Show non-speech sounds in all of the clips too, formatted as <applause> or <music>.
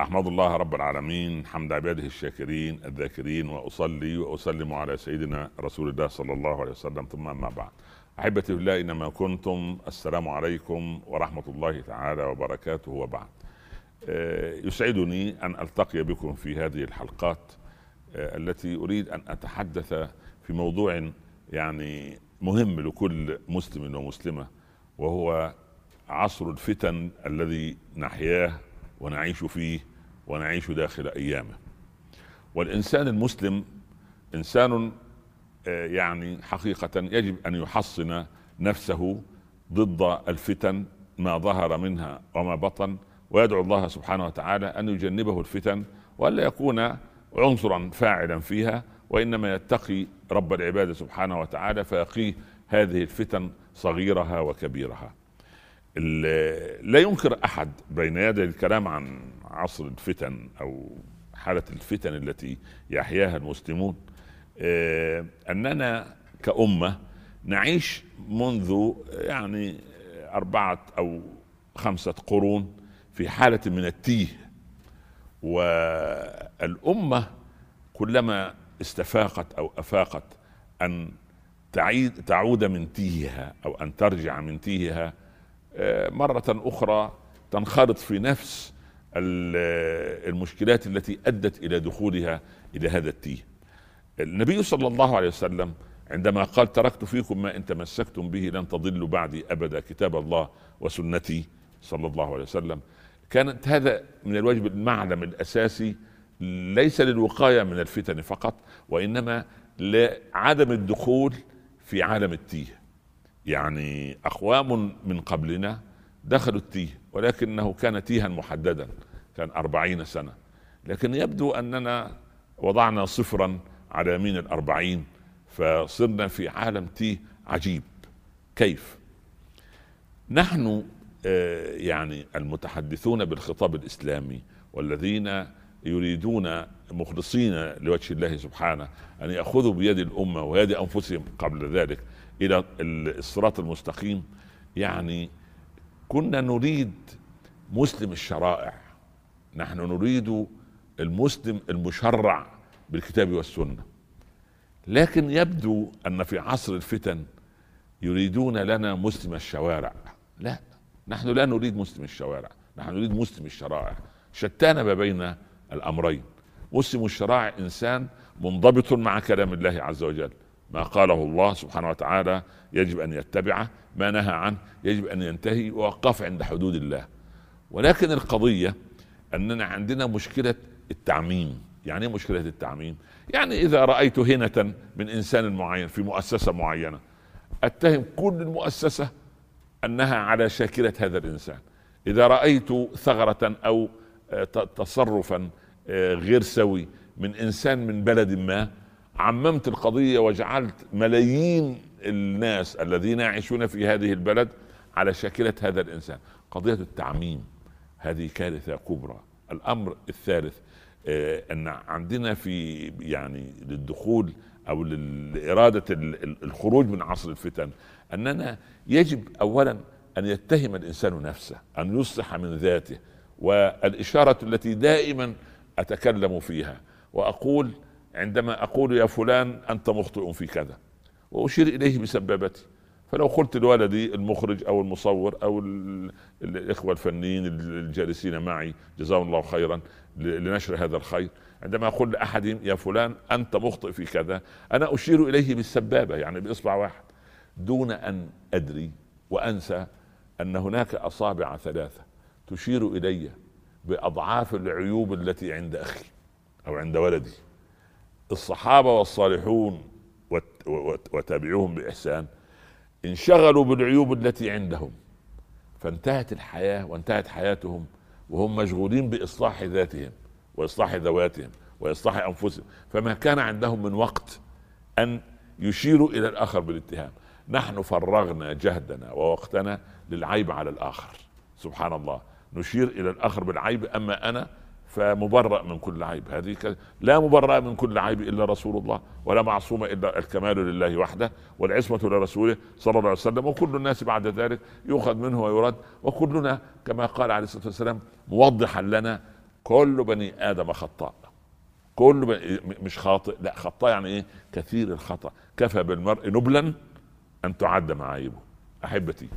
أحمد الله رب العالمين حمد عباده الشاكرين الذاكرين وأصلي وأسلم على سيدنا رسول الله صلى الله عليه وسلم. ثم أما بعد. أحبتي بالله اينما كنتم السلام عليكم ورحمة الله تعالى وبركاته وبعد. آه، يسعدني أن ألتقي بكم في هذه الحلقات آه، التي أريد أن أتحدث في موضوع يعني مهم لكل مسلم ومسلمة وهو عصر الفتن الذي نحياه ونعيش فيه ونعيش داخل أيامه. والإنسان المسلم إنسان آه، يعني حقيقة يجب أن يحصن نفسه ضد الفتن ما ظهر منها وما بطن ويدعو الله سبحانه وتعالى أن يجنبه الفتن والا يكون عنصرا فاعلا فيها وإنما يتقي رب العباد سبحانه وتعالى فيقيه هذه الفتن صغيرها وكبيرها. لا ينكر أحد بين يدي الكلام عن عصر الفتن أو حالة الفتن التي يحياها المسلمون. آه، أننا كأمة نعيش منذ يعني أربعة أو خمسة قرون في حالة من التيه. والأمة كلما استفاقت أو أفاقت أن تعيد تعود من تيهها أو أن ترجع من تيهها مرة أخرى تنخرط في نفس المشكلات التي أدت إلى دخولها إلى هذا التيه. النبي صلى الله عليه وسلم عندما قال تركت فيكم ما إن تمسكتم به لن تضلوا بعدي أبدا كتاب الله وسنتي صلى الله عليه وسلم. كانت هذا من الواجب المعلم الأساسي ليس للوقاية من الفتن فقط وإنما لعدم الدخول في عالم التيه. يعني أقوام من قبلنا دخلوا التيه ولكنه كان تيها محددا كان أربعين سنة. لكن يبدو أننا وضعنا صفرا على يمين الأربعين فصرنا في عالم تيه عجيب. كيف؟ نحن آه، يعني المتحدثون بالخطاب الإسلامي والذين يريدون مخلصين لوجه الله سبحانه أن يأخذوا بيد الأمة ويد أنفسهم قبل ذلك إلى الصراط المستقيم. يعني كنا نريد مسلم الشرائع. نحن نريد المسلم المشرع بالكتاب والسنة. لكن يبدو أن في عصر الفتن يريدون لنا مسلم الشوارع. لا نحن لا نريد مسلم الشوارع. نحن نريد مسلم الشرائع. شتان ما بين الأمرين. مسلم الشرائع إنسان منضبط مع كلام الله عز وجل. ما قاله الله سبحانه وتعالى يجب أن يتبعه ما نهى عنه يجب أن ينتهي ووقف عند حدود الله. ولكن القضية أننا عندنا مشكلة التعميم. يعني إيه مشكلة التعميم؟ يعني إذا رأيت هنة من إنسان معين في مؤسسة معينة أتهم كل المؤسسة أنها على شاكلة هذا الإنسان. إذا رأيت ثغرة أو آه، تصرفا آه، غير سوي من إنسان من بلد ما عممت القضية وجعلت ملايين الناس الذين يعيشون في هذه البلد على شاكلة هذا الإنسان. قضية التعميم هذه كارثة كبرى. الأمر الثالث آه، أن عندنا في يعني للدخول أو لإرادة الخروج من عصر الفتن أننا يجب اولا أن يتهم الإنسان نفسه أن يصلح من ذاته والإشارة التي دائما أتكلم فيها وأقول عندما أقول يا فلان أنت مخطئ في كذا وأشير إليه بسبابتي. فلو قلت لولدي المخرج أو المصور أو الإخوة الفنيين الجالسين معي جزاهم الله خيرا لنشر هذا الخير عندما أقول لاحدهم يا فلان أنت مخطئ في كذا أنا أشير إليه بالسبابة يعني بإصبع واحد. دون أن أدري وأنسى أن هناك أصابع ثلاثة تشير إلي بأضعاف العيوب التي عند أخي أو عند ولدي. الصحابة والصالحون وتابعوهم بإحسان انشغلوا بالعيوب التي عندهم فانتهت الحياة وانتهت حياتهم وهم مشغولين بإصلاح ذاتهم وإصلاح ذواتهم وإصلاح أنفسهم. فما كان عندهم من وقت أن يشيروا إلى الآخر بالاتهام. نحن فرغنا جهدنا ووقتنا للعيب على الآخر. سبحان الله. نشير إلى الآخر بالعيب أما أنا فمبرأ من كل عيب. هذه ك... لا مبرأ من كل عيب إلا رسول الله ولا معصوم إلا الكمال لله وحده والعصمة لرسوله صلى الله عليه وسلم. وكل الناس بعد ذلك يؤخذ منه ويرد. وكلنا كما قال عليه الصلاة والسلام موضحا لنا كل بني آدم خطاء. كل بني مش خاطئ لا خطاء يعني إيه؟ كثير الخطأ. كفى بالمرء نبلا أن تعد معايبه أحبتي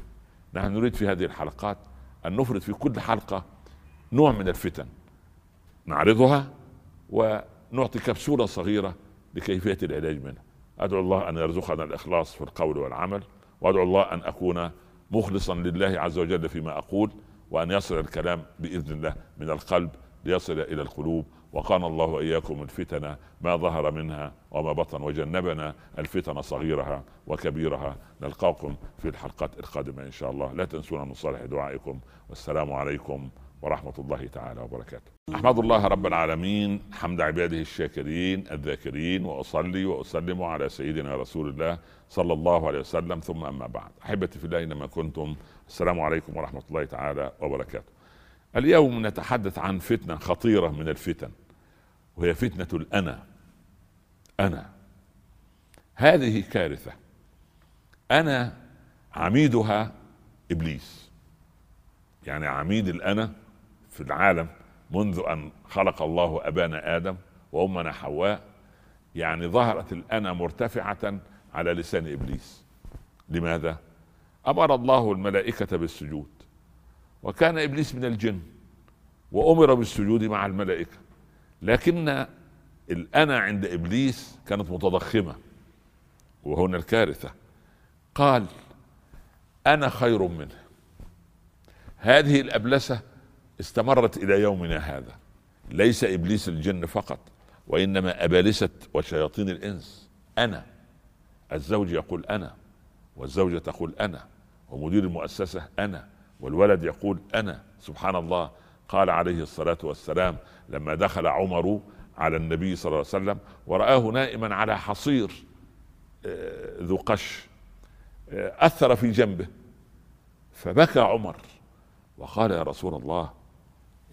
نحن نريد في هذه الحلقات أن نفرد في كل حلقة نوع من الفتن. نعرضها ونعطي كبسولة صغيرة لكيفية العلاج منها. أدعو الله أن يرزقنا الإخلاص في القول والعمل وأدعو الله أن أكون مخلصا لله عز وجل فيما أقول وأن يصل الكلام بإذن الله من القلب ليصل إلى القلوب. وقانا الله وإياكم الفتن ما ظهر منها وما بطن وجنبنا الفتن صغيرها وكبيرها. نلقاكم في الحلقات القادمة إن شاء الله. لا تنسونا من صالح دعائكم. والسلام عليكم ورحمة الله تعالى وبركاته. أحمد الله رب العالمين حمد عباده الشاكرين الذاكرين وأصلي وأسلم على سيدنا رسول الله صلى الله عليه وسلم ثم أما بعد. أحبتي في الله اينما كنتم السلام عليكم ورحمة الله تعالى وبركاته. اليوم نتحدث عن فتنة خطيرة من الفتن وهي فتنة الأنا. أنا. هذه كارثة. أنا عميدها إبليس. يعني عميد الأنا في العالم منذ أن خلق الله أبانا آدم وأمنا حواء يعني ظهرت الانا مرتفعة على لسان إبليس. لماذا؟ أمر الله الملائكة بالسجود. وكان إبليس من الجن وأمر بالسجود مع الملائكة. لكن الانا عند إبليس كانت متضخمة وهنا الكارثة. قال أنا خير منه. هذه الأبلسة استمرت إلى يومنا هذا. ليس إبليس الجن فقط وإنما أبالسة وشياطين الإنس. أنا الزوج يقول أنا والزوجة تقول أنا ومدير المؤسسة أنا والولد يقول أنا. سبحان الله. قال عليه الصلاة والسلام لما دخل عمر على النبي صلى الله عليه وسلم ورآه نائما على حصير آه، ذو قش آه، أثر في جنبه. فبكى عمر وقال يا رسول الله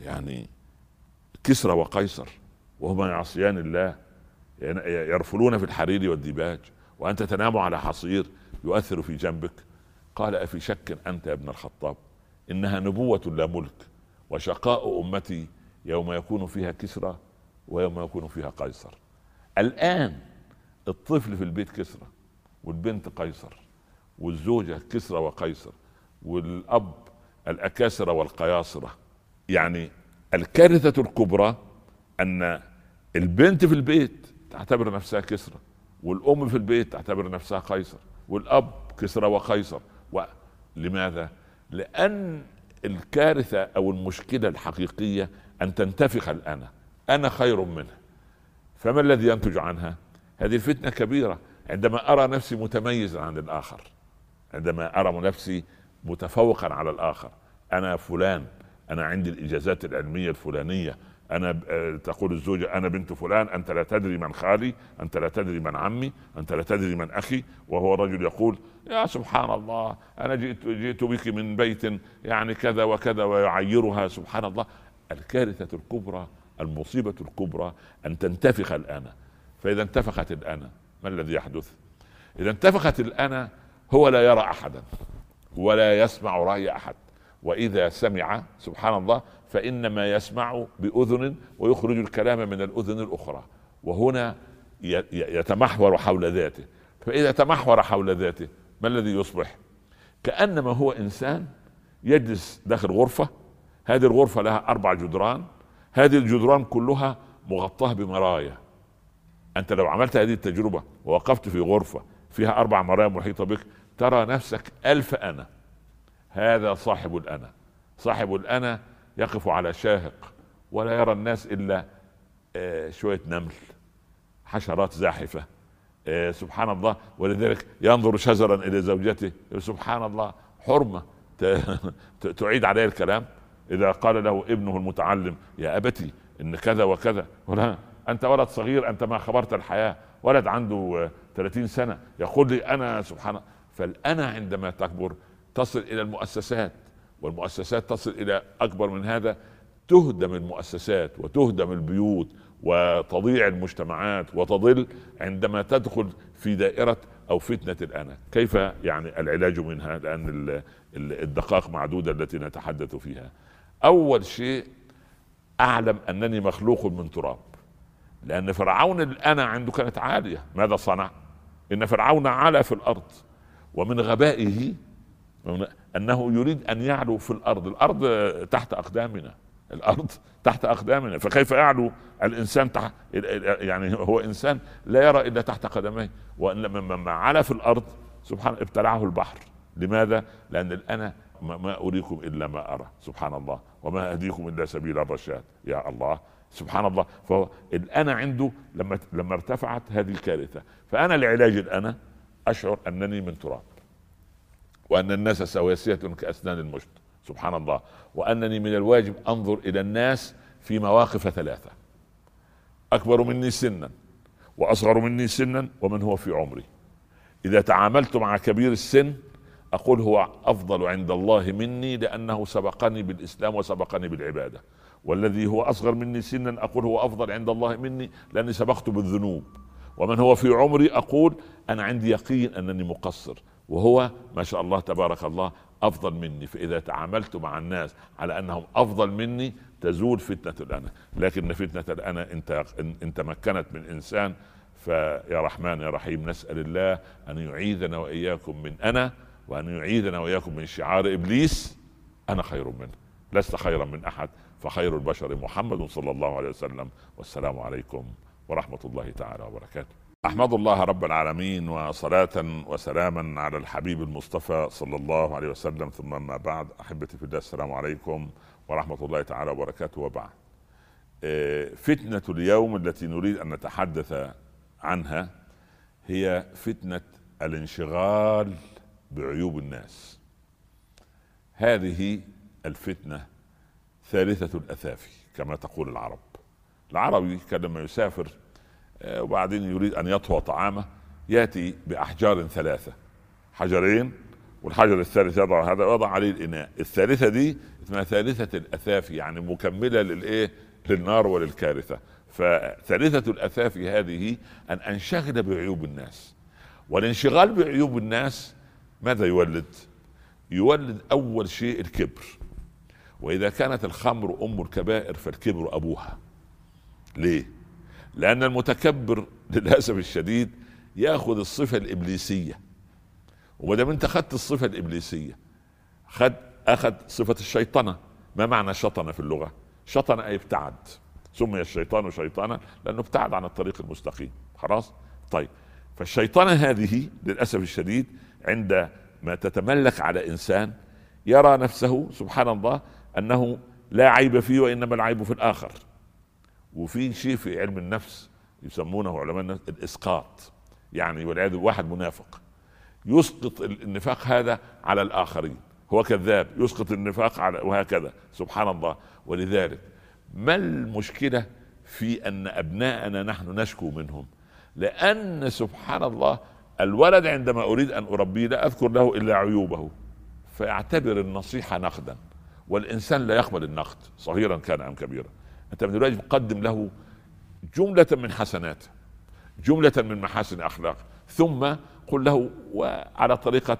يعني كسرى وقيصر وهما يعصيان الله يرفلون في الحرير والديباج وأنت تنام على حصير يؤثر في جنبك. قال أفي شك أنت يا ابن الخطاب؟ إنها نبوة لا ملك وشقاء أمتي يوم يكون فيها كسرى ويوم يكون فيها قيصر. الآن الطفل في البيت كسرى والبنت قيصر والزوجة كسرى وقيصر والأب الأكاسرة والقياصرة. يعني الكارثة الكبرى أن البنت في البيت تعتبر نفسها كسرى والأم في البيت تعتبر نفسها قيصر والأب كسرى وقيصر. لماذا؟ لأن الكارثة أو المشكلة الحقيقية أن تنتفخ الانا أنا خير منها. فما الذي ينتج عنها؟ هذه الفتنه كبيرة. عندما أرى نفسي متميزا عن الآخر عندما أرى نفسي متفوقا على الآخر. أنا فلان. أنا عندي الإجازات العلمية الفلانية. أنا آه، تقول الزوجة أنا بنت فلان أنت لا تدري من خالي أنت لا تدري من عمي أنت لا تدري من أخي. وهو الرجل يقول يا سبحان الله أنا جئت جئت بك من بيت يعني كذا وكذا ويعيرها. سبحان الله. الكارثة الكبرى المصيبة الكبرى أن تنتفخ الانا فإذا انتفخت الانا ما الذي يحدث؟ إذا انتفخت الانا هو لا يرى أحدا ولا يسمع رأي أحد. وإذا سمع سبحان الله فإنما يسمع بأذن ويخرج الكلام من الأذن الأخرى. وهنا يتمحور حول ذاته. فإذا تمحور حول ذاته ما الذي يصبح؟ كأنما هو إنسان يجلس داخل غرفة هذه الغرفة لها أربع جدران هذه الجدران كلها مغطاة بمرايا. أنت لو عملت هذه التجربة ووقفت في غرفة فيها أربع مرايا محيطة بك ترى نفسك ألف أنا. هذا صاحب الأنا. صاحب الأنا يقف على شاهق ولا يرى الناس إلا آه، شوية نمل حشرات زاحفة. آه، سبحان الله. ولذلك ينظر شزرا إلى زوجته سبحان الله حرمة. <laughs> تعيد عليه الكلام. إذا قال له ابنه المتعلم يا أبتي إن كذا وكذا. ولا أنت ولد صغير أنت ما خبرت الحياة. ولد عنده 30 سنة. يقول لي أنا سبحان فالأنا عندما تكبر تصل إلى المؤسسات والمؤسسات تصل إلى أكبر من هذا تهدم المؤسسات وتهدم البيوت وتضيع المجتمعات وتضل عندما تدخل في دائرة أو فتنة الانا، كيف يعني العلاج منها؟ لأن الدقائق معدودة التي نتحدث فيها. أول شيء أعلم أنني مخلوق من تراب لأن فرعون الانا عنده كانت عالية ماذا صنع إن فرعون علا في الأرض ومن غبائه أنه يريد أن يعلو في الأرض. الأرض تحت أقدامنا. الأرض تحت أقدامنا. فكيف يعلو الإنسان تحت يعني هو إنسان لا يرى إلا تحت قدميه. وإن لما علا في الأرض سبحان ابتلعه البحر. لماذا؟ لأن الأنا ما أريكم إلا ما أرى. سبحان الله. وما أهديكم إلا سبيل الرشاد. يا الله. سبحان الله. فهو الأنا عنده لما لما ارتفعت هذه الكارثة. فأنا لعلاج الأنا أشعر أنني من تراب. وأن الناس سواسية كأسنان المشط. سبحان الله. وأنني من الواجب أنظر إلى الناس في مواقف ثلاثة. أكبر مني سنا وأصغر مني سنا ومن هو في عمري. إذا تعاملت مع كبير السن أقول هو أفضل عند الله مني لأنه سبقني بالإسلام وسبقني بالعبادة. والذي هو أصغر مني سنا أقول هو أفضل عند الله مني لأني سبقت بالذنوب. ومن هو في عمري أقول أنا عندي يقين أنني مقصر. وهو ما شاء الله تبارك الله أفضل مني. فإذا تعاملت مع الناس على أنهم أفضل مني تزول فتنة الأنا. لكن فتنة الأنا انت إن تمكنت من إنسان فيا رحمن يا رحيم نسأل الله أن يعيذنا وإياكم من أنا وأن يعيذنا وإياكم من شعار إبليس. أنا خير منه لست خيرا من أحد فخير البشر محمد صلى الله عليه وسلم. والسلام عليكم ورحمة الله تعالى وبركاته. أحمد الله رب العالمين وصلاة وسلاما على الحبيب المصطفى صلى الله عليه وسلم. ثم ما بعد أحبتي في الله السلام عليكم ورحمة الله تعالى وبركاته. وبعد آه، فتنة اليوم التي نريد أن نتحدث عنها هي فتنة الانشغال بعيوب الناس. هذه الفتنة ثالثة الاثافي كما تقول العرب. العربي كان لما يسافر وبعدين يريد أن يطهو طعامه يأتي بأحجار ثلاثة. حجرين والحجر الثالث يضع هذا ويضع عليه الإناء. الثالثة دي اسمها ثالثة الاثافي يعني مكملة للإيه؟ للنار وللكارثة. فثالثة الاثافي هذه أن أنشغل بعيوب الناس. والانشغال بعيوب الناس ماذا يولد؟ يولد أول شيء الكبر. وإذا كانت الخمر أم الكبائر فالكبر أبوها. ليه؟ لأن المتكبر <laughs> للأسف الشديد يأخذ الصفة الإبليسية. وما دام أنت اخذت الصفة الإبليسية خد أخذ صفة الشيطنة. ما معنى شطن في اللغة؟ شطن أي ابتعد. سمي الشيطان شيطانا لأنه ابتعد عن الطريق المستقيم. خلاص؟ طيب. فالشيطنة هذه للأسف الشديد عند ما تتملك على إنسان يرى نفسه سبحان الله أنه لا عيب فيه وإنما العيب في الآخر. وفي شيء في علم النفس يسمونه علماء النفس الإسقاط. يعني والعياذ واحد منافق. يسقط النفاق هذا على الآخرين. هو كذاب يسقط النفاق على وهكذا. سبحان الله. ولذلك ما المشكلة في أن أبناءنا نحن نشكو منهم؟ لأن سبحان الله الولد عندما أريد أن أربيه لا أذكر له إلا عيوبه. فيعتبر النصيحة نقدا. والإنسان لا يقبل النقد صغيرا كان أم كبيرا. أنت من الواجب تقدم له جملة من حسناته جملة من محاسن أخلاق ثم قل له وعلى طريقة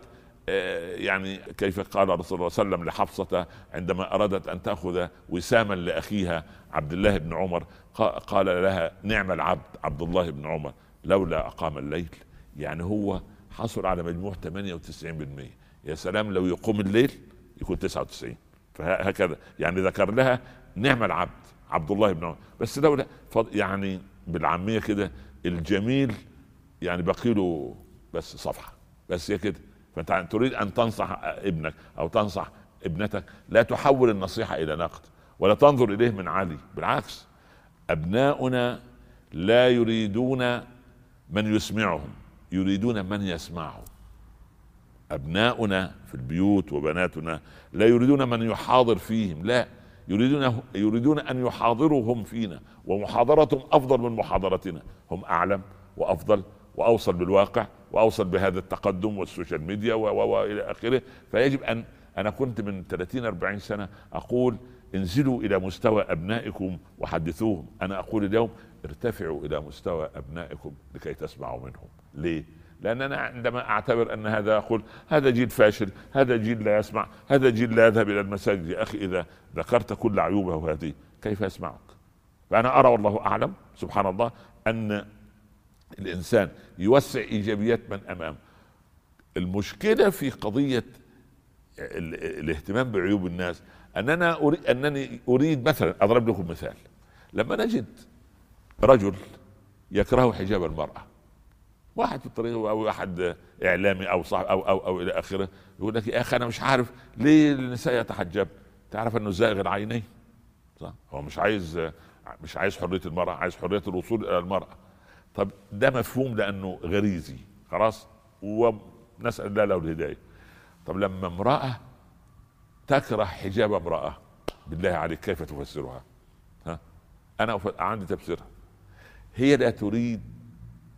آه، يعني كيف قال رسول الله صلى الله عليه وسلم لحفصة عندما أرادت أن تأخذ وساما لأخيها عبد الله بن عمر قال لها نعم العبد عبد الله بن عمر لولا أقام الليل. يعني هو حصل على مجموع 98% يا سلام لو يقوم الليل يكون 99 فهكذا يعني ذكر لها نعم العبد. عبد الله بن عمر. بس لولا يعني بالعامية كده الجميل يعني بقي له بس صفحة. بس هي كده. فأنت تريد أن تنصح ابنك أو تنصح ابنتك لا تحول النصيحة إلى نقد ولا تنظر إليه من عالي بالعكس أبناؤنا لا يريدون من يسمعهم يريدون من يسمعهم. أبناؤنا في البيوت وبناتنا لا يريدون من يحاضر فيهم لا. يريدون يريدون أن يحاضروا هم فينا ومحاضرتهم أفضل من محاضرتنا. هم أعلم وأفضل وأوصل بالواقع وأوصل بهذا التقدم والسوشيال ميديا وإلى آخره. فيجب أن أنا كنت من 30 40 سنة أقول انزلوا إلى مستوى أبنائكم وحدثوهم. أنا أقول اليوم ارتفعوا إلى مستوى أبنائكم لكي تسمعوا منهم. ليه؟ لأن أنا عندما أعتبر أن هذا أقول هذا جيل فاشل هذا جيل لا يسمع هذا جيل لا يذهب إلى المساجد يا أخي إذا ذكرت كل عيوبه هذه كيف يسمعك؟ فانا أرى والله أعلم سبحان الله أن الإنسان يوسع إيجابيات من أمامه. المشكلة في قضية الاهتمام بعيوب الناس أننا اريد أنني أريد مثلا أضرب لكم مثال. لما نجد رجل يكره حجاب المرأة واحد في الطريق أو واحد إعلامي أو صاحب أو أو أو إلى آخره يقول لك يا أخي أنا مش عارف ليه النساء يتحجب؟ تعرف إنه زائغ العينين صح. هو مش عايز مش عايز حرية المرأة عايز حرية الوصول إلى المرأة. طب ده مفهوم لأنه غريزي خلاص؟ ونسأل الله له الهداية. طب لما امرأة تكره حجاب امرأة بالله عليك كيف تفسرها؟ ها؟ أنا عندي تفسيرها هي لا تريد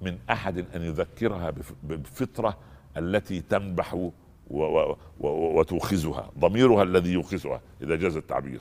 من أحد أن يذكرها بالفطره التي تنبح وتوخزها ضميرها الذي يوخزها إذا جاز التعبير.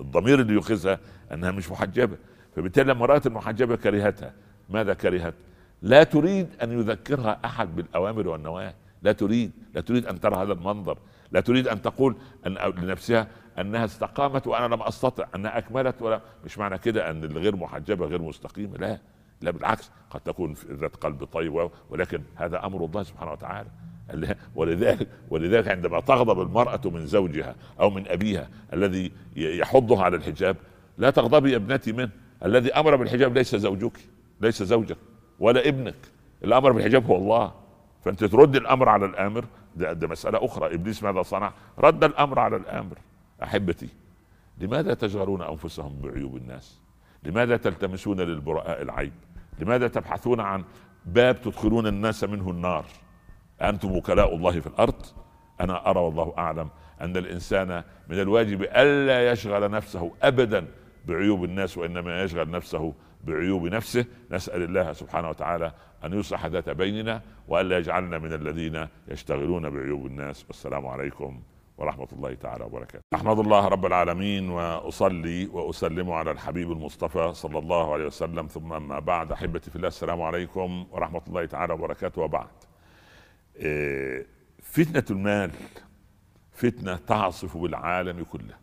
الضمير اللي يوخزها أنها مش محجبة. فبالتالي لما رأت المحجبة كرهتها ماذا كرهت؟ لا تريد أن يذكرها أحد بالأوامر والنواهي. لا تريد. لا تريد أن ترى هذا المنظر. لا تريد أن تقول أن لنفسها أنها استقامت وأنا لم أستطع أنها أكملت ولا مش معنى كده أن الغير محجبة غير مستقيمة. لا. لا بالعكس قد تكون ذات قلب طيب ولكن هذا أمر الله سبحانه وتعالى. ولذلك ولذلك عندما تغضب المرأة من زوجها أو من أبيها الذي يحضها على الحجاب لا تغضبي يا ابنتي منه. الذي أمر بالحجاب ليس زوجك ليس زوجك ولا ابنك. الأمر بالحجاب هو الله. فأنت ترد الأمر على الآمر. ده, ده مسألة أخرى. إبليس ماذا صنع؟ رد الأمر على الآمر. أحبتي لماذا تشغلون أنفسهم بعيوب الناس؟ لماذا تلتمسون للبراء العيب؟ لماذا تبحثون عن باب تدخلون الناس منه النار؟ أنتم وكلاء الله في الأرض. أنا أرى والله أعلم أن الإنسان من الواجب ألا يشغل نفسه ابدا بعيوب الناس وإنما يشغل نفسه بعيوب نفسه. نسأل الله سبحانه وتعالى أن يصلح ذات بيننا وألا يجعلنا من الذين يشتغلون بعيوب الناس. والسلام عليكم ورحمة الله تعالى وبركاته. أحمد الله رب العالمين وأصلي وأسلم على الحبيب المصطفى صلى الله عليه وسلم. ثم أما بعد أحبتي في الله السلام عليكم ورحمة الله تعالى وبركاته. وبعد إيه، فتنة المال فتنة تعصف بالعالم كله.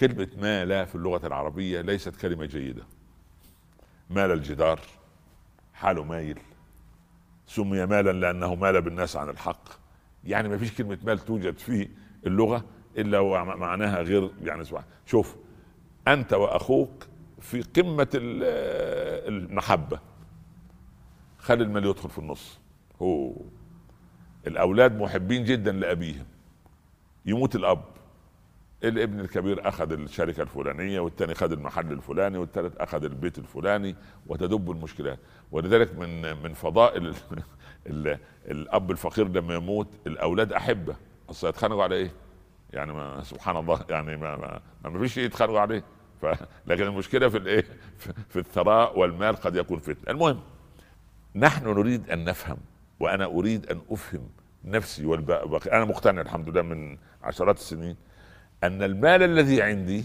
كلمة مال في اللغة العربية ليست كلمة جيدة. مال الجدار حاله مايل. سمي مالا لأنه مال بالناس عن الحق. يعني ما فيش كلمة مال توجد في اللغة إلا ومعناها غير يعني سبحان. شوف أنت وأخوك في قمة المحبة. خلي المال يدخل في النص. هو. الأولاد محبين جدا لأبيهم. يموت الأب. الابن الكبير أخذ الشركة الفلانية والثاني اخذ المحل الفلاني والثالث أخذ البيت الفلاني وتدب المشكلات ولذلك من من فضائل الأب الفقير لما يموت الأولاد أحبة اصل يتخانقوا على إيه؟ يعني ما سبحان الله يعني ما ما, ما فيش يتخانقوا عليه. لكن المشكلة في الإيه؟ في الثراء والمال قد يكون فتنه المهم نحن نريد أن نفهم وأنا أريد أن أفهم نفسي والباقي أنا مقتنع الحمد لله من عشرات السنين أن المال الذي عندي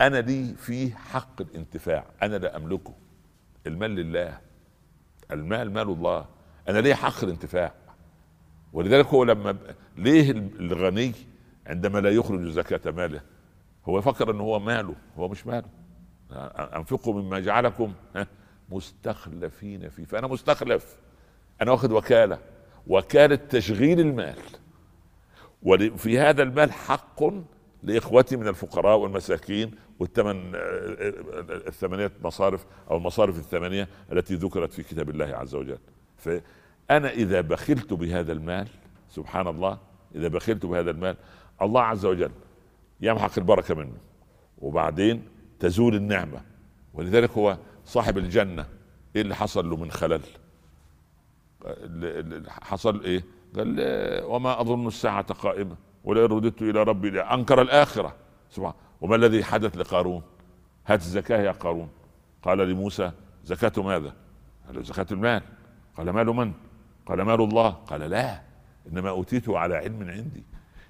أنا لي فيه حق الانتفاع أنا لا أملكه. المال لله. المال مال الله. أنا لي حق الانتفاع. ولذلك هو لما ليه الغني عندما لا يخرج زكاة ماله؟ هو يفكر إنه هو ماله هو مش ماله. أنفقوا مما جعلكم مستخلفين فيه. فأنا مستخلف. أنا واخد وكالة. وكالة تشغيل المال. وفي هذا المال حق لإخوتي من الفقراء والمساكين والثمن الثمانية مصارف أو المصارف الثمانية التي ذكرت في كتاب الله عز وجل. فأنا إذا بخلت بهذا المال سبحان الله إذا بخلت بهذا المال الله عز وجل يمحق البركة منه وبعدين تزول النعمة. ولذلك هو صاحب الجنة. إيه اللي حصل له من خلل؟ حصل إيه؟ قال وما أظن الساعة قائمة ولئن رددت إلى ربي انكر الآخرة. سبحان وما الذي حدث لقارون؟ هات الزكاة يا قارون. قال لموسى زكاة ماذا؟ قال زكاة المال. قال مال من؟ قال مال الله. قال لا إنما اوتيته على علم عندي.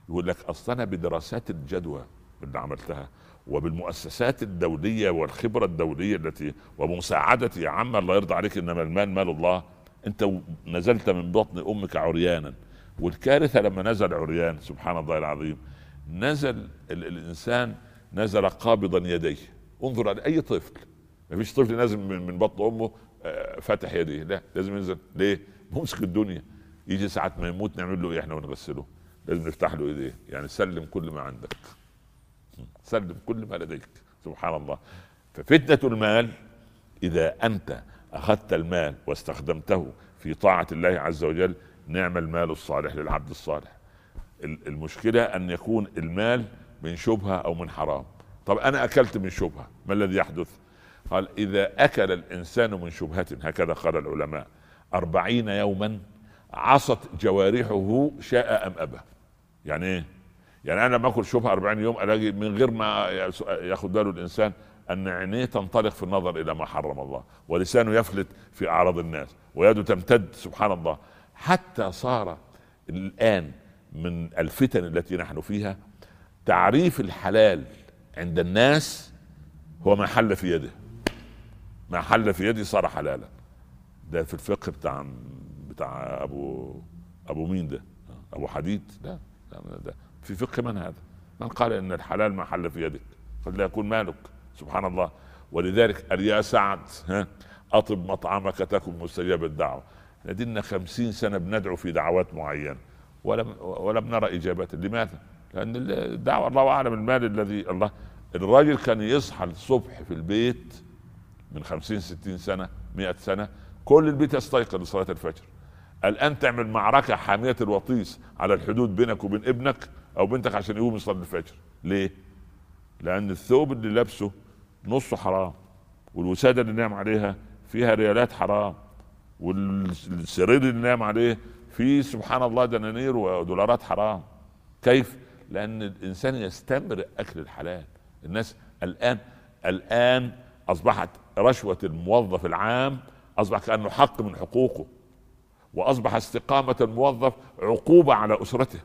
يقول لك أصلا بدراسات الجدوى اللي عملتها وبالمؤسسات الدولية والخبرة الدولية التي ومساعدتي يا عم الله يرضى عليك إنما المال مال الله. انت نزلت من بطن أمك عريانا والكارثة لما نزل عريان سبحان الله العظيم نزل الإنسان نزل قابضا يديه. انظر على أي طفل ما فيش طفل نازل من بطن أمه آه، فاتح يديه لا لازم ينزل. ليه؟ ممسك الدنيا. يجي ساعة ما يموت نعمل له إيه إحنا ونغسله؟ لازم نفتح له إيديه. يعني سلم كل ما عندك. سلم كل ما لديك سبحان الله. ففتنة المال إذا أنت أخذت المال واستخدمته في طاعة الله عز وجل نعم المال الصالح للعبد الصالح. المشكلة أن يكون المال من شبهة أو من حرام. طب أنا أكلت من شبهة ما الذي يحدث؟ قال إذا أكل الإنسان من شبهة هكذا قال العلماء أربعين يوما عصت جوارحه شاء أم أبى. يعني إيه؟ يعني أنا لما أكل شبهة أربعين يوم ألاقي من غير ما ياخذ باله الإنسان أن عينيه تنطلق في النظر إلى ما حرم الله ولسانه يفلت في أعراض الناس ويده تمتد سبحان الله. حتى صار الآن من الفتن التي نحن فيها تعريف الحلال عند الناس هو ما حل في يده. ما حل في يده صار حلالا. ده في الفقه بتاع بتاع ابو أبو مين ده؟ أبو حديد؟ لا, لا ده في فقه من هذا؟ من قال إن الحلال ما حل في يدك قد لا يكون مالك. سبحان الله. ولذلك قال يا سعد ها أطب مطعمك تكن مستجاب الدعوة. لدينا خمسين سنة بندعو في دعوات معينة ولم ولم نرى إجابة لماذا؟ لأن الدعوة الله أعلم المال الذي الله الراجل كان يصحى الصبح في البيت من خمسين ستين سنة مئة سنة كل البيت يستيقظ لصلاة الفجر. الآن تعمل معركة حامية الوطيس على الحدود بينك وبين ابنك أو بنتك عشان يقوم يصلي الفجر. ليه؟ لأن الثوب اللي لابسه نصه حرام والوسادة اللي نام عليها فيها ريالات حرام والسرير اللي نام عليه فيه سبحان الله دنانير ودولارات حرام. كيف؟ لأن الإنسان يستمر أكل الحلال. الناس الآن الآن أصبحت رشوة الموظف العام أصبح كأنه حق من حقوقه وأصبح استقامة الموظف عقوبة على أسرته.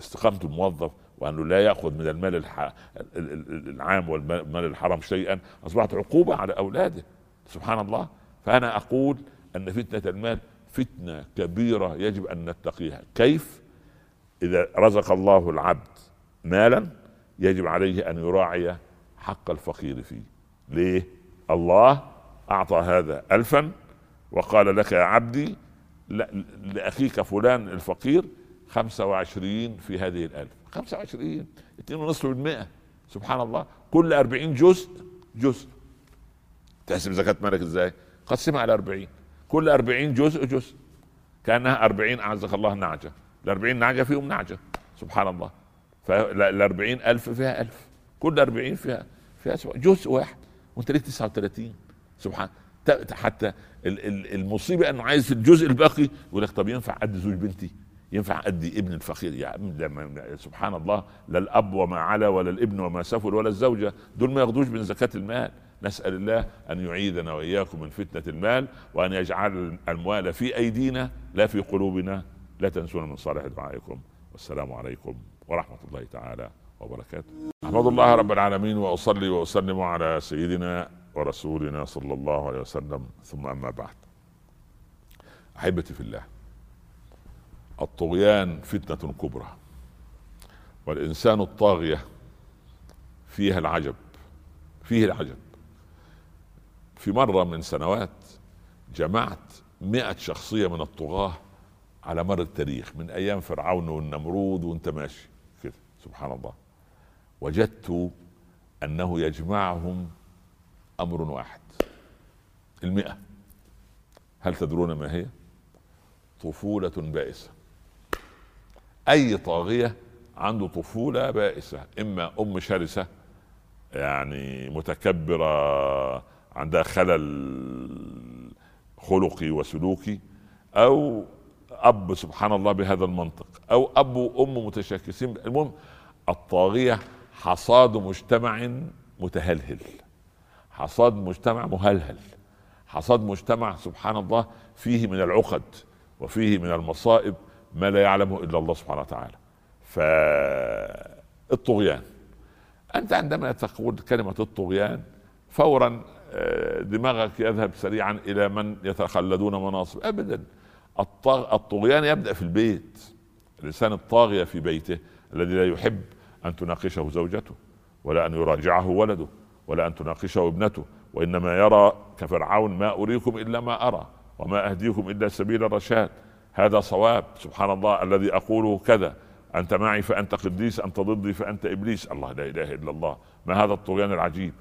استقامة الموظف وأنه لا يأخذ من المال الح... العام والمال الحرام شيئا أصبحت عقوبة على أولاده. سبحان الله. فأنا أقول أن فتنة المال فتنة كبيرة يجب أن نتقيها. كيف؟ إذا رزق الله العبد مالا يجب عليه أن يراعي حق الفقير فيه. ليه؟ الله أعطى هذا الفا وقال لك يا عبدي لأخيك فلان الفقير خمسة وعشرين في هذه الألف. 25 2.5% سبحان الله. كل 40 جزء جزء. تحسب زكاة مالك إزاي؟ قسمها على 40 كل 40 جزء جزء. كأنها 40 أعزك الله نعجه ال 40 نعجه فيهم نعجه سبحان الله. فال 40 ألف فيها ألف. كل 40 فيها فيها جزء واحد. وانت ليك 39 سبحان حتى المصيبة أنه عايز الجزء الباقي يقول لك طب ينفع قد زوج بنتي؟ ينفع ادي ابن الفقير يا سبحان الله لا الأب وما علا ولا الابن وما سفل ولا الزوجة دول ما ياخدوش من زكاة المال. نسأل الله أن يعيذنا وإياكم من فتنة المال وأن يجعل الأموال في أيدينا لا في قلوبنا لا تنسونا من صالح دعائكم. والسلام عليكم ورحمة الله تعالى وبركاته. أحمد الله رب العالمين وأصلي وأسلم على سيدنا ورسولنا صلى الله عليه وسلم. ثم أما بعد. أحبتي في الله الطغيان فتنة كبرى والإنسان الطاغية فيها العجب فيه العجب. في مرة من سنوات جمعت مئة شخصية من الطغاة على مر التاريخ من أيام فرعون والنمرود وأنت ماشي كده سبحان الله. وجدت أنه يجمعهم أمر واحد المئة. هل تدرون ما هي؟ طفولة بائسة. أي طاغية عنده طفولة بائسة إما أم شرسة يعني متكبرة عندها خلل خلقي وسلوكي أو أب سبحان الله بهذا المنطق أو أب وأم متشاكسين. المهم الطاغية حصاد مجتمع متهلهل. حصاد مجتمع مهلهل. حصاد مجتمع سبحان الله فيه من العقد وفيه من المصائب ما لا يعلمه إلا الله سبحانه وتعالى. فالطغيان أنت عندما تقول كلمة الطغيان فورا دماغك يذهب سريعا إلى من يتخلدون مناصب. ابدا الطغيان يبدأ في البيت الإنسان الطاغية في بيته الذي لا يحب أن تناقشه زوجته ولا أن يراجعه ولده ولا أن تناقشه ابنته وإنما يرى كفرعون ما أريكم إلا ما أرى وما أهديكم إلا سبيل الرشاد. هذا صواب سبحان الله الذي أقوله كذا. أنت معي فأنت قديس أنت ضدي فأنت إبليس. الله لا إله إلا الله. ما هذا الطغيان العجيب؟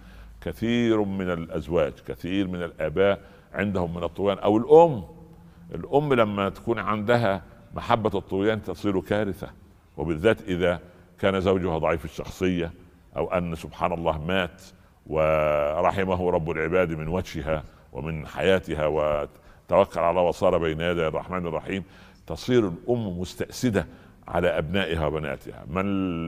كثير من الأزواج كثير من الآباء عندهم من الطغيان. أو الأم. الأم لما تكون عندها محبة الطغيان تصير كارثة. وبالذات إذا كان زوجها ضعيف الشخصية أو أن سبحان الله مات ورحمه رب العباد من وجهها ومن حياتها وتوكل على وصار بين يدي الرحمن الرحيم. تصير الأم مستأسدة على أبنائها وبناتها. من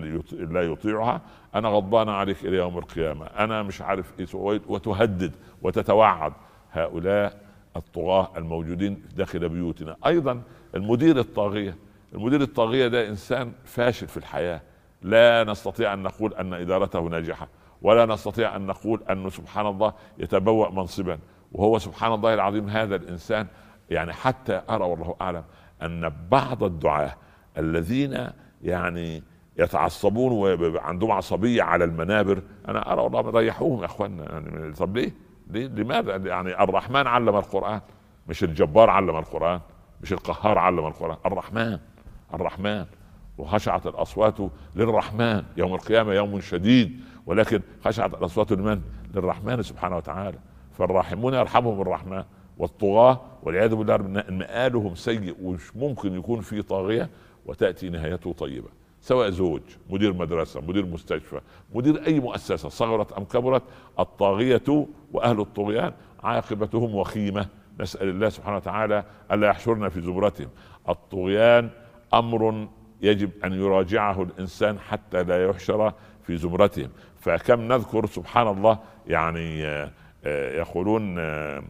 لا يطيعها؟ أنا غضبان عليك إلى يوم القيامة. أنا مش عارف إيه وتهدد وتتوعد هؤلاء الطغاة الموجودين داخل بيوتنا. أيضا المدير الطاغية. المدير الطاغية ده إنسان فاشل في الحياة. لا نستطيع أن نقول أن إدارته ناجحة ولا نستطيع أن نقول انه سبحان الله يتبوأ منصبا. وهو سبحان الله العظيم هذا الإنسان يعني حتى أرى والله أعلم أن بعض الدعاة الذين يعني يتعصبون وعندهم عصبية على المنابر أنا أرى والله ريحوهم يا اخوانا يعني طب ليه؟ ليه؟ لماذا؟ يعني الرحمن علم القرآن مش الجبار علم القرآن مش القهار علم القرآن الرحمن الرحمن وخشعت الأصوات للرحمن يوم القيامة يوم شديد ولكن خشعت الأصوات لمن؟ للرحمن سبحانه وتعالى فالراحمون يرحمهم الرحمن والطغاة والعياذ بالله مآلهم سيء ومش ممكن يكون في طاغية وتأتي نهايته طيبة. سواء زوج مدير مدرسة مدير مستشفى مدير أي مؤسسة صغرت أم كبرت الطاغية وأهل الطغيان عاقبتهم وخيمة. نسأل الله سبحانه وتعالى ألا يحشرنا في زمرتهم الطغيان أمر يجب أن يراجعه الإنسان حتى لا يحشر في زمرتهم فكم نذكر سبحان الله يعني آه، يقولون آه،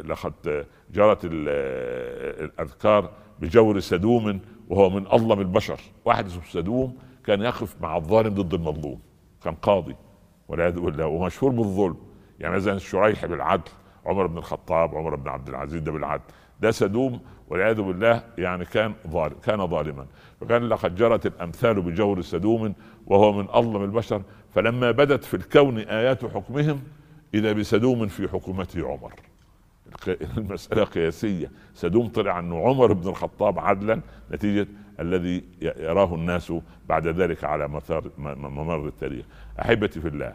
لقد جرت الأذكار بجور سدوم وهو من أظلم البشر. واحد اسمه سدوم كان يقف مع الظالم ضد المظلوم كان قاضي والعياذ بالله ومشهور بالظلم. يعني مثلا الشريح بالعدل عمر بن الخطاب عمر بن عبد العزيز ده بالعدل. ده سدوم والعياذ بالله يعني كان ظالم كان ظالما. فكان لقد جرت الأمثال بجور سدوم وهو من أظلم البشر. فلما بدت في الكون آيات حكمهم إذا بسدوم في حكومته عمر. <laughs> المسألة قياسية. سدوم طلع أنه عمر بن الخطاب عدلا نتيجة الذي يراه الناس بعد ذلك على ممر التاريخ. أحبتي في الله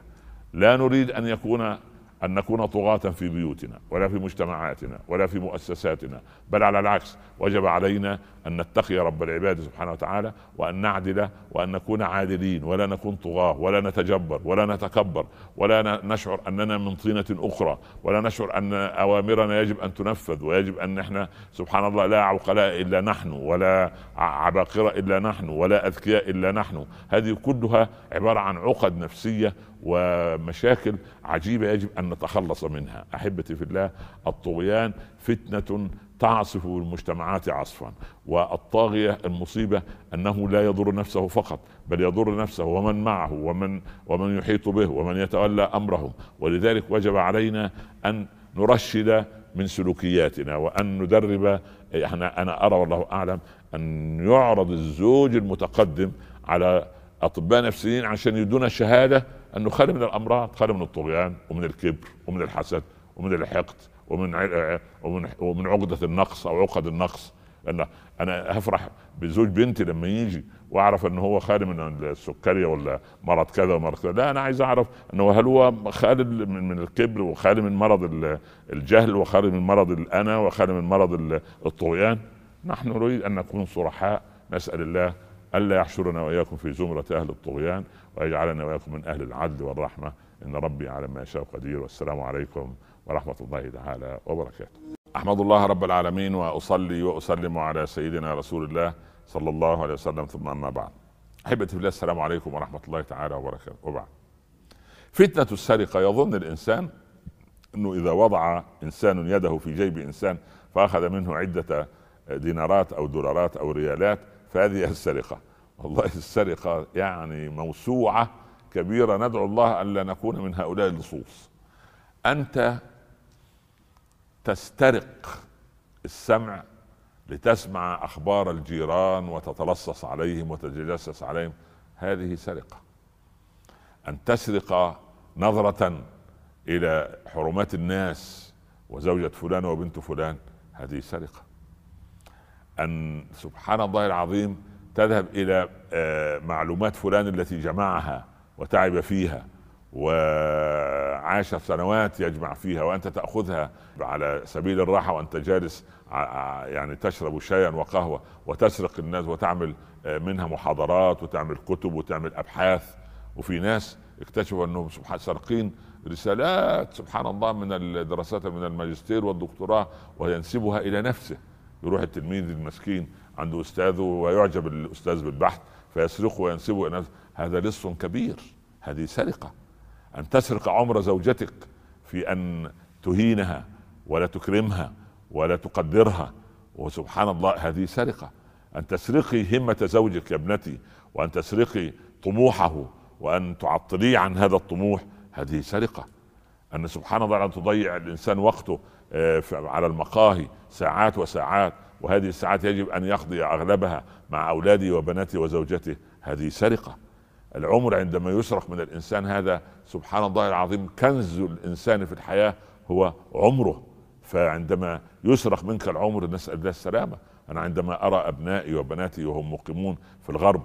لا نريد أن يكون أن نكون طغاة في بيوتنا ولا في مجتمعاتنا ولا في مؤسساتنا بل على العكس وجب علينا أن نتقي رب العباد سبحانه وتعالى وأن نعدل وأن نكون عادلين ولا نكون طغاة ولا نتجبر ولا نتكبر ولا نشعر أننا من طينة أخرى ولا نشعر أن أوامرنا يجب أن تنفذ ويجب أن إحنا سبحان الله لا عقلاء إلا نحن ولا عباقرة إلا نحن ولا أذكياء إلا نحن. هذه كلها عبارة عن عقد نفسية ومشاكل عجيبة يجب أن نتخلص منها. أحبتي في الله الطغيان فتنة تعصف المجتمعات عصفا والطاغية المصيبة أنه لا يضر نفسه فقط بل يضر نفسه ومن معه ومن ومن يحيط به ومن يتولى أمرهم. ولذلك وجب علينا أن نرشد من سلوكياتنا وأن ندرب إحنا أنا أرى والله أعلم أن يعرض الزوج المتقدم على أطباء نفسيين عشان يدونا شهاده أنه خالي من الأمراض خالي من الطغيان ومن الكبر ومن الحسد ومن الحقد ومن ومن ومن عقدة النقص أو عقد النقص. لأن أنا هفرح بزوج بنتي لما يجي وأعرف ان هو خالي من السكرية ولا مرض كذا ومرض كذا. لا أنا عايز أعرف إنه هل هو خالي من الكبر وخالي من مرض الجهل وخالي من مرض الأنا وخالي من مرض الطغيان؟ نحن نريد أن نكون صرحاء نسأل الله ألا يحشرنا وإياكم في زمرة أهل الطغيان. ويجعلنا وإياكم من أهل العدل والرحمة إن ربي على ما يشاء قدير والسلام عليكم ورحمة الله تعالى وبركاته. أحمد الله رب العالمين وأصلي وأسلم على سيدنا رسول الله صلى الله عليه وسلم ثم أما بعد. أحبتي في الله السلام عليكم ورحمة الله تعالى وبركاته وبعد. فتنة السرقة يظن الإنسان إنه إذا وضع إنسان يده في جيب إنسان فأخذ منه عدة دينارات أو دولارات أو ريالات فهذه السرقة. والله <laughs> السرقة يعني موسوعة كبيرة. ندعو الله ألا نكون من هؤلاء اللصوص. أنت تسترق السمع لتسمع أخبار الجيران وتتلصص عليهم وتتجسس عليهم. هذه سرقة. أن تسرق نظرة إلى حرمات الناس وزوجة فلان وبنت فلان هذه سرقة. أن سبحان الله العظيم تذهب إلى آه، معلومات فلان التي جمعها وتعب فيها وعاش سنوات يجمع فيها وأنت تأخذها على سبيل الراحة وأنت جالس يعني تشرب شايا وقهوة وتسرق الناس وتعمل آه، منها محاضرات وتعمل كتب وتعمل أبحاث. وفي ناس اكتشفوا أنهم سبحان سارقين رسالات سبحان الله من الدراسات من الماجستير والدكتوراه وينسبها إلى نفسه. يروح التلميذ المسكين عنده أستاذه ويعجب الأستاذ بالبحث فيسرقه وينسبه إلى هذا لص كبير هذه سرقة. أن تسرق عمر زوجتك في أن تهينها ولا تكرمها ولا تقدرها وسبحان الله هذه سرقة. أن تسرقي همة زوجك يا ابنتي وأن تسرقي طموحه وأن تعطليه عن هذا الطموح هذه سرقة. أن سبحان الله أن تضيع الإنسان وقته آه، على المقاهي ساعات وساعات وهذه الساعات يجب أن يقضي أغلبها مع اولاده وبناته وزوجته هذه سرقة. العمر عندما يسرق من الإنسان هذا سبحان الله العظيم كنز الإنسان في الحياة هو عمره. فعندما يسرق منك العمر نسأل الله السلامة. أنا عندما أرى أبنائي وبناتي وهم مقيمون في الغرب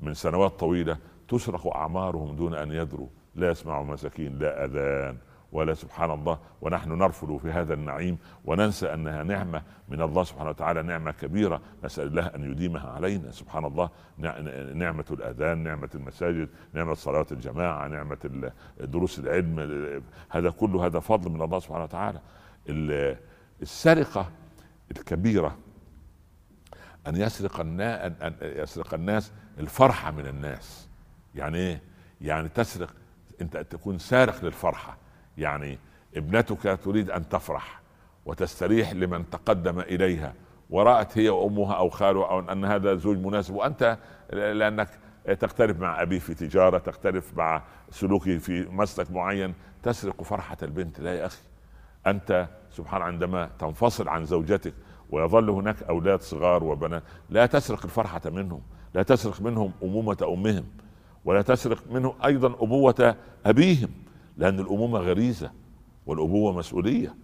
من سنوات طويلة تسرق أعمارهم دون أن يدروا. لا يسمع مساكين لا أذان ولا سبحان الله ونحن نرفض في هذا النعيم وننسى أنها نعمة من الله سبحانه وتعالى نعمة كبيرة نسأل الله أن يديمها علينا. سبحان الله نعمة الأذان نعمة المساجد نعمة صلاة الجماعة نعمة دروس العلم هذا كله هذا فضل من الله سبحانه وتعالى. السرقة الكبيرة أن يسرق الناس أن يسرق الناس الفرحة من الناس. يعني إيه؟ يعني تسرق أنت تكون سارق للفرحة. يعني ابنتك تريد أن تفرح وتستريح لمن تقدم إليها. ورأت هي وأمها أو خاله أو أن هذا زوج مناسب. وأنت لأنك تختلف مع ابيه في تجارة تختلف مع سلوكه في مسلك معين. تسرق فرحة البنت. لا يا أخي أنت سبحان عندما تنفصل عن زوجتك ويظل هناك أولاد صغار وبنات لا تسرق الفرحة منهم. لا تسرق منهم أمومة أمهم. ولا تسرق منه أيضا أبوة أبيهم. لأن الأمومة غريزة والأبوة مسؤولية.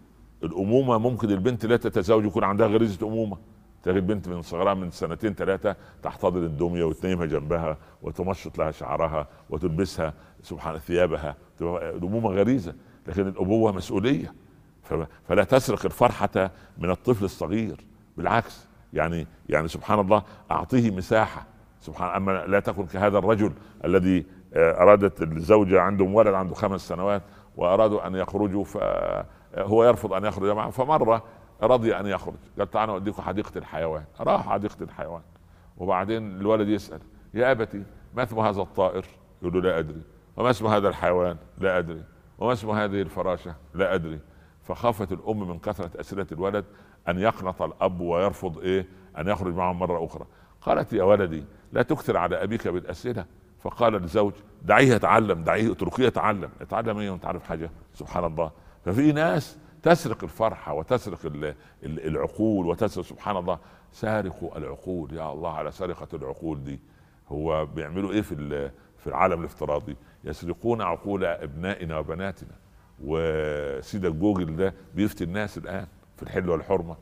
الأمومة ممكن البنت لا تتزوج يكون عندها غريزة أمومة. تلاقي البنت من صغرها من سنتين ثلاثة تحتضن الدمية وتنيمها جنبها وتمشط لها شعرها وتلبسها سبحان ثيابها. الأمومة غريزة لكن الأبوة مسؤولية. فلا تسرق الفرحة من الطفل الصغير. بالعكس يعني يعني سبحان الله أعطيه مساحة. سبحان أما لا تكن كهذا الرجل الذي أرادت الزوجة عندهم ولد عنده خمس سنوات وأرادوا أن يخرجوا فهو يرفض أن يخرج معهم. فمرة رضي أن يخرج. قال تعالوا أوديكم حديقة الحيوان. راح حديقة الحيوان. وبعدين الولد يسأل يا أبتي ما اسم هذا الطائر؟ يقول له لا أدري. وما اسم هذا الحيوان؟ لا أدري. وما اسم هذه الفراشة؟ لا أدري. فخافت الأم من كثرة أسئلة الولد أن يقنط الأب ويرفض إيه؟ أن يخرج معهم مرة أخرى. قالت يا ولدي لا تكثر على أبيك بالأسئلة. فقال الزوج دعيه يتعلم دعيه اتركيه يتعلم. يتعلم إيه؟ وأنت عارف حاجة؟ سبحان الله. ففي ناس تسرق الفرحه وتسرق العقول وتسرق سبحان الله. سارقوا العقول. يا الله على سرقة العقول دي. هو بيعملوا إيه في في العالم الافتراضي؟ يسرقون عقول أبنائنا وبناتنا. وسيدك جوجل ده بيفتي الناس الآن في الحل والحرمة.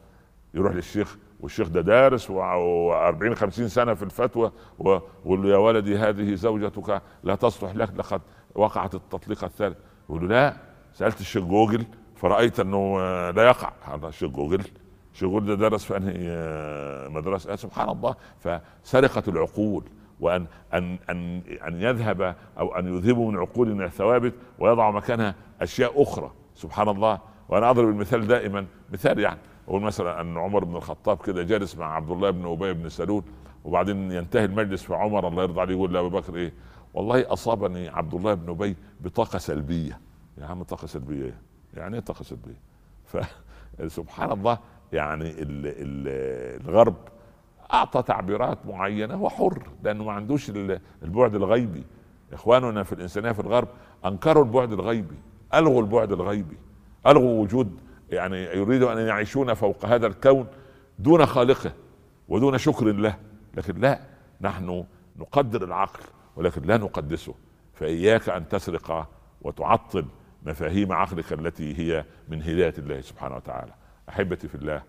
يروح للشيخ والشيخ ده دارس و40 50 سنة في الفتوى ويقول له يا ولدي هذه زوجتك لا تصلح لك لقد وقعت التطليقه الثالث. يقول له لا سألت الشيخ جوجل فرأيت أنه لا يقع. هذا الشيخ جوجل الشيخ جوجل ده درس في أنهي آه، مدرسة؟ سبحان الله. فسرقه العقول وأن أن أن أن يذهب أو أن يذهبوا من عقولنا الثوابت ويضعوا مكانها أشياء أخرى. سبحان الله. وأنا أضرب المثال دائما مثال يعني. أقول مثلا أن عمر بن الخطاب كده جالس مع عبد الله بن أبي بن سلول وبعدين ينتهي المجلس في عمر الله يرضى عليه يقول لابو بكر إيه؟ والله أصابني عبد الله بن أبي بطاقة سلبية. يا عم طاقة سلبية إيه؟ يعني إيه طاقة سلبية؟ فسبحان <laughs> الله يعني ال ال الغرب أعطى تعبيرات معينة هو حر لأنه ما عندوش البعد الغيبي. إخواننا في الإنسانية في الغرب أنكروا البعد الغيبي ألغوا البعد الغيبي ألغوا وجود يعني يريدوا أن يعيشون فوق هذا الكون دون خالقه ودون شكر له. لكن لا نحن نقدر العقل ولكن لا نقدسه. فإياك أن تسرق وتعطل مفاهيم عقلك التي هي من هداية الله سبحانه وتعالى. أحبتي في الله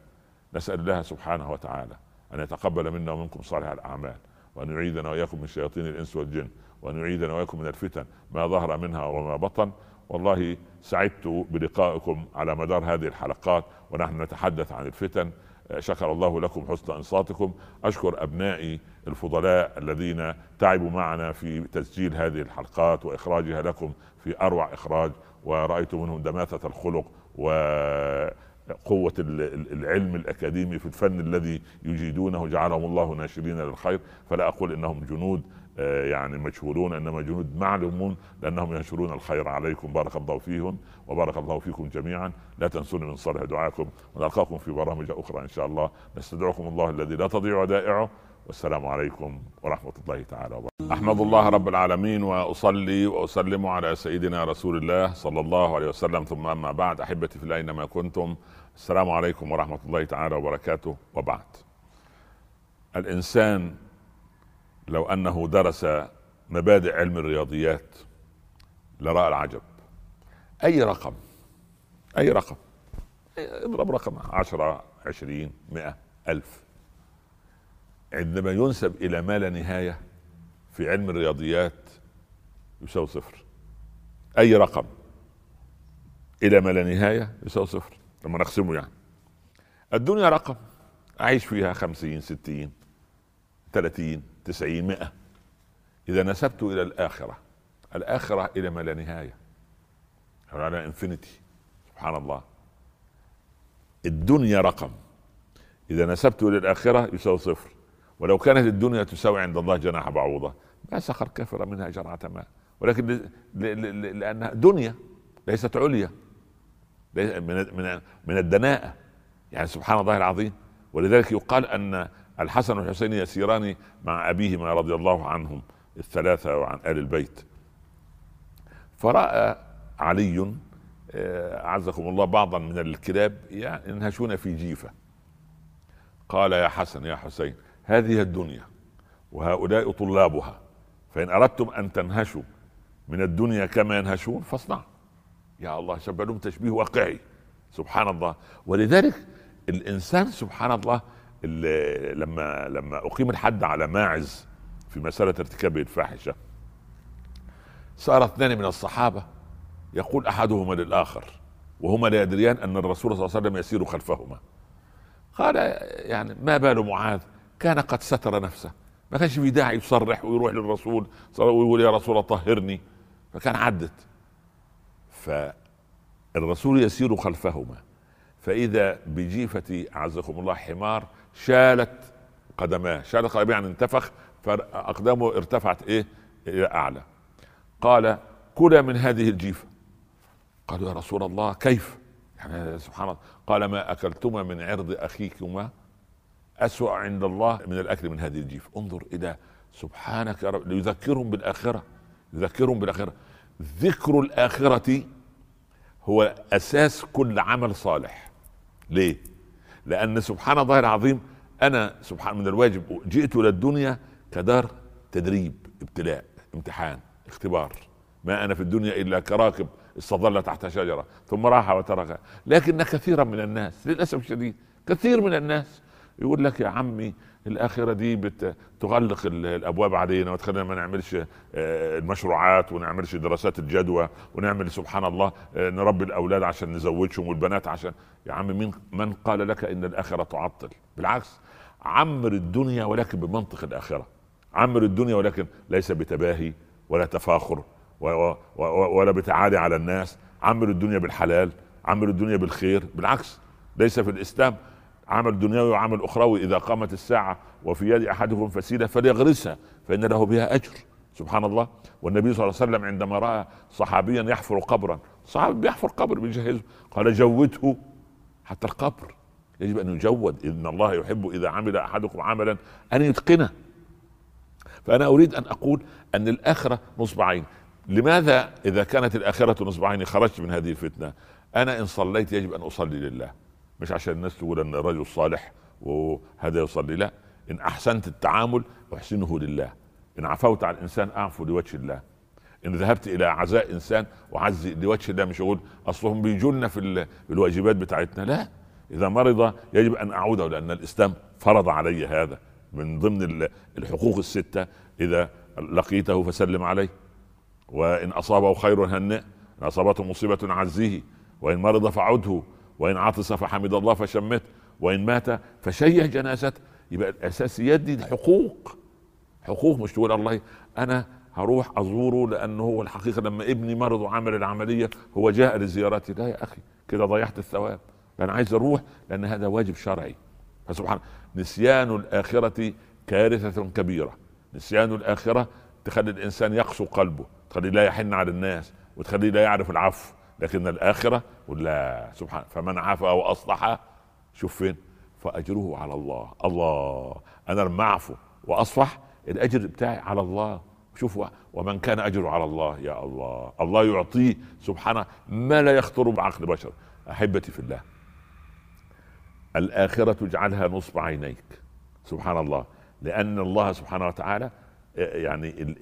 نسأل الله سبحانه وتعالى أن يتقبل منا ومنكم صالح الأعمال وأن يعيذنا وإياكم من شياطين الإنس والجن وأن يعيذنا وإياكم من الفتن ما ظهر منها وما بطن. والله سعدت بلقائكم على مدار هذه الحلقات ونحن نتحدث عن الفتن. شكر الله لكم حسن انصاتكم. أشكر أبنائي الفضلاء الذين تعبوا معنا في تسجيل هذه الحلقات وإخراجها لكم في أروع إخراج ورأيت منهم دماثة الخلق وقوة العلم الأكاديمي في الفن الذي يجيدونه جعلهم الله ناشرين للخير. فلا أقول إنهم جنود يعني مجهولون إنما جنود معلومون لأنهم ينشرون الخير عليكم. بارك الله فيهم وبارك الله فيكم جميعا. لا تنسوني من صالح دعائكم ونلقاكم في برامج أخرى إن شاء الله. نستدعكم الله الذي لا تضيع ودائعه والسلام عليكم ورحمة الله تعالى وبركاته. أحمد الله رب العالمين وأصلي وأسلم على سيدنا رسول الله صلى الله عليه وسلم. ثم أما بعد أحبتي في الله أينما كنتم السلام عليكم ورحمة الله تعالى وبركاته. وبعد. الإنسان لو أنه درس مبادئ علم الرياضيات لرأى العجب. أي رقم؟ أي رقم؟ اضرب رقم عشرة عشرين مئة ألف. عندما ينسب إلى ما لا نهاية في علم الرياضيات يساوي صفر. أي رقم؟ إلى ما لا نهاية يساوي صفر لما نقسمه يعني. الدنيا رقم أعيش فيها خمسين ستين ثلاثين تسعين مئة إذا نسبت إلى الآخرة الآخرة إلى ما لا نهاية. على انفينيتي سبحان الله. الدنيا رقم. إذا نسبت إلى الآخرة يساوي صفر. ولو كانت الدنيا تساوي عند الله جناح بعوضة ما سخر كافر منها جرعة ماء ولكن لأنها دنيا ليست عليا. من من من الدناءة. يعني سبحان الله العظيم. ولذلك يقال أن الحسن والحسين يسيران مع أبيهما رضي الله عنهم الثلاثة وعن آل البيت. فرأى علي آه، أعزكم الله بعضا من الكلاب ينهشون في جيفة. قال يا حسن يا حسين هذه الدنيا وهؤلاء طلابها فإن أردتم أن تنهشوا من الدنيا كما ينهشون فاصنعوا. يا الله شبه لهم تشبيه واقعي. سبحان الله. ولذلك الإنسان سبحان الله لما لما أقيم الحد على ماعز في مسألة ارتكابه الفاحشة صار اثنان من الصحابة يقول أحدهما للآخر وهما لا يدريان أن الرسول صلى الله عليه وسلم يسير خلفهما. قال يعني ما بال معاذ؟ كان قد ستر نفسه ما كانش في داعي يصرح ويروح للرسول ويقول يا رسول طهرني فكان عدت. فالرسول يسير خلفهما فإذا بجيفة أعزكم الله حمار شالت قدماه شالت قدماه يعني انتفخ فأقدامه ارتفعت إيه؟ إلى أعلى. قال كلا من هذه الجيفة. قالوا يا رسول الله كيف؟ يعني سبحان الله. قال ما أكلتما من عرض أخيكما أسوأ عند الله من الأكل من هذه الجيفة. انظر إلى سبحانك يا رب ليذكرهم بالآخرة يذكرهم بالآخرة. ذكر الآخرة هو أساس كل عمل صالح. ليه؟ لأن سبحان الله العظيم أنا سبحان من الواجب جئت إلى الدنيا كدار تدريب ابتلاء امتحان اختبار. ما أنا في الدنيا إلا كراكب استظل تحت شجرة ثم راح وتركها لكن كثيرا من الناس للأسف الشديد كثير من الناس يقول لك يا عمي الاخره دي بتغلق الأبواب علينا وتخلينا ما نعملش آه، المشروعات ونعملش دراسات الجدوى ونعمل سبحان الله آه، نربي الأولاد عشان نزوجهم والبنات عشان يا عم مين من قال لك إن الاخره تعطل؟ بالعكس عمر الدنيا ولكن بمنطق الاخره عمر الدنيا ولكن ليس بتباهي ولا تفاخر ولا بتعالي على الناس. عمر الدنيا بالحلال عمر الدنيا بالخير. بالعكس ليس في الإسلام عمل دنيوي وعمل أخروي إذا قامت الساعة وفي يد أحدكم فسيله فليغرسها فإن له بها أجر. سبحان الله. والنبي صلى الله عليه وسلم عندما رأى صحابيا يحفر قبرا صحابي بيحفر قبر بيجهزه قال جوده حتى القبر. يجب أن يجود. إن الله يحب إذا عمل أحدكم عملا أن يتقنه. فأنا أريد أن أقول أن الآخرة نصب عين. لماذا إذا كانت الآخرة نصب عيني خرجت من هذه الفتنة؟ أنا إن صليت يجب أن أصلي لله. مش عشان الناس تقول أن رجل صالح وهذا يصلي لا. إن أحسنت التعامل أحسنه لله. إن عفوت على الإنسان أعفو لوجه الله. إن ذهبت إلى عزاء إنسان وعزي لوجه الله مش أقول أصلهم بيجولنا في الواجبات بتاعتنا لا. إذا مرض يجب أن أعوده لأن الإسلام فرض علي هذا من ضمن الحقوق الستة. إذا لقيته فسلم عليه. وإن أصابه خير هنئ إن أصابته مصيبة عزيه. وإن مرض فعده وإن عطس فحمد الله فشمته وإن مات فشيع جنازته. يبقى الاساسيات دي حقوق. حقوق مش تقول الله أنا هروح أزوره لأنه هو الحقيقة لما ابني مرض وعمل العملية هو جاء لزيارتي. لا يا أخي كده ضيعت الثواب. أنا عايز أروح لأن هذا واجب شرعي. فسبحان نسيان الآخرة كارثة كبيرة. نسيان الآخرة تخلي الإنسان يقسو قلبه تخليه لا يحن على الناس وتخليه لا يعرف العفو. لكن الآخرة ولا سبحان فمن عفا وأصلح شوف فين؟ فأجره على الله. الله أنا لما اعفو واصفح الأجر بتاعي على الله. شوفوا ومن كان أجره على الله يا الله. الله يعطيه سبحانه ما لا يخطر بعقل بشر. أحبتي في الله الآخرة اجعلها نصب عينيك سبحان الله. لأن الله سبحانه وتعالى يعني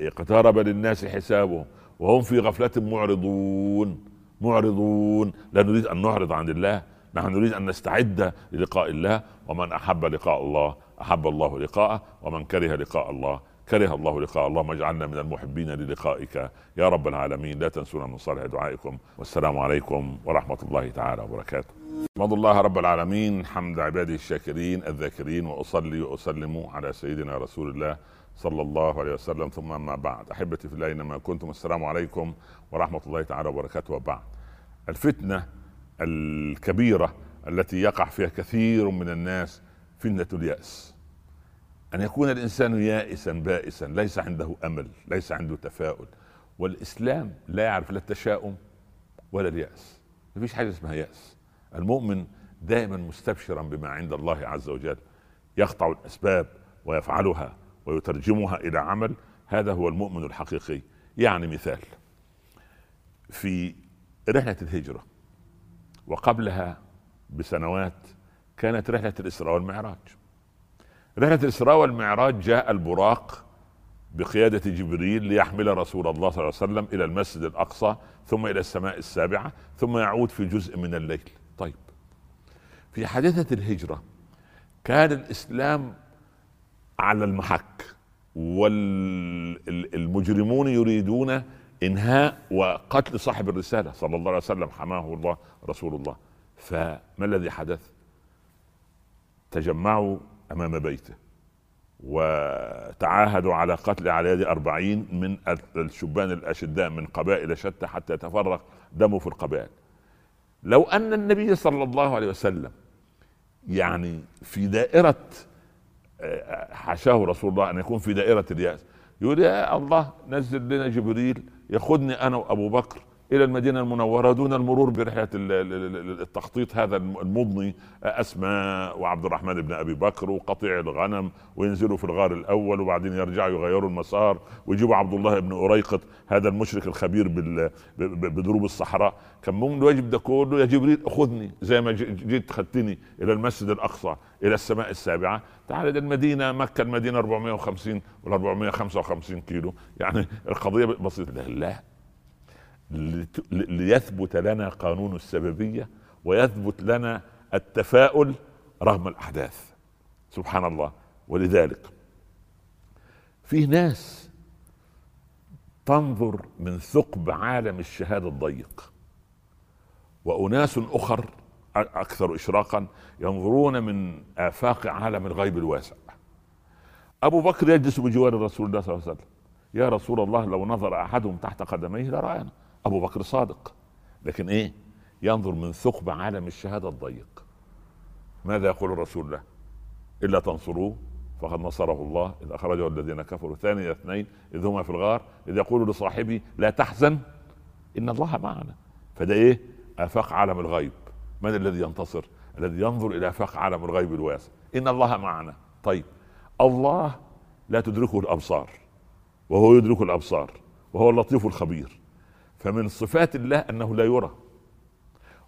اقترب للناس حسابهم وهم في غفلة معرضون معرضون. لا نريد أن نعرض عن الله نحن نريد أن نستعد للقاء الله. ومن أحب لقاء الله أحب الله لقاءه. ومن كره لقاء الله كره الله لقاء اللهم اجعلنا من المحبين للقائك. يا رب العالمين لا تنسونا من صالح دعائكم. والسلام عليكم ورحمة الله تعالى وبركاته. احمد الله رب العالمين. حمد عباده الشاكرين الذاكرين وأصلي وأسلم على سيدنا رسول الله صلى الله عليه وسلم. ثم أما بعد أحبتي في الله اينما كنتم السلام عليكم ورحمة الله تعالى وبركاته. وبعد الفتنة الكبيرة التي يقع فيها كثير من الناس فتنة اليأس. أن يكون الإنسان يائسا بائسا ليس عنده أمل ليس عنده تفاؤل. والإسلام لا يعرف لا التشاؤم ولا اليأس. ما فيش حاجة اسمها يأس. المؤمن دائما مستبشرا بما عند الله عز وجل يقطع الأسباب ويفعلها. ويترجمها إلى عمل هذا هو المؤمن الحقيقي. يعني مثال في رحلة الهجرة وقبلها بسنوات كانت رحلة الإسراء والمعراج. رحلة الإسراء والمعراج جاء البراق بقيادة جبريل ليحمل رسول الله صلى الله عليه وسلم إلى المسجد الأقصى ثم إلى السماء السابعة ثم يعود في جزء من الليل. طيب في حادثة الهجرة كان الإسلام على المحك. والمجرمون يريدون إنهاء وقتل صاحب الرسالة صلى الله عليه وسلم حماه الله رسول الله. فما الذي حدث؟ تجمعوا أمام بيته وتعاهدوا على قتل على يد أربعين من الشبان الأشداء من قبائل شتى حتى يتفرق دمه في القبائل. لو أن النبي صلى الله عليه وسلم يعني في دائرة حاشاه رسول الله أن يكون في دائرة اليأس. يقول يا الله نزل لنا جبريل ياخذني أنا وأبو بكر إلى المدينة المنورة دون المرور برحلة التخطيط هذا المضني. أسماء وعبد الرحمن بن أبي بكر وقطيع الغنم وينزلوا في الغار الأول وبعدين يرجعوا يغيروا المسار ويجيبوا عبد الله بن أريقط هذا المشرك الخبير بدروب الصحراء. كان ممكن الواجب ده كله يا جبريل خذني زي ما جيت خدتني إلى المسجد الأقصى إلى السماء السابعة. تعال المدينة مكة المدينة 450 ولا 455 كيلو. يعني القضية بسيطة. لا ليثبت لنا قانون السببية ويثبت لنا التفاؤل رغم الأحداث. سبحان الله. ولذلك في ناس تنظر من ثقب عالم الشهادة الضيق وأناس آخر أكثر اشراقا ينظرون من آفاق عالم الغيب الواسع. أبو بكر يجلس بجوار رسول الله صلى الله عليه وسلم. يا رسول الله لو نظر أحدهم تحت قدميه لرآنا. أبو بكر صادق. لكن إيه؟ ينظر من ثقب عالم الشهادة الضيق. ماذا يقول الرسول له؟ إلا تنصروه. فقد نصره الله. إذ أخرجه الذين كفروا. ثاني اثنين إذ هما في الغار إذ يقول لصاحبه لا تحزن إن الله معنا. فده إيه؟ آفاق عالم الغيب. من الذي ينتصر؟ الذي ينظر إلى افاق عالم الغيب الواسع. إن الله معنا. طيب. الله لا تدركه الأبصار وهو يدرك الأبصار وهو اللطيف الخبير. فمن صفات الله أنه لا يرى.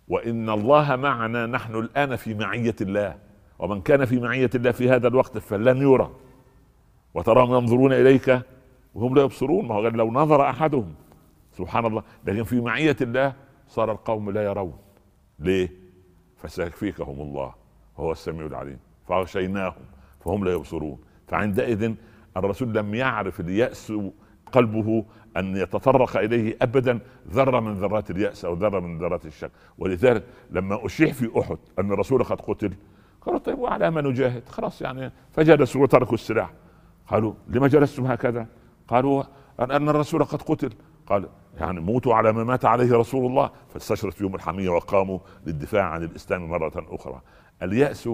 وإن الله معنا نحن الآن في معية الله. ومن كان في معية الله في هذا الوقت فلن يرى. وتراهم ينظرون إليك وهم لا يبصرون. ما هو لو نظر أحدهم. سبحان الله. لكن في معية الله صار القوم لا يرون. ليه؟ فسيكفيكهم الله وهو السميع العليم. فغشيناهم فهم لا يبصرون. فعندئذ الرسول لم يعرف اليأس قلبه أن يتطرق إليه ابدا ذرة من ذرات اليأس أو ذرة من ذرات الشك. ولذلك لما اشيع في أحد أن الرسول قد قتل قالوا طيب وعلى ما نجاهد؟ خلاص يعني فجلسوا وتركوا السلاح. قالوا لما جلستم هكذا؟ قالوا أن الرسول قد قتل. قال يعني موتوا على ما مات عليه رسول الله فاستشرت فيهم الحمية وقاموا للدفاع عن الإسلام مرة أخرى. اليأس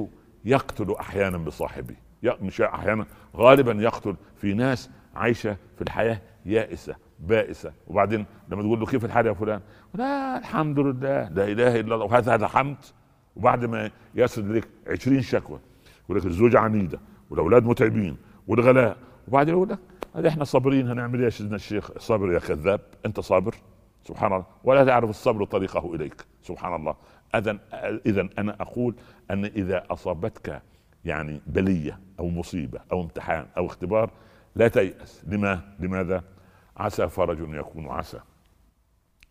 يقتل أحيانا بصاحبه مش أحيانا غالبا يقتل في ناس عايشة في الحياة يائسة بائسة. وبعدين لما تقول له كيف الحال يا فلان؟ لا الحمد لله لا إله إلا الله. وهذا هذا حمد. وبعد ما يسرد لك 20 شكوى يقول لك الزوجة عنيدة والأولاد متعبين والغلاء. وبعدين يقول لك إحنا صابرين هنعمل إيه يا سيدنا الشيخ؟ صابر يا كذاب أنت صابر؟ سبحان الله. ولا تعرف الصبر طريقه إليك. سبحان الله. اذا اذا أنا أقول أن إذا أصابتك يعني بلية أو مصيبة أو امتحان أو اختبار لا تيأس. لما؟ لماذا؟ عسى فرج يكون عسى.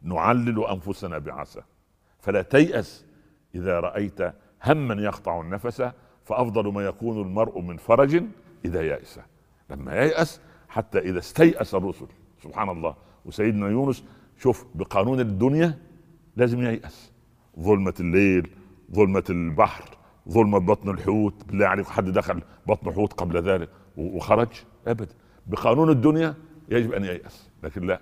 نعلل أنفسنا بعسى. فلا تيأس إذا رأيت هما يقطع النفس فأفضل ما يكون المرء من فرج إذا يأس. لما ييأس حتى إذا استيأس الرسل. سبحان الله. وسيدنا يونس شوف بقانون الدنيا لازم ييأس. ظلمة الليل ظلمة البحر ظلمة بطن الحوت. بالله عليك حد دخل بطن حوت قبل ذلك وخرج؟ ابدا بقانون الدنيا يجب أن ييأس. لكن لا.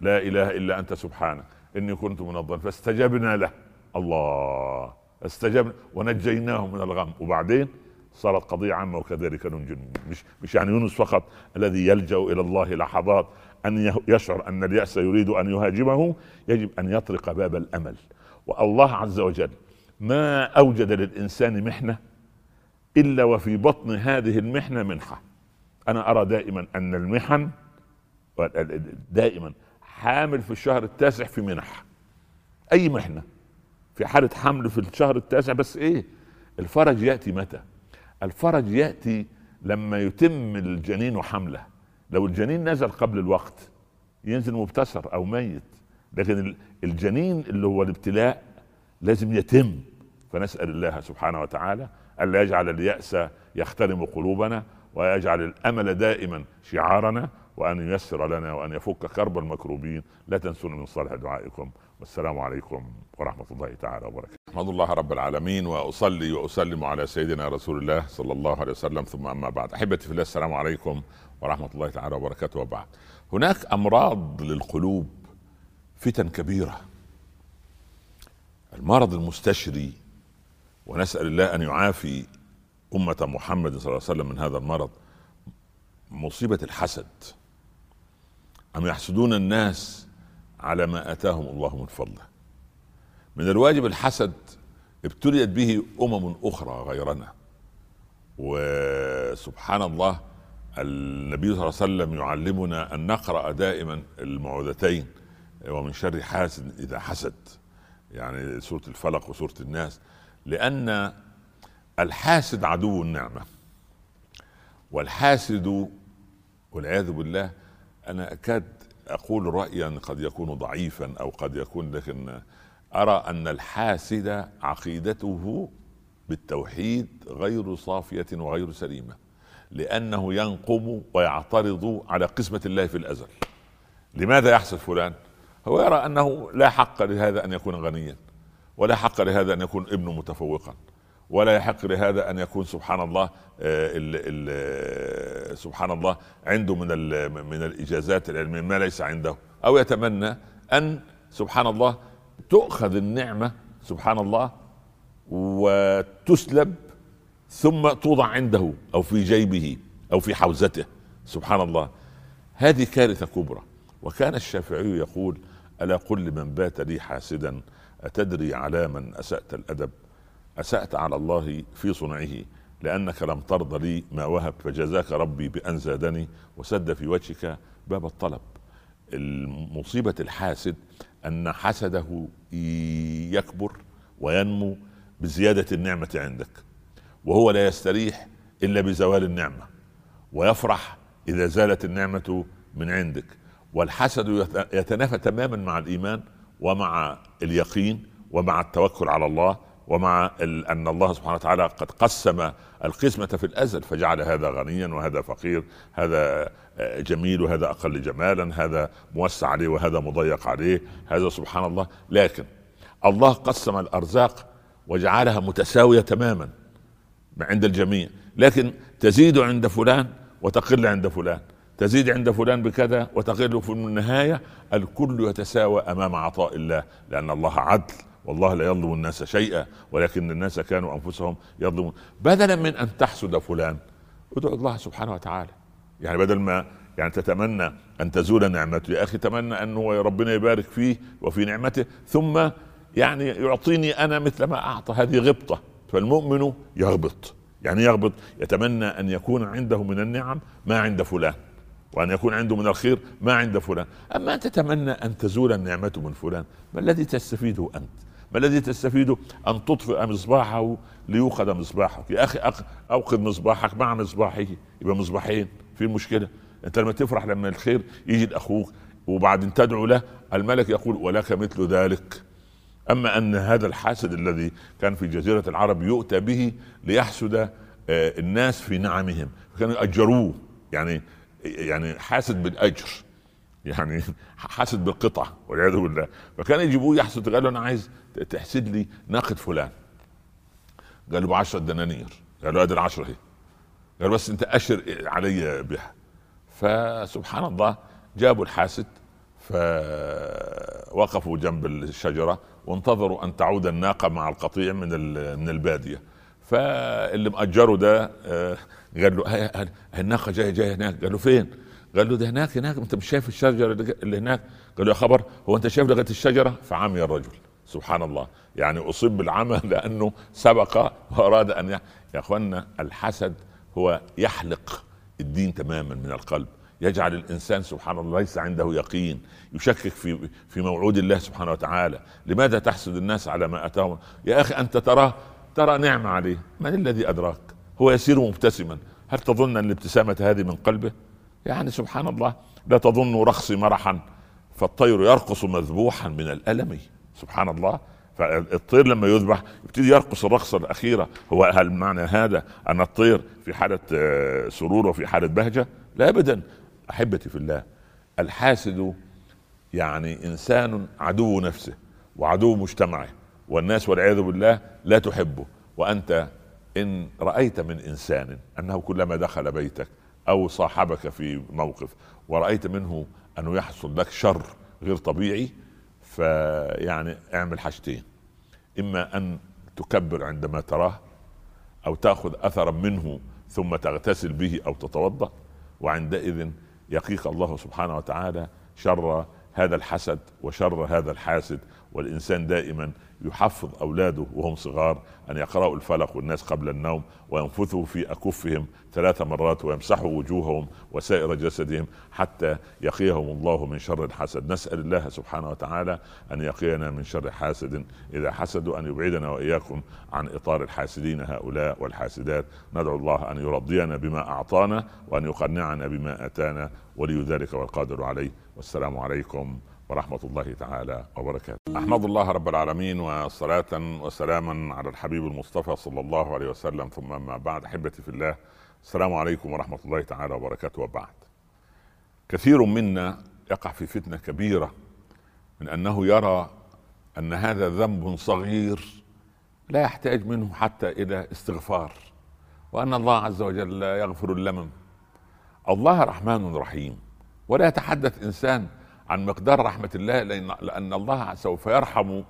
لا إله إلا أنت سبحانك. إني كنت من الظالمين. فاستجبنا له. الله. استجبنا. ونجيناه من الغم. وبعدين؟ صارت قضية عامة وكذلك ننجي مش مش يعني يونس فقط الذي يلجأ إلى الله لحظات أن يشعر أن اليأس يريد أن يهاجمه يجب أن يطرق باب الأمل. والله عز وجل ما أوجد للإنسان محنة إلا وفي بطن هذه المحنة منحة. أنا أرى دائما أن المحن دائما حامل في الشهر التاسع في منح. أي محنة؟ في حالة حمل في الشهر التاسع بس إيه؟ الفرج يأتي متى؟ الفرج يأتي لما يتم الجنين حمله. لو الجنين نزل قبل الوقت ينزل مبتسر أو ميت لكن الجنين اللي هو الابتلاء لازم يتم. فنسأل الله سبحانه وتعالى الا يجعل اليأس يخترم قلوبنا ويجعل الأمل دائما شعارنا وأن ييسر لنا وأن يفك كرب المكروبين. لا تنسونا من صالح دعائكم. والسلام عليكم ورحمة الله تعالى وبركاته. أحمد الله رب العالمين وأصلي وأسلم على سيدنا رسول الله صلى الله عليه وسلم ثم أما بعد. أحبتي في الله السلام عليكم ورحمة الله تعالى وبركاته. وبعد هناك أمراض للقلوب فتن كبيرة. المرض المستشري ونسأل الله أن يعافي أمة محمد صلى الله عليه وسلم من هذا المرض مصيبة الحسد. أم يحسدون الناس على ما آتاهم الله من فضله؟ من الواجب الحسد ابتليت به أمم أخرى غيرنا. وسبحان الله النبي صلى الله عليه وسلم يعلمنا أن نقرأ دائما المعوذتين ومن شر حاسد إذا حسد يعني سورة الفلق وسورة الناس لأن الحاسد عدو النعمة. والحاسد والعياذ بالله أنا أكاد أقول رايا قد يكون ضعيفا أو قد يكون لكن أرى أن الحاسد عقيدته بالتوحيد غير صافية وغير سليمة لأنه ينقم ويعترض على قسمة الله في الأزل. لماذا يحسد فلان؟ هو يرى أنه لا حق لهذا أن يكون غنيا ولا حق لهذا أن يكون ابنه متفوقا ولا يحق لهذا أن يكون سبحان الله ال آه، ال آه، سبحان الله عنده من من الإجازات العلمية ما ليس عنده. أو يتمنى أن سبحان الله تؤخذ النعمة سبحان الله وتسلب ثم توضع عنده أو في جيبه أو في حوزته سبحان الله هذه كارثة كبرى. وكان الشافعي يقول ألا قل لمن بات لي حاسدا أتدري على من أسأت الأدب؟ أسأت على الله في صنعه لأنك لم ترضى لي ما وهب فجزاك ربي بأن زادني وسد في وجهك باب الطلب. المصيبة الحاسد أن حسده يكبر وينمو بزيادة النعمة عندك وهو لا يستريح إلا بزوال النعمة ويفرح إذا زالت النعمة من عندك. والحسد يتنافى تماما مع الإيمان ومع اليقين ومع التوكل على الله ومع أن الله سبحانه وتعالى قد قسم القسمة في الأزل فجعل هذا غنيا وهذا فقير هذا جميل وهذا أقل جمالا هذا موسع عليه وهذا مضيق عليه هذا سبحان الله. لكن الله قسم الأرزاق وجعلها متساوية تماما عند الجميع. لكن تزيد عند فلان وتقل عند فلان. تزيد عند فلان بكذا وتقل في النهاية. الكل يتساوى أمام عطاء الله لأن الله عدل والله لا يظلم الناس شيئا ولكن الناس كانوا أنفسهم يظلمون. بدلا من أن تحسد فلان ادعو الله سبحانه وتعالى. يعني بدل ما يعني تتمنى أن تزول نعمته يا أخي تمنى انه ربنا يبارك فيه وفي نعمته ثم يعني يعطيني أنا مثل ما أعطى هذه غبطة. فالمؤمن يغبط يعني يغبط يتمنى أن يكون عنده من النعم ما عند فلان وأن يكون عنده من الخير ما عند فلان. أما أن تتمنى أن تزول النعمة من فلان ما الذي تستفيده أنت؟ ما الذي تستفيده أن تطفئ مصباحه ليوقد مصباحك؟ يا أخي أوقد مصباحك مع مصباحه يبقى مصباحين. في المشكلة انت لما تفرح لما الخير يجي أخوك وبعدين تدعو له الملك يقول ولك مثل ذلك أما أن هذا الحاسد الذي كان في جزيرة العرب يؤتى به ليحسد آه، الناس في نعمهم. كانوا يأجروه. يعني يعني حاسد بالأجر. يعني حاسد بالقطع والعياذ بالله. فكان يجيبوه يحسد. قال له أنا عايز تحسد لي ناقه فلان قال له ب 10 دنانير قال له ادي العشرة اهي قال بس انت أشر علي بها. فسبحان الله جابوا الحاسد فوقفوا جنب الشجرة وانتظروا أن تعود الناقة مع القطيع من من البادية. فاللي مأجره ده آه، قال له الناقة جاية جاية هناك. قال له فين؟ قال له ده هناك هناك. انت مش شايف الشجرة اللي هناك؟ قال له يا خبر هو انت شايف لغاية الشجرة؟ فعمي الرجل. سبحان الله. يعني أصيب بالعمى لأنه سبق وأراد أن يا اخوانا الحسد هو يحلق الدين تماما من القلب. يجعل الإنسان سبحان الله ليس عنده يقين يشكك في في موعود الله سبحانه وتعالى. لماذا تحسد الناس على ما أتاهم؟ يا أخي أنت تراه ترى نعمة عليه. من الذي أدراك؟ هو يسير مبتسما. هل تظن أن الابتسامة هذه من قلبه؟ يعني سبحان الله لا تظن رقصي مرحا فالطير يرقص مذبوحا من الألم. سبحان الله. فالطير لما يذبح يبتدي يرقص الرقصة الأخيرة. هو هل معنى هذا أن الطير في حالة آه، سرور وفي حالة بهجة؟ لا أبدا. أحبتي في الله الحاسد يعني إنسان عدو نفسه وعدو مجتمعه والناس والعياذ بالله لا تحبه. وأنت إن رأيت من إنسان أنه كلما دخل بيتك أو صاحبك في موقف ورأيت منه أنه يحصل لك شر غير طبيعي فيعني اعمل حاجتين. إما أن تكبر عندما تراه أو تأخذ اثرا منه ثم تغتسل به أو تتوضأ وعندئذ يقيك الله سبحانه وتعالى شر هذا الحسد وشر هذا الحاسد والإنسان دائما يحفظ أولاده وهم صغار أن يقرأوا الفلق والناس قبل النوم وينفثوا في أكفهم ثلاث مرات ويمسحوا وجوههم وسائر جسدهم حتى يقيهم الله من شر الحسد. نسأل الله سبحانه وتعالى أن يقينا من شر حاسد. إذا حسدوا أن يبعدنا وإياكم عن إطار الحاسدين هؤلاء والحاسدات. ندعو الله أن يرضينا بما أعطانا وأن يقنعنا بما أتانا. ولي ذلك والقادر عليه. والسلام عليكم ورحمة الله تعالى وبركاته. أحمد الله رب العالمين وصلاة وسلاما على الحبيب المصطفى صلى الله عليه وسلم. ثم ما بعد أحبتي في الله السلام عليكم ورحمة الله تعالى وبركاته. وبعد كثير منا يقع في فتنة كبيرة من أنه يرى أن هذا ذنب صغير لا يحتاج منه حتى إلى استغفار وأن الله عز وجل يغفر اللمم. الله رحمن رحيم. ولا يتحدث إنسان عن مقدار رحمة الله لأن, لأن الله سوف يرحم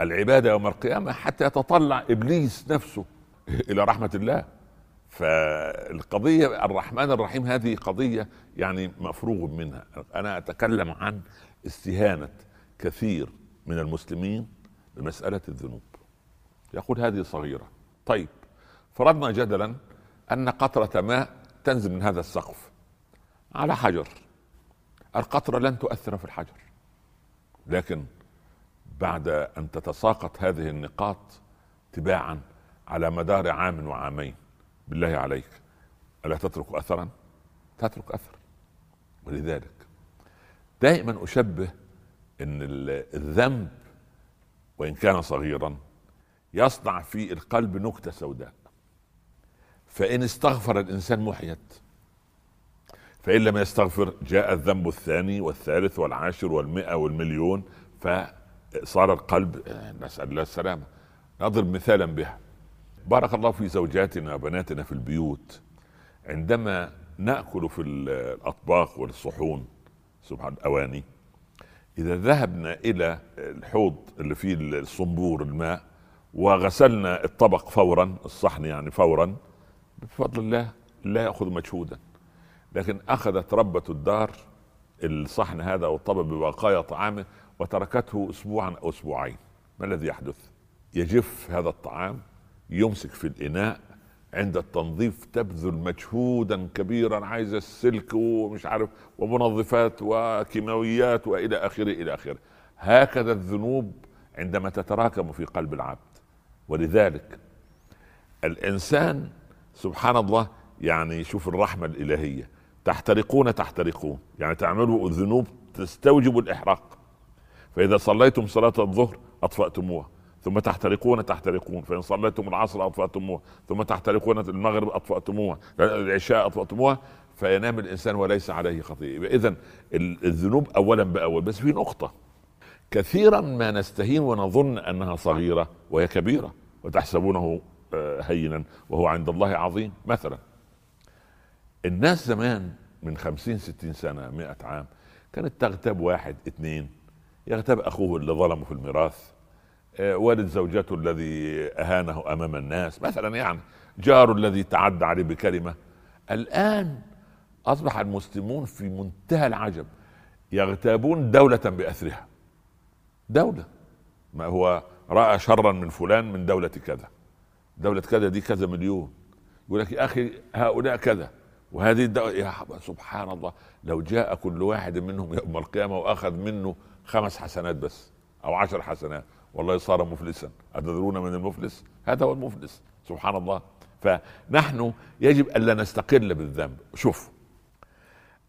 العباد يوم القيامة حتى يتطلع إبليس نفسه إلى رحمة الله. فالقضية الرحمن الرحيم هذه قضية يعني مفروغ منها. أنا أتكلم عن استهانة كثير من المسلمين بمسألة الذنوب. يقول هذه صغيرة. طيب فرضنا جدلا أن قطرة ماء تنزل من هذا السقف على حجر. القطرة لن تؤثر في الحجر. لكن بعد أن تتساقط هذه النقاط تباعا على مدار عام وعامين بالله عليك ألا تترك أثرا؟ تترك أثر. ولذلك دائما أشبه إن الذنب وإن كان صغيرا يصنع في القلب نكتة سوداء. فإن استغفر الإنسان محيت فإن لم يستغفر جاء الذنب الثاني والثالث والعاشر والمئة والمليون فصار القلب نسأل الله السلامة نضرب مثالا بها. بارك الله في زوجاتنا وبناتنا في البيوت. عندما نأكل في الأطباق والصحون سبحان الاواني إذا ذهبنا إلى الحوض اللي فيه الصنبور الماء وغسلنا الطبق فورا الصحن يعني فورا بفضل الله لا يأخذ مجهودا. لكن أخذت ربة الدار الصحن هذا والطبق ببقايا طعامه وتركته اسبوعا أو أسبوعين. ما الذي يحدث؟ يجف هذا الطعام يمسك في الإناء عند التنظيف تبذل مجهودا كبيرا عايز السلك ومش عارف ومنظفات وكيماويات وإلى آخره إلى آخره. هكذا الذنوب عندما تتراكم في قلب العبد. ولذلك الإنسان سبحان الله يعني شوف الرحمة الإلهية تحترقون تحترقون. يعني تعملوا الذنوب تستوجب الإحراق. فإذا صليتم صلاة الظهر أطفأتموها ثم تحترقون تحترقون. فإن صليتم العصر أطفأتموها ثم تحترقون المغرب أطفأتموها العشاء أطفأتموها فينام الإنسان وليس عليه خطيئة. اذا الذنوب اولا بأول. بس في نقطة. كثيرا ما نستهين ونظن أنها صغيرة وهي كبيرة وتحسبونه آه، هينا وهو عند الله عظيم. مثلا الناس زمان من خمسين ستين سنة مئة عام كانت تغتاب واحد اثنين يغتاب أخوه اللي ظلمه في الميراث آه، والد زوجته الذي أهانه أمام الناس. مثلا يعني جاره الذي تعدى عليه بكلمة. الآن أصبح المسلمون في منتهى العجب يغتابون دولة بأثرها. دولة. ما هو رأى شرا من فلان من دولة كذا. دولة كذا دي كذا مليون. يقول لك يا أخي هؤلاء كذا. وهذه الدولة يا سبحان الله لو جاء كل واحد منهم يوم القيامة وأخذ منه خمس حسنات بس أو عشر حسنات والله صار مفلسا. أتدرون من المفلس؟ هذا هو المفلس سبحان الله. فنحن يجب ألا نستقل بالذنب. شوف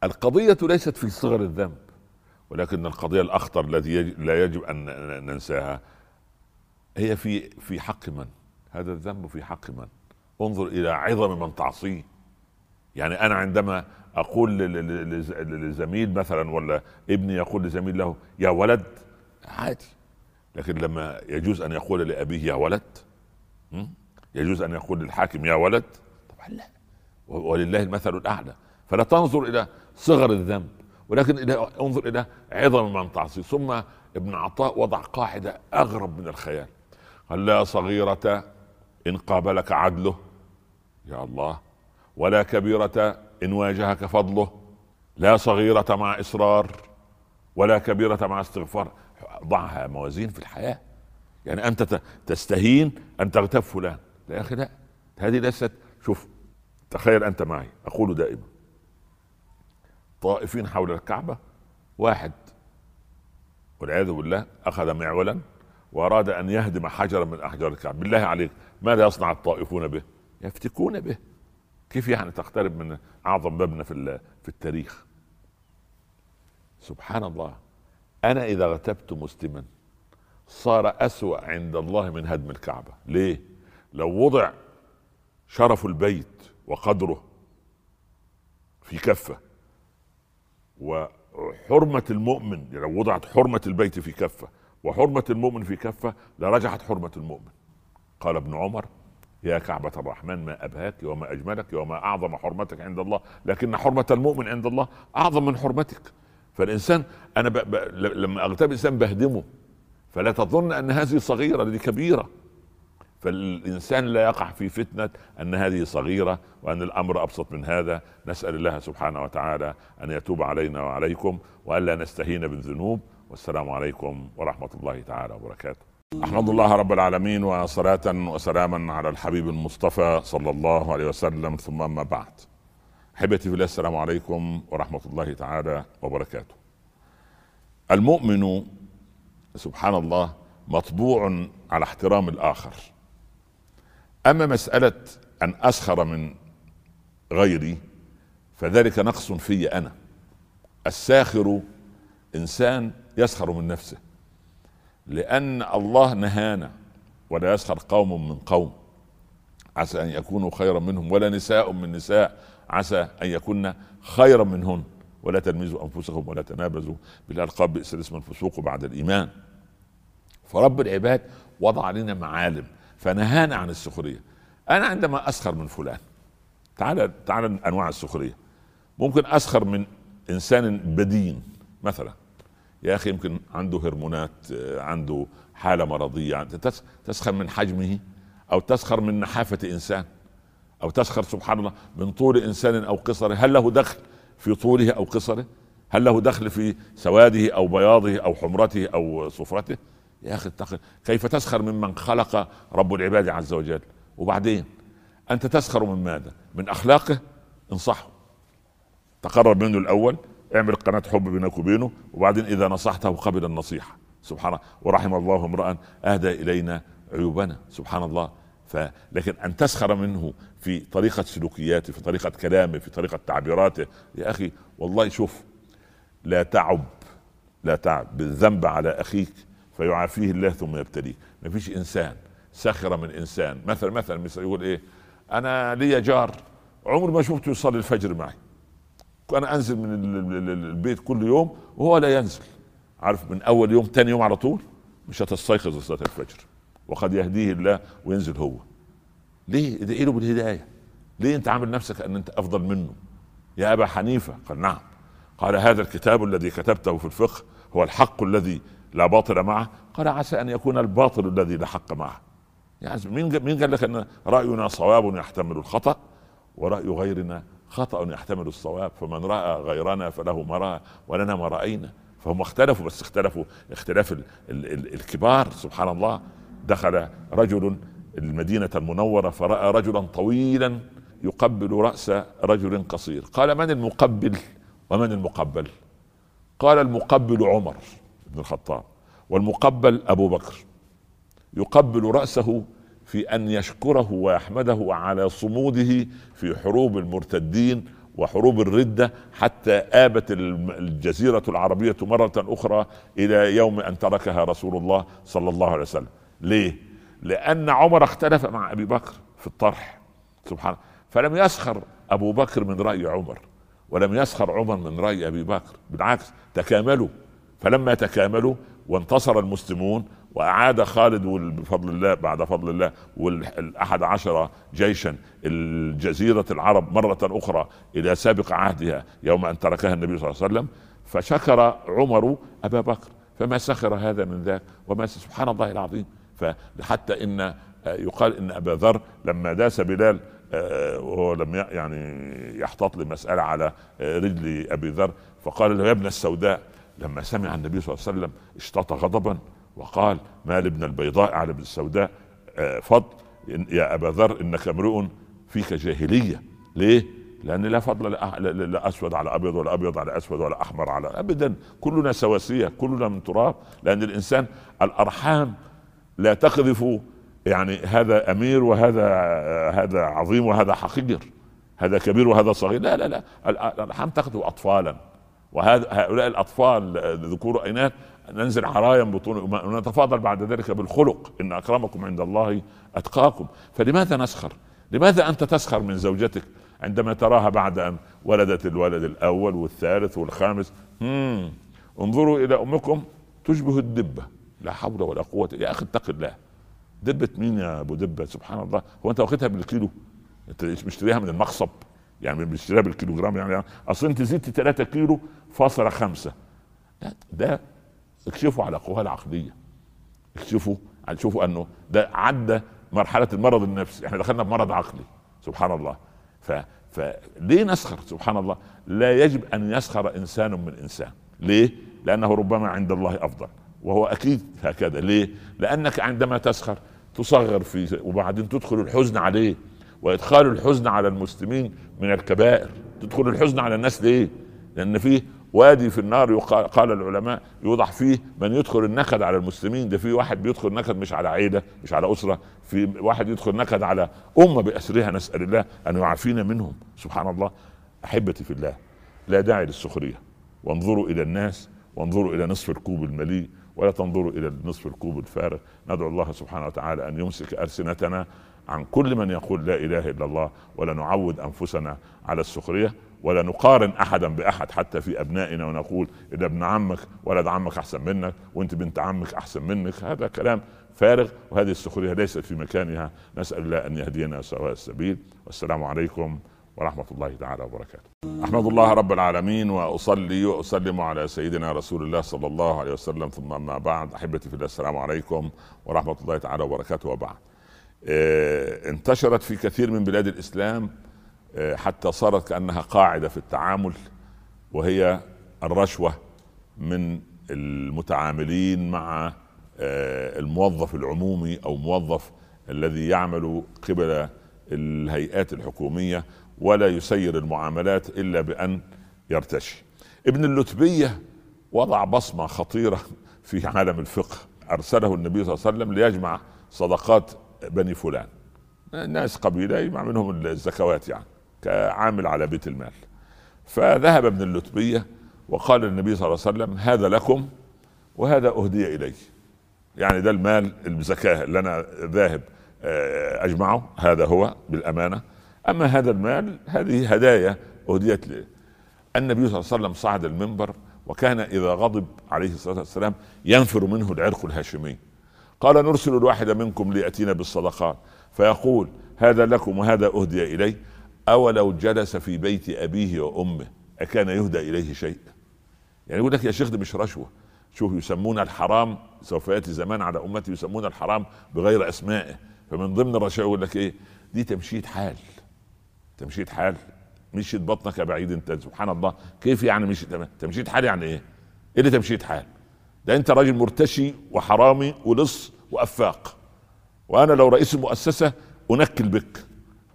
القضية ليست في صغر الذنب ولكن القضية الأخطر التي لا يجب أن ننساها هي في في حق من؟ هذا الذنب في حق من؟ انظر إلى عظم من تعصيه. يعني أنا عندما أقول لزميل مثلا ولا ابني يقول لزميل له يا ولد. عادي. لكن لما يجوز أن يقول لأبيه يا ولد. يجوز أن يقول للحاكم يا ولد. طبعا لا. ولله المثل الأعلى. فلا تنظر إلى صغر الذنب ولكن إلى انظر إلى عظم من تعصي. ثم ابن عطاء وضع قاعدة أغرب من الخيال. قال لا صغيرة إن قابلك عدله. يا الله. ولا كبيرة إن واجهك فضله لا صغيرة مع إصرار ولا كبيرة مع استغفار. ضعها موازين في الحياة. يعني أنت تستهين أن تغتاب فلان. لا يا أخي لا. هذه ليست شوف تخيل أنت معي. أقول دائما طائفين حول الكعبة واحد والعياذ بالله أخذ معولا وأراد أن يهدم حجرا من أحجار الكعبة. بالله عليك ماذا يصنع الطائفون به؟ يفتكون به. كيف يعني تقترب من أعظم مبنى في في التاريخ؟ سبحان الله. أنا إذا غتبت مسلما صار أسوأ عند الله من هدم الكعبة. ليه؟ لو وضع شرف البيت وقدره في كفه وحرمة المؤمن لو وضعت حرمة البيت في كفة وحرمة المؤمن في كفة لرجحت حرمة المؤمن. قال ابن عمر يا كعبة الرحمن ما أبهاك وما أجملك وما أعظم حرمتك عند الله لكن حرمة المؤمن عند الله أعظم من حرمتك. فالإنسان أنا ب... ب... لما أغتاب إنسان بهدمه فلا تظن أن هذه صغيرة دي كبيرة. فالإنسان لا يقع في فتنة أن هذه صغيرة وأن الأمر أبسط من هذا. نسأل الله سبحانه وتعالى أن يتوب علينا وعليكم وألا نستهين بالذنوب. والسلام عليكم ورحمة الله تعالى وبركاته. أحمد الله رب العالمين وصلاة وسلاما على الحبيب المصطفى صلى الله عليه وسلم. ثم أما بعد. أحبتي في الله السلام عليكم ورحمة الله تعالى وبركاته. المؤمن سبحان الله مطبوع على احترام الآخر. أما مسألة أن أسخر من غيري فذلك نقص في أنا. الساخر إنسان يسخر من نفسه. لأن الله نهانا ولا يسخر قوم من قوم. عسى أن يكونوا خيرا منهم ولا نساء من نساء. عسى أن يكون خيرا منهن. ولا تلمزوا أنفسكم ولا تنابزوا بالألقاب بئس الاسم الفسوق بعد الإيمان. فرب العباد وضع علينا معالم فنهانا عن السخرية. أنا عندما أسخر من فلان تعال تعال أنواع السخرية. ممكن أسخر من إنسان بدين مثلا. يا أخي يمكن عنده هرمونات عنده حالة مرضية تسخر من حجمه أو تسخر من نحافة إنسان أو تسخر سبحان الله من طول إنسان أو قصره. هل له دخل في طوله أو قصره؟ هل له دخل في سواده أو بياضه أو حمرته أو صفرته؟ يا أخي كيف تسخر ممن خلق رب العباد عز وجل؟ وبعدين أنت تسخر من ماذا؟ من أخلاقه؟ انصحه. تقرب منه الأول. اعمل قناة حب بينك وبينه وبعدين إذا نصحته قبل النصيحة. سبحان الله. ورحم الله امرا أهدى إلينا عيوبنا. سبحان الله. ف لكن أن تسخر منه في طريقة سلوكياته في طريقة كلامه في طريقة تعبيراته. يا أخي والله شوف لا تعب لا تعب بالذنب على أخيك فيعافيه الله ثم يبتليه ما فيش إنسان سخر من إنسان. مثلا مثلا مثل يقول إيه؟ أنا لي جار عمري ما شفته يصلي الفجر معي. أنا أنزل من البيت كل يوم وهو لا ينزل. عارف من أول يوم ثاني يوم على طول مش هتستيقظ لصلاه الفجر. وقد يهديه الله وينزل هو. ليه؟ ادعي له بالهداية؟ ليه أنت عامل نفسك أن أنت أفضل منه؟ يا أبا حنيفة. قال نعم. قال هذا الكتاب الذي كتبته في الفقه هو الحق الذي لا باطل معه. قال عسى أن يكون الباطل الذي لا حق معه. يعني مين مين قال لك أن رأينا صواب يحتمل الخطأ ورأي غيرنا خطأ يحتمل الصواب فمن رأى غيرنا فله ما رأى ولنا ما رأينا. فهم اختلفوا بس اختلفوا اختلاف ال ال ال الكبار سبحان الله. دخل رجل المدينة المنورة فرأى رجلا طويلا يقبل رأس رجل قصير. قال من المقبل ومن المقبل؟ قال المقبل عمر بن الخطاب والمقبل أبو بكر. يقبل رأسه في أن يشكره ويحمده على صموده في حروب المرتدين وحروب الردة حتى آبت الجزيرة العربية مرة أخرى إلى يوم أن تركها رسول الله صلى الله عليه وسلم. ليه؟ لأن عمر اختلف مع أبي بكر في الطرح سبحان فلم يسخر أبو بكر من رأي عمر ولم يسخر عمر من رأي أبي بكر بالعكس تكاملوا فلما تكاملوا وانتصر المسلمون واعاد خالد بفضل الله بعد فضل الله والأحد عشر جيشا الجزيرة العرب مرة أخرى إلى سابق عهدها يوم أن تركها النبي صلى الله عليه وسلم. فشكر عمر أبا بكر فما سخر هذا من ذاك؟ وما سبحان الله العظيم. فحتى إن يقال إن أبا ذر لما داس بلال آه، وهو لم يعني يحتاط لمسألة على رجل أبي ذر فقال له يا ابن السوداء لما سمع النبي صلى الله عليه وسلم اشتاط غضبا. وقال ما لابن البيضاء على ابن السوداء آه، فضل. يا أبا ذر إنك امرؤ فيك جاهلية. ليه؟ لأن لا فضل لا أسود على أبيض ولا أبيض على أسود ولا أحمر على ابدا. كلنا سواسية كلنا من تراب. لأن الإنسان الأرحام لا تقذف يعني هذا أمير وهذا هذا عظيم وهذا حقير. هذا كبير وهذا صغير. لا لا لا. الأرحام تقذف اطفالا. وهذا هؤلاء الأطفال ذكور اناث ننزل عرايا بطون ونتفاضل بعد ذلك بالخلق. إن أكرمكم عند الله أتقاكم. فلماذا نسخر؟ لماذا أنت تسخر من زوجتك عندما تراها بعد أن ولدت الولد الأول والثالث والخامس؟ مم. انظروا إلى أمكم تشبه الدبه لا حول ولا قوة. يا أخي اتق الله. دبة مين يا أبو دبة؟ سبحان الله. هو أنت واخدها بالكيلو؟ أنت مشتريها من المخصب؟ يعني بيشتريها بالكيلو جرام يعني. أصل أنت زدت 3 كيلو فاصلة خمسة. ده اكشفوا على قواها العقليه اكشفوا شوفوا أنه ده عدى مرحلة المرض النفسي. إحنا دخلنا بمرض عقلي. سبحان الله. ف فليه نسخر؟ سبحان الله. لا يجب أن يسخر إنسان من إنسان. ليه؟ لأنه ربما عند الله أفضل. وهو أكيد هكذا. ليه؟ لأنك عندما تسخر تصغر في وبعدين تدخل الحزن عليه. وإدخال الحزن على المسلمين من الكبائر. تدخل الحزن على الناس ليه؟ لأن فيه وادي في النار قال العلماء يوضع فيه من يدخل النكد على المسلمين. ده في واحد بيدخل نكد مش على عيلة مش على أسرة. في واحد يدخل نكد على أمة بأسرها. نسأل الله أن يعافينا منهم. سبحان الله. أحبتي في الله لا داعي للسخرية. وانظروا إلى الناس وانظروا إلى نصف الكوب المليء ولا تنظروا إلى نصف الكوب الفارغ. ندعو الله سبحانه وتعالى أن يمسك ألسنتنا عن كل من يقول لا إله إلا الله ولا نعود أنفسنا على السخرية. ولا نقارن أحدا بأحد حتى في أبنائنا ونقول إذا ابن عمك ولد عمك أحسن منك وأنت بنت عمك أحسن منك هذا كلام فارغ وهذه السخرية ليست في مكانها نسأل الله أن يهدينا سواء السبيل والسلام عليكم ورحمة الله تعالى وبركاته. أحمد الله رب العالمين وأصلي وأسلم على سيدنا رسول الله صلى الله عليه وسلم ثم أما بعد أحبتي في الله السلام عليكم ورحمة الله تعالى وبركاته وبعد. آه انتشرت في كثير من بلاد الإسلام حتى صارت كأنها قاعدة في التعامل وهي الرشوة من المتعاملين مع آه الموظف العمومي أو موظف الذي يعمل قبل الهيئات الحكومية ولا يسير المعاملات إلا بأن يرتشي. ابن اللتبية وضع بصمة خطيرة في عالم الفقه أرسله النبي صلى الله عليه وسلم ليجمع صدقات بني فلان. ناس قبيلة يجمع منهم الزكوات يعني كعامل على بيت المال. فذهب ابن اللتبيه وقال للنبي صلى الله عليه وسلم هذا لكم وهذا أهدي الي. يعني ده المال الزكاة اللي أنا ذاهب أجمعه هذا هو بالأمانة. أما هذا المال هذه هدايا أهديت لي. النبي صلى الله عليه وسلم صعد المنبر وكان إذا غضب عليه الصلاة والسلام ينفر منه العرق الهاشمي. قال نرسل الواحد منكم ليأتينا بالصدقات. فيقول هذا لكم وهذا أهدي الي أولو جلس في بيت أبيه وأمه؟ أكان يهدى إليه شيء. يعني يقول لك يا شيخ ده مش رشوة. شوف يسمون الحرام سوف يأتي زمان على أمتي يسمون الحرام بغير أسمائه. فمن ضمن الرشاوى يقول لك إيه؟ دي تمشيط حال. تمشيط حال. مشيت بطنك بعيد انت. سبحان الله. كيف يعني مش تمشيط حال يعني إيه؟ إيه اللي تمشيط حال؟ ده أنت راجل مرتشي وحرامي ولص وأفاق. وأنا لو رئيس المؤسسه أنكل بك.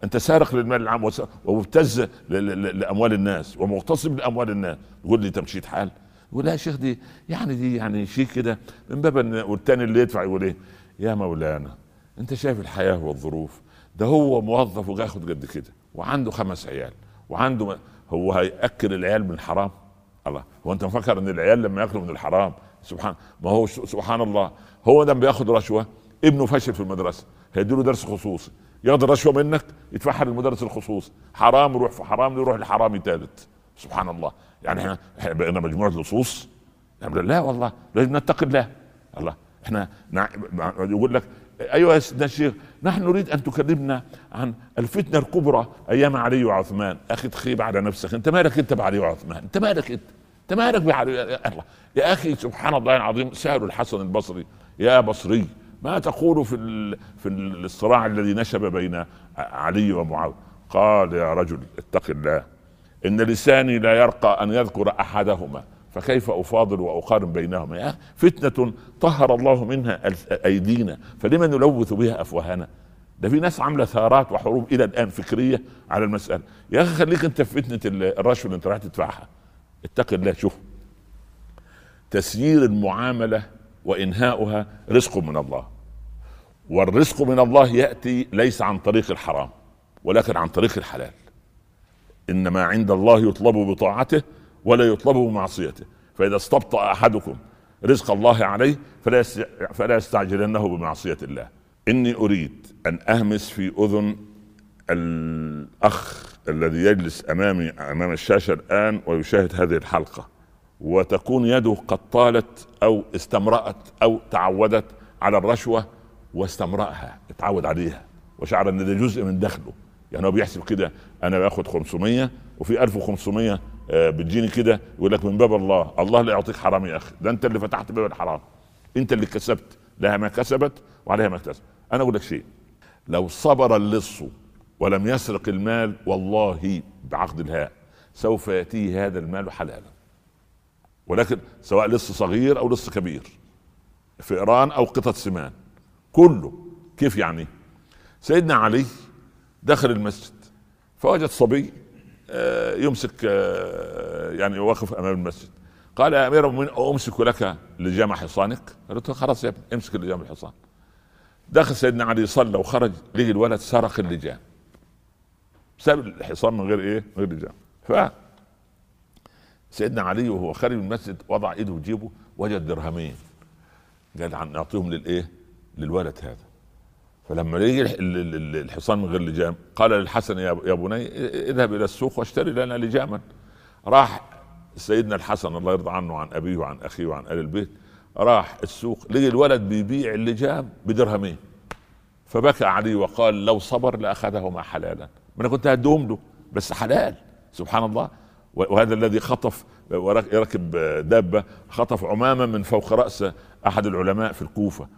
أنت سارق للمال العام ومبتز لأموال الناس ومغتصب لأموال الناس. تقول لي تمشيط حال؟ يقول لا يا شيخ دي يعني دي يعني شيء كده من باب والتاني اللي يدفع يقول إيه؟ يا مولانا أنت شايف الحياة والظروف؟ ده هو موظف وياخد قد كده وعنده خمس عيال وعنده. هو هيأكل العيال من الحرام؟ الله هو أنت مفكر إن العيال لما يأكلوا من الحرام؟ سبحان ما هو سبحان الله هو ده بياخد رشوة؟ ابنه فشل في المدرسة هيديله درس خصوصي. ياخد الرشوه منك يدفعها للمدرس الخصوصي حرام يروح في حرام يروح لحرامي ثالث سبحان الله. يعني إحنا بقينا مجموعة لصوص. لا والله. لازم نتقي الله. الله. إحنا نع... يقول لك أيها سيدنا الشيخ نحن نريد أن تكلمنا عن الفتنة الكبرى أيام علي وعثمان. أخي تخيب على نفسك. أنت مالك أنت بعلي وعثمان؟ أنت مالك أنت؟ أنت مالك بعلي يا الله. يا أخي سبحان الله العظيم سألوا الحسن البصري. يا بصري. ما تقول في. في الصراع الذي نشب بين علي ومعاويه قال يا رجل اتق الله إن لساني لا يرقى أن يذكر أحدهما فكيف أفاضل وأقارن بينهما؟ يا فتنة طهر الله منها أيدينا فلما نلوث بها أفواهنا؟ ده في ناس عاملة ثارات وحروب إلى الآن فكرية على المسألة. يا أخي خليك أنت في فتنة الرشوة اللي أنت رايح تدفعها. اتق الله شوف. تسيير المعاملة وإنهاؤها رزق من الله. والرزق من الله يأتي ليس عن طريق الحرام ولكن عن طريق الحلال. إنما عند الله يطلب بطاعته ولا يطلب بمعصيته فإذا استبطأ أحدكم رزق الله عليه فلا فلا يستعجلنه بمعصية الله. إني أريد أن أهمس في أذن الأخ الذي يجلس أمامي أمام الشاشة الآن ويشاهد هذه الحلقة. وتكون يده قد طالت أو استمرأت أو تعودت على الرشوة واستمرأها اتعود عليها. وشعر إن ده جزء من دخله. يعني هو بيحسب كده أنا باخد 500 وفي 1500 بتجيني كده يقول لك من باب الله الله لا يعطيك حرام يا أخي. ده أنت اللي فتحت باب الحرام. أنت اللي كسبت لها ما كسبت وعليها ما اكتسبت. أنا أقول لك شيء لو صبر اللص ولم يسرق المال والله بعقد الهاء. سوف يأتيه هذا المال حلالا. ولكن سواء لص صغير أو لص كبير فئران أو قطة سمان. كله. كيف يعني؟ سيدنا علي دخل المسجد فوجد صبي يمسك يعني واقف أمام المسجد. قال يا أمير المؤمنين أمسك لك لجام حصانك؟ قلت له خلاص يا ابني امسك لجام الحصان. دخل سيدنا علي صلى وخرج لقي الولد سرق اللجام ساب الحصان من غير إيه؟ من غير لجام ف سيدنا علي وهو خارج المسجد وضع إيده في جيبه وجد درهمين. قال نعطيهم للإيه؟ للولد هذا. فلما يجي الحصان من غير لجام قال للحسن يا بني اذهب إلى السوق واشتري لنا لجاما. راح سيدنا الحسن الله يرضى عنه وعن أبيه وعن أخيه وعن آل البيت راح السوق لقي الولد بيبيع اللجام بدرهمين. فبكى علي وقال لو صبر لأخذهما حلالا. ما أنا كنت هديهم له بس حلال سبحان الله. وهذا الذي خطف يركب دابة خطف عمامة من فوق راس أحد العلماء في الكوفة.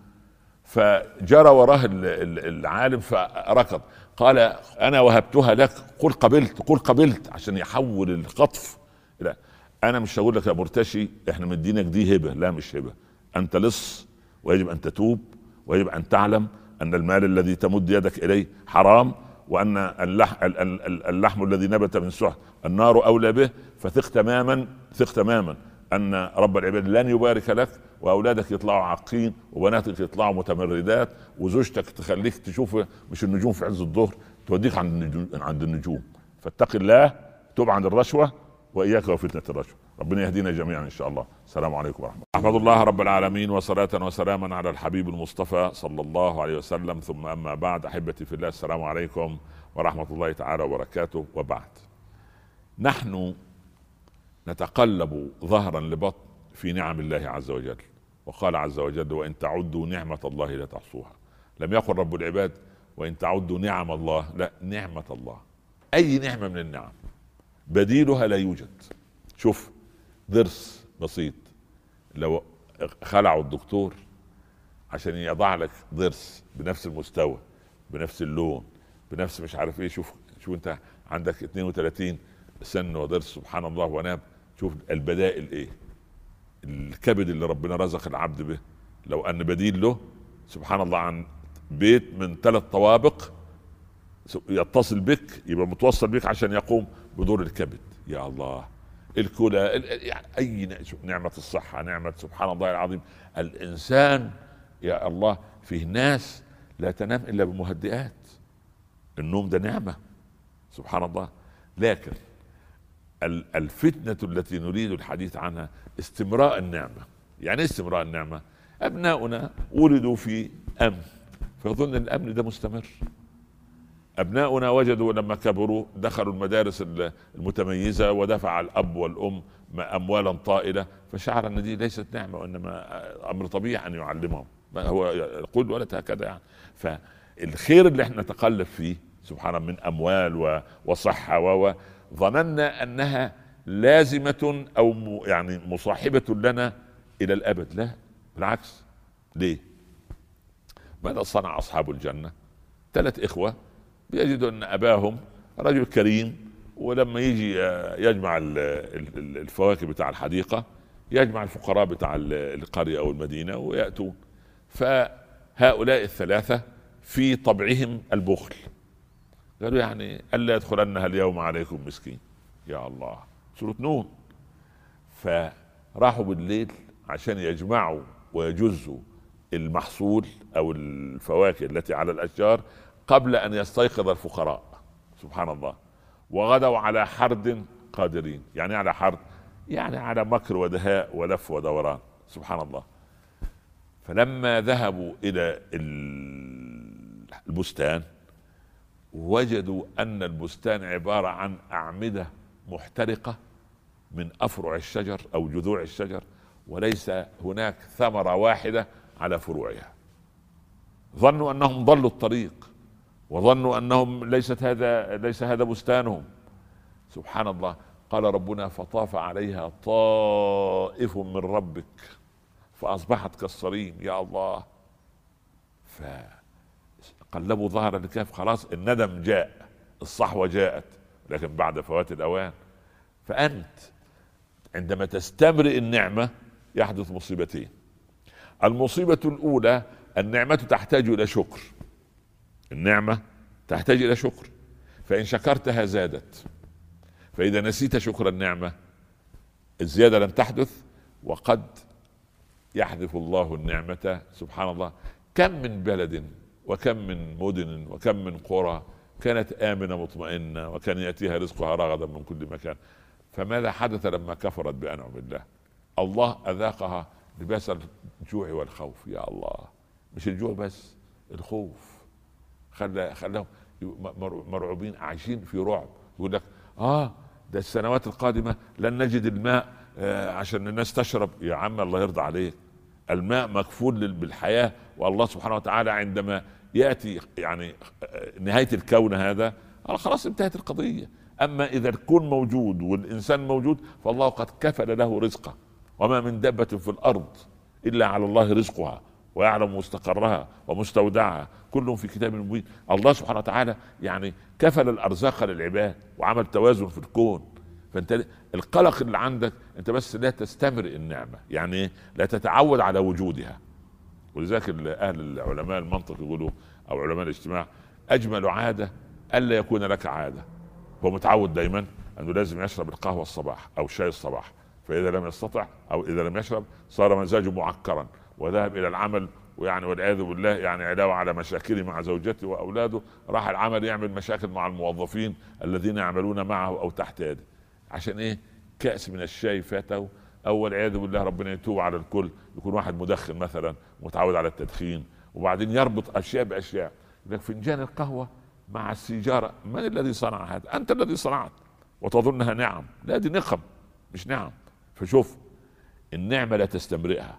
فجرى وراه العالم فركض. قال أنا وهبتها لك قل قبلت قل قبلت عشان يحول الخطف لا أنا مش هقول لك يا مرتشي إحنا مدينك دي هبة. لا مش هبة. أنت لص ويجب أن تتوب ويجب أن تعلم أن المال الذي تمد يدك إليه حرام وأن اللحم, اللحم الذي نبت من سحت النار أولى به فثق تماما ثق تماما. أن رب العباد لن يبارك لك وأولادك يطلعوا عاقين وبناتك يطلعوا متمردات وزوجتك تخليك تشوف مش النجوم في عز الظهر توديك عند النجوم عند النجوم. فاتق الله توب عن الرشوة وإياك وفتنة الرشوة. ربنا يهدينا جميعا إن شاء الله. السلام عليكم ورحمة الله. أحمد الله رب العالمين وصلاة وسلاما على الحبيب المصطفى صلى الله عليه وسلم. ثم أما بعد أحبتي في الله السلام عليكم ورحمة الله تعالى وبركاته. وبعد نحن نتقلب ظهرا لبطن في نعم الله عز وجل. وقال عز وجل وإن تعدوا نعمة الله لا تحصوها. لم يقل رب العباد وإن تعدوا نعم الله. لا نعمة الله. أي نعمة من النعم؟ بديلها لا يوجد. شوف ضرس بسيط. لو خلعوا الدكتور عشان يضع لك ضرس بنفس المستوى بنفس اللون بنفس مش عارف إيه شوف شوف أنت عندك 32 سن وضرس سبحان الله ونام شوف البدائل إيه؟ الكبد اللي ربنا رزق العبد به. لو أن بديل له سبحان الله عن بيت من ثلاث طوابق يتصل بك يبقى متوصل بك عشان يقوم بدور الكبد. يا الله. الكلى يعني أي نعمة الصحة نعمة سبحان الله العظيم. الإنسان يا الله فيه ناس لا تنام إلا بمهدئات. النوم ده نعمة سبحان الله. لكن الفتنة التي نريد الحديث عنها استمراء النعمة. يعني إيه استمراء النعمة؟ أبناؤنا ولدوا في أمن فيظن الأمن ده مستمر. أبناؤنا وجدوا لما كبروا دخلوا المدارس المتميزة ودفع الأب والأم أموالا طائلة فشعر أن دي ليست نعمة وإنما أمر طبيعي أن يعلمهم. هو يقول الولد هكذا يعني. فالخير اللي إحنا نتقلب فيه سبحان من أموال وصحة و ظننا أنها لازمة أو يعني مصاحبة لنا إلى الأبد لا بالعكس ليه؟ ماذا صنع أصحاب الجنة؟ ثلاث إخوة بيجدوا أن أباهم رجل كريم ولما يجي آه، يجمع الفواكه بتاع الحديقة يجمع الفقراء بتاع القرية أو المدينة ويأتون فهؤلاء الثلاثة في طبعهم البخل قالوا يعني ألا يدخلنها اليوم عليكم مسكين. يا الله. سورة نون. فراحوا بالليل عشان يجمعوا ويجزوا المحصول أو الفواكه التي على الأشجار قبل أن يستيقظ الفقراء. سبحان الله. وغدوا على حرد قادرين. يعني على حرد. يعني على مكر ودهاء ولف ودوران. سبحان الله. فلما ذهبوا إلى البستان وجدوا أن البستان عبارة عن أعمدة محترقة من أفرع الشجر أو جذوع الشجر وليس هناك ثمرة واحدة على فروعها. ظنوا أنهم ضلوا الطريق وظنوا أنهم ليست هذا ليس هذا بستانهم. سبحان الله. قال ربنا فطاف عليها طائف من ربك فأصبحت كالصريم. يا الله. فقلبوا ظهر الكهف خلاص الندم جاء الصحوة جاءت. لكن بعد فوات الأوان. فأنت عندما تستمرئ النعمة يحدث مصيبتين. المصيبة الأولى النعمة تحتاج إلى شكر. النعمة تحتاج إلى شكر. فإن شكرتها زادت. فإذا نسيت شكر النعمة الزيادة لم تحدث وقد يحذف الله النعمة سبحان الله. كم من بلد وكم من مدن وكم من قرى كانت آمنة مطمئنة وكان يأتيها رزقها رغدا من كل مكان. فماذا حدث لما كفرت بأنعم الله الله أذاقها لباس الجوع والخوف يا الله. مش الجوع بس الخوف. خلى خلاهم مرعوبين عايشين في رعب. يقول لك آه ده السنوات القادمة لن نجد الماء آه عشان الناس تشرب. يا عم الله يرضى عليك. الماء مكفول بالحياة والله سبحانه وتعالى عندما يأتي يعني نهاية الكون هذا خلاص انتهت القضية. أما إذا الكون موجود والإنسان موجود فالله قد كفل له رزقه. وما من دابة في الأرض إلا على الله رزقها ويعلم مستقرها ومستودعها. كلهم في كتاب مبين. الله سبحانه وتعالى يعني كفل الأرزاق للعباد وعمل توازن في الكون. فأنت القلق اللي عندك أنت بس لا تستمرئ النعمة. يعني لا تتعود على وجودها. ولذلك أهل العلماء المنطق يقولوا أو علماء الاجتماع أجمل عادة ألا يكون لك عادة. هو متعود دايما أنه لازم يشرب القهوة الصباح أو الشاي الصباح. فإذا لم يستطع أو إذا لم يشرب صار مزاجه معكرا وذهب إلى العمل ويعني والعياذ بالله يعني علاوة على مشاكله مع زوجته وأولاده راح العمل يعمل مشاكل مع الموظفين الذين يعملون معه أو تحت يده. عشان إيه؟ كأس من الشاي فاته أو والعياذ بالله ربنا يتوب على الكل يكون واحد مدخن مثلا متعود على التدخين وبعدين يربط أشياء بأشياء. لك فنجان القهوة مع السيجارة من الذي صنع هذا؟ أنت الذي صنعت. وتظنها نعم. لا دي نقم مش نعم. فشوف النعمة لا تستمرئها.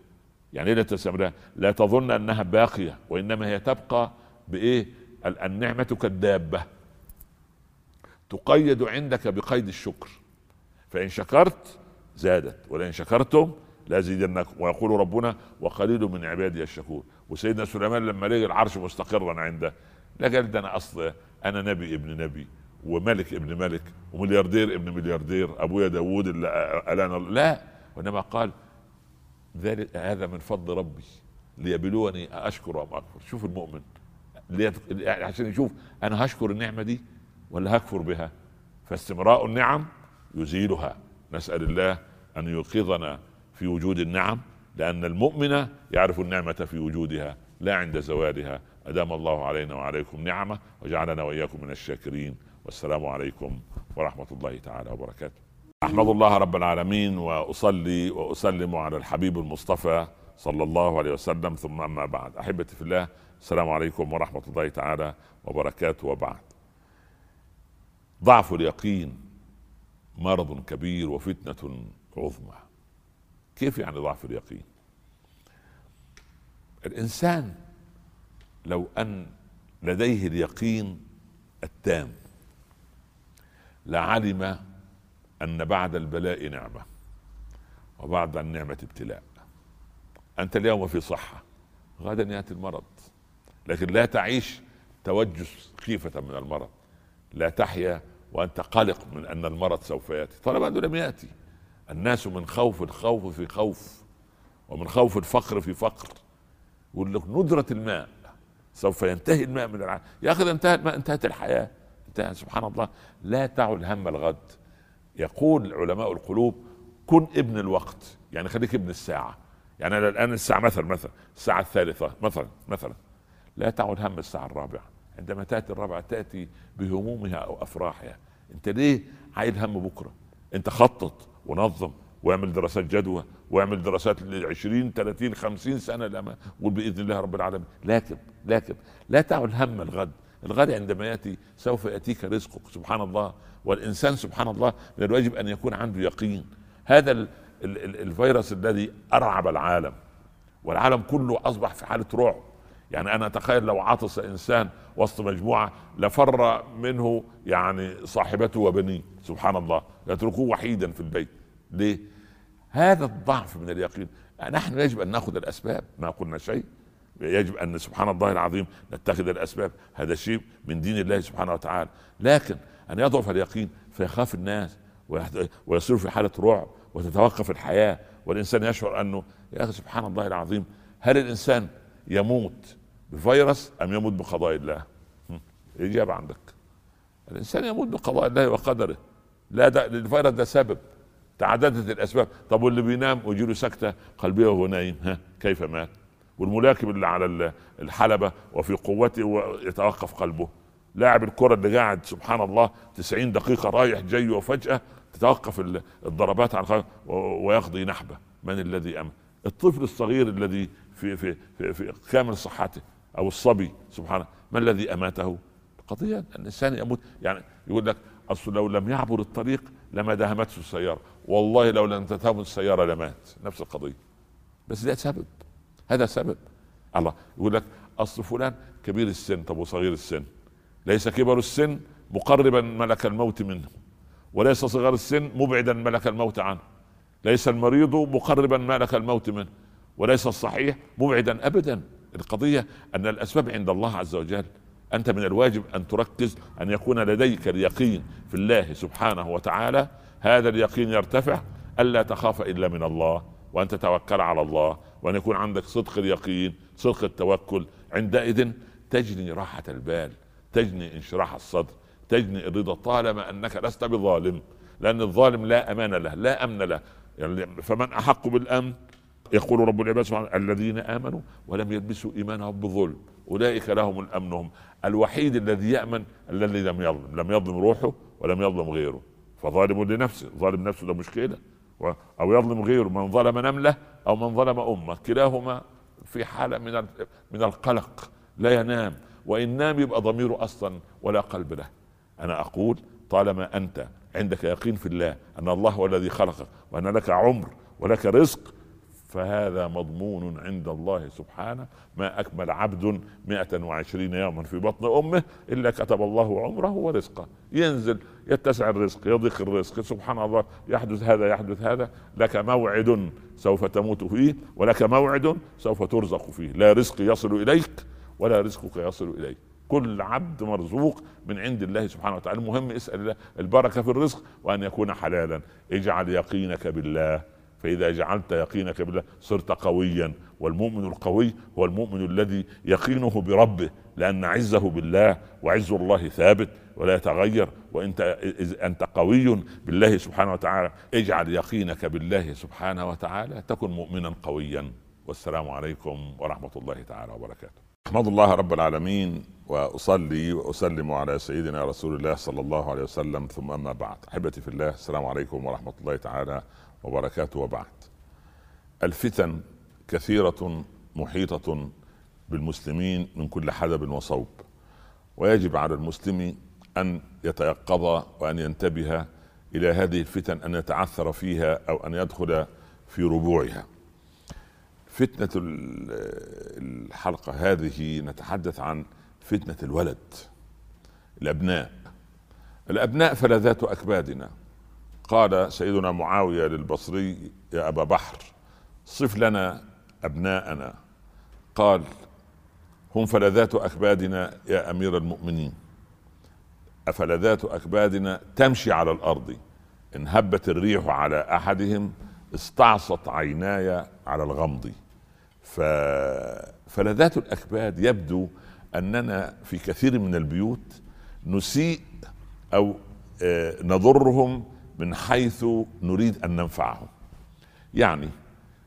يعني إيه لا تستمرئها؟ لا تظن أنها باقية وإنما هي تبقى بإيه؟ النعمة كالدابة. تقيد عندك بقيد الشكر. فإن شكرت زادت. ولئن شكرتم لازيدنكم. ويقول ربنا وقليل من عبادي الشكور. وسيدنا سليمان لما لقى العرش مستقرا عنده لا قال ده أنا أصل أنا نبي ابن نبي وملك ابن ملك وملياردير ابن ملياردير. أبويا داوود اللي الانا لا وإنما قال ذلك هذا من فضل ربي ليبلوني أشكر أم أكفر. شوف المؤمن عشان يشوف أنا هشكر النعمة دي ولا هكفر بها؟ فاستمراء النعم يزيلها. نسأل الله أن يوقظنا في وجود النعم لأن المؤمن يعرف النعمة في وجودها لا عند زوالها أدام الله علينا وعليكم نعمة وجعلنا وإياكم من الشاكرين والسلام عليكم ورحمة الله تعالى وبركاته. أحمد الله رب العالمين وأصلي وأسلم على الحبيب المصطفى صلى الله عليه وسلم ثم أما بعد أحبتي في الله السلام عليكم ورحمة الله تعالى وبركاته وبعد. ضعف اليقين مرض كبير وفتنة عظمى. كيف يعني ضعف اليقين؟ الإنسان لو أن لديه اليقين التام لعلم أن بعد البلاء نعمة وبعد النعمة ابتلاء أنت اليوم في صحة غدا يأتي المرض لكن لا تعيش توجس خيفة من المرض لا تحيا وأنت قلق من أن المرض سوف يأتي طالما انه لم يأتي الناس من خوف الخوف في خوف ومن خوف الفقر في فقر. لك ندرة الماء سوف ينتهي الماء من العالم. يا أخي انتهى الماء انتهت الحياة. انتهى سبحان الله. لا تعل هم الغد. يقول علماء القلوب كن ابن الوقت. يعني خليك ابن الساعة. يعني أنا الآن الساعة مثلا مثلا الساعة الثالثة مثلا مثلا. لا تعد هم الساعة الرابعة. عندما تأتي الرابعة تأتي بهمومها أو أفراحها. أنت ليه عايل هم بكرة؟ أنت خطط. ونظم واعمل دراسات جدوى واعمل دراسات ل 20 30 50 سنة لما بإذن الله رب العالمين. لكن لكن لا تعل هم الغد. الغد عندما يأتي سوف يأتيك رزقك. سبحان الله. والإنسان سبحان الله من الواجب أن يكون عنده يقين. هذا ال ال ال الفيروس الذي أرعب العالم. والعالم كله أصبح في حالة رعب. يعني أنا أتخيل لو عطس إنسان وسط مجموعة لفر منه يعني صاحبته وبنيه. سبحان الله. يتركوه وحيدا في البيت. ليه؟ هذا الضعف من اليقين. نحن يجب أن نأخذ الأسباب ما قلنا شيء. يجب أن سبحان الله العظيم نتخذ الأسباب. هذا شيء من دين الله سبحانه وتعالى. لكن أن يضعف اليقين فيخاف الناس ويصير في حالة رعب وتتوقف الحياة. والإنسان يشعر أنه يا أخي سبحان الله العظيم هل الإنسان يموت بفيروس أم يموت بقضاء الله؟ الإجابة عندك. الإنسان يموت بقضاء الله وقدره. لا ده الفيروس ده سبب. تعددت الأسباب. طب واللي بينام ويجي سكتة قلبية وهو نايم ها كيف مات؟ والملاكم اللي على الحلبة وفي قوته ويتوقف قلبه. لاعب الكرة اللي قاعد سبحان الله 90 دقيقة رايح جاي وفجأة تتوقف الضربات عن ويقضي نحبه. من الذي امن الطفل الصغير الذي في في في, في كامل صحته أو الصبي سبحانه ما الذي أماته؟ قضية. الإنسان يموت. يعني يقول لك أصل لو لم يعبر الطريق لما دهمته السيارة. والله لو لم تتهم السيارة لمات. نفس القضية. بس ده سبب. هذا سبب. الله يقول لك أصل فلان كبير السن. طب وصغير السن. ليس كبر السن مقربا ملك الموت منه. وليس صغر السن مبعدا ملك الموت عنه. ليس المريض مقربا ملك الموت منه. وليس الصحيح مبعدا ابدا. القضية أن الأسباب عند الله عز وجل. أنت من الواجب أن تركز أن يكون لديك اليقين في الله سبحانه وتعالى هذا اليقين يرتفع. ألا تخاف إلا من الله وأن تتوكل على الله وأن يكون عندك صدق اليقين صدق التوكل. عندئذ تجني راحة البال تجني انشراح الصدر تجني الرضا. طالما أنك لست بظالم لأن الظالم لا أمان له لا أمن له. يعني فمن أحق بالأمن؟ يقول رب العباد سبحانه الذين آمنوا ولم يلبسوا إيمانهم بظلم أولئك لهم الامن هم الوحيد الذي يأمن الذي لم يظلم. لم يظلم روحه ولم يظلم غيره. فظالم لنفسه ظالم نفسه ده مشكلة. أو يظلم غيره من ظلم نملة أو من ظلم أمة. كلاهما في حالة من من القلق لا ينام. وإن نام يبقى ضميره أصلا ولا قلب له. أنا أقول طالما أنت عندك يقين في الله أن الله هو الذي خلقك وأن لك عمر ولك رزق فهذا مضمون عند الله سبحانه. ما أكمل عبد مئة وعشرين يوما في بطن أمه إلا كتب الله عمره ورزقه. ينزل يتسع الرزق يضيق الرزق. سبحان الله يحدث هذا يحدث هذا. لك موعد سوف تموت فيه ولك موعد سوف ترزق فيه. لا رزق يصل إليك ولا رزقك يصل إليك. كل عبد مرزوق من عند الله سبحانه وتعالى. المهم اسأل الله البركة في الرزق وأن يكون حلالا. اجعل يقينك بالله. فإذا جعلت يقينك بالله صرت قويا. والمؤمن القوي هو المؤمن الذي يقينه بربه لأن عزه بالله وعز الله ثابت ولا يتغير. وانت أنت قوي بالله سبحانه وتعالى اجعل يقينك بالله سبحانه وتعالى. تكن مؤمنا قويا. والسلام عليكم ورحمة الله تعالى وبركاته. أحمد الله رب العالمين وأصلي وأسلم على سيدنا رسول الله صلى الله عليه وسلم. ثم أما بعد. أحبتي في الله السلام عليكم ورحمة الله تعالى وبركاته وبعد. الفتن كثيرة محيطة بالمسلمين من كل حدب وصوب ويجب على المسلم أن يتيقظ وأن ينتبه إلى هذه الفتن أن يتعثر فيها أو أن يدخل في ربوعها. فتنة الحلقة هذه نتحدث عن فتنة الولد الأبناء. الأبناء فلذات أكبادنا. قال سيدنا معاوية للبصري يا أبا بحر صف لنا أبناءنا. قال هم فلذات أكبادنا يا أمير المؤمنين. افلذات أكبادنا تمشي على الأرض. إن هبت الريح على أحدهم استعصت عيناي على الغمض. ف... فلذات الأكباد يبدو أننا في كثير من البيوت نسيء أو آه، نضرهم من حيث نريد أن ننفعهم يعني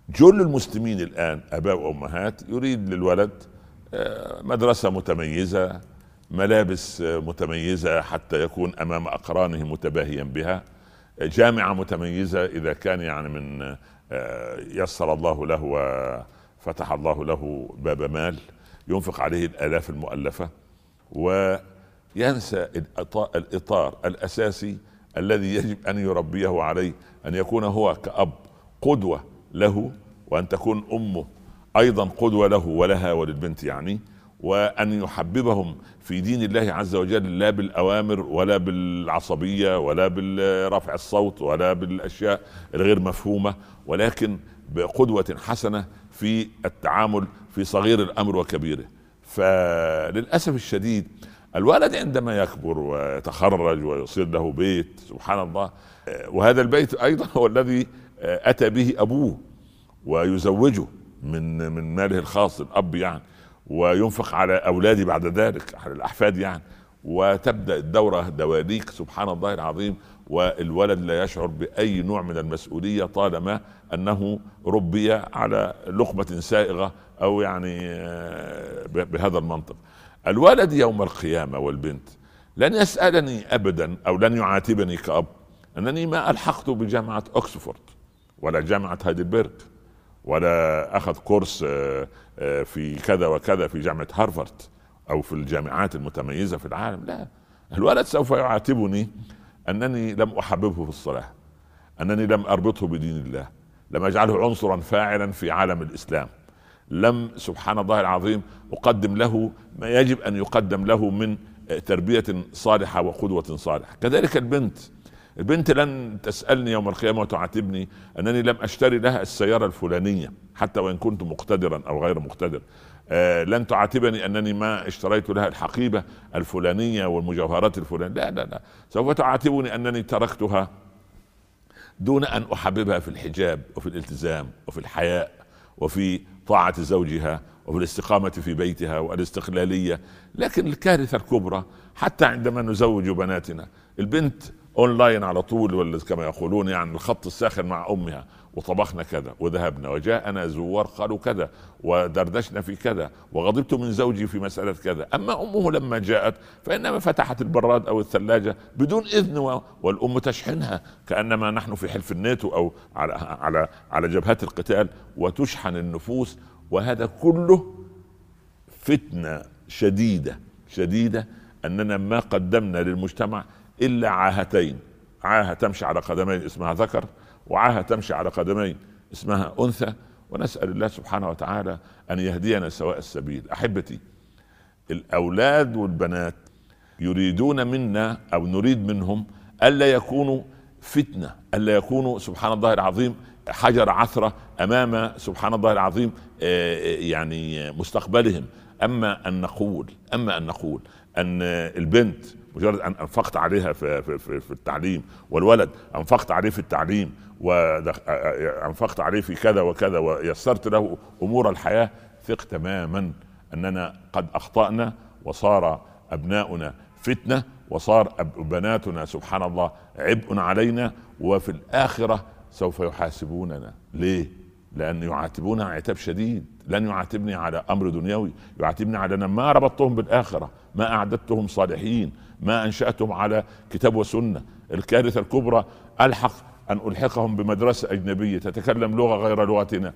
جل المسلمين الآن آباء وأمهات يريد للولد آه، مدرسة متميزة ملابس آه، متميزة حتى يكون أمام أقرانه متباهيا بها جامعة متميزة إذا كان يعني من آه، يسر الله له وفتح الله له باب مال ينفق عليه الآلاف المؤلفة وينسى الإطار الأساسي الذي يجب أن يربيه عليه أن يكون هو كأب قدوة له وأن تكون أمه أيضا قدوة له ولها وللبنت يعني وأن يحببهم في دين الله عز وجل لا بالأوامر ولا بالعصبية ولا برفع الصوت ولا بالأشياء الغير مفهومة ولكن بقدوة حسنة في التعامل في صغير الأمر وكبيره. فللأسف الشديد الولد عندما يكبر ويتخرج ويصير له بيت سبحان الله. وهذا البيت أيضا هو الذي أتى به أبوه ويزوجه من من ماله الخاص الأب يعني وينفق على أولاده بعد ذلك على الأحفاد يعني. وتبدأ الدورة دواليك سبحان الله العظيم. والولد لا يشعر بأي نوع من المسؤولية طالما أنه ربي على لقمة سائغة أو يعني بهذا المنطق. الولد يوم القيامة والبنت لن يسألني ابدا أو لن يعاتبني كأب انني ما ألحقت بجامعة اوكسفورد ولا جامعة هايدلبرغ ولا أخذ كورس آه، آه، في كذا وكذا في جامعة هارفارد أو في الجامعات المتميزة في العالم. لا الولد سوف يعاتبني أنني لم أحببه في الصلاة أنني لم أربطه بدين الله لم أجعله عنصرا فاعلا في عالم الإسلام. لم سبحان الله العظيم أقدم له ما يجب أن يقدم له من تربية صالحة وقدوة صالحة. كذلك البنت. البنت لن تسألني يوم القيامة وتعاتبني أنني لم أشتري لها السيارة الفلانية حتى وإن كنت مقتدرا أو غير مقتدر. آه لن تعاتبني أنني ما اشتريت لها الحقيبة الفلانية والمجوهرات الفلانية. لا لا لا. سوف تعاتبني أنني تركتها دون أن أحببها في الحجاب وفي الالتزام وفي الحياء وفي طاعة زوجها وفي الاستقامة في بيتها والاستقلالية. لكن الكارثة الكبرى حتى عندما نزوج بناتنا البنت اونلاين على طول ولا كما يقولون يعني الخط الساخن مع أمها. وطبخنا كذا وذهبنا وجاءنا زوار قالوا كذا ودردشنا في كذا وغضبت من زوجي في مسألة كذا. أما أمه لما جاءت فإنما فتحت البراد أو الثلاجة بدون إذن والأم تشحنها كأنما نحن في حلف الناتو أو على على على جبهات القتال وتشحن النفوس وهذا كله فتنة شديدة شديدة أننا ما قدمنا للمجتمع إلا عاهتين. عاهة تمشي على قدمين اسمها ذكر وعاهة تمشي على قدمين اسمها أنثى ونسأل الله سبحانه وتعالى أن يهدينا سواء السبيل. أحبتي الأولاد والبنات يريدون منا أو نريد منهم ألا يكونوا فتنة ألا يكونوا سبحان الله العظيم حجر عثرة أمام سبحان الله العظيم آه، آه، يعني مستقبلهم. أما أن نقول أما أن نقول أن البنت مجرد أن أنفقت عليها في, في, في التعليم والولد أنفقت عليه في التعليم وانفقت عليه في كذا وكذا ويسرت له أمور الحياة ثق تماما أننا قد أخطأنا وصار أبناؤنا فتنة وصار بناتنا سبحان الله عبء علينا وفي الآخرة سوف يحاسبوننا. ليه؟ لأن يعاتبون عتاب شديد. لن يعاتبني على أمر دنيوي. يعاتبني على أن ما ربطتهم بالآخرة ما أعددتهم صالحين ما أنشأتهم على كتاب وسنة. الكارثة الكبرى ألحق أن ألحقهم بمدرسة أجنبية تتكلم لغة غير لغتنا.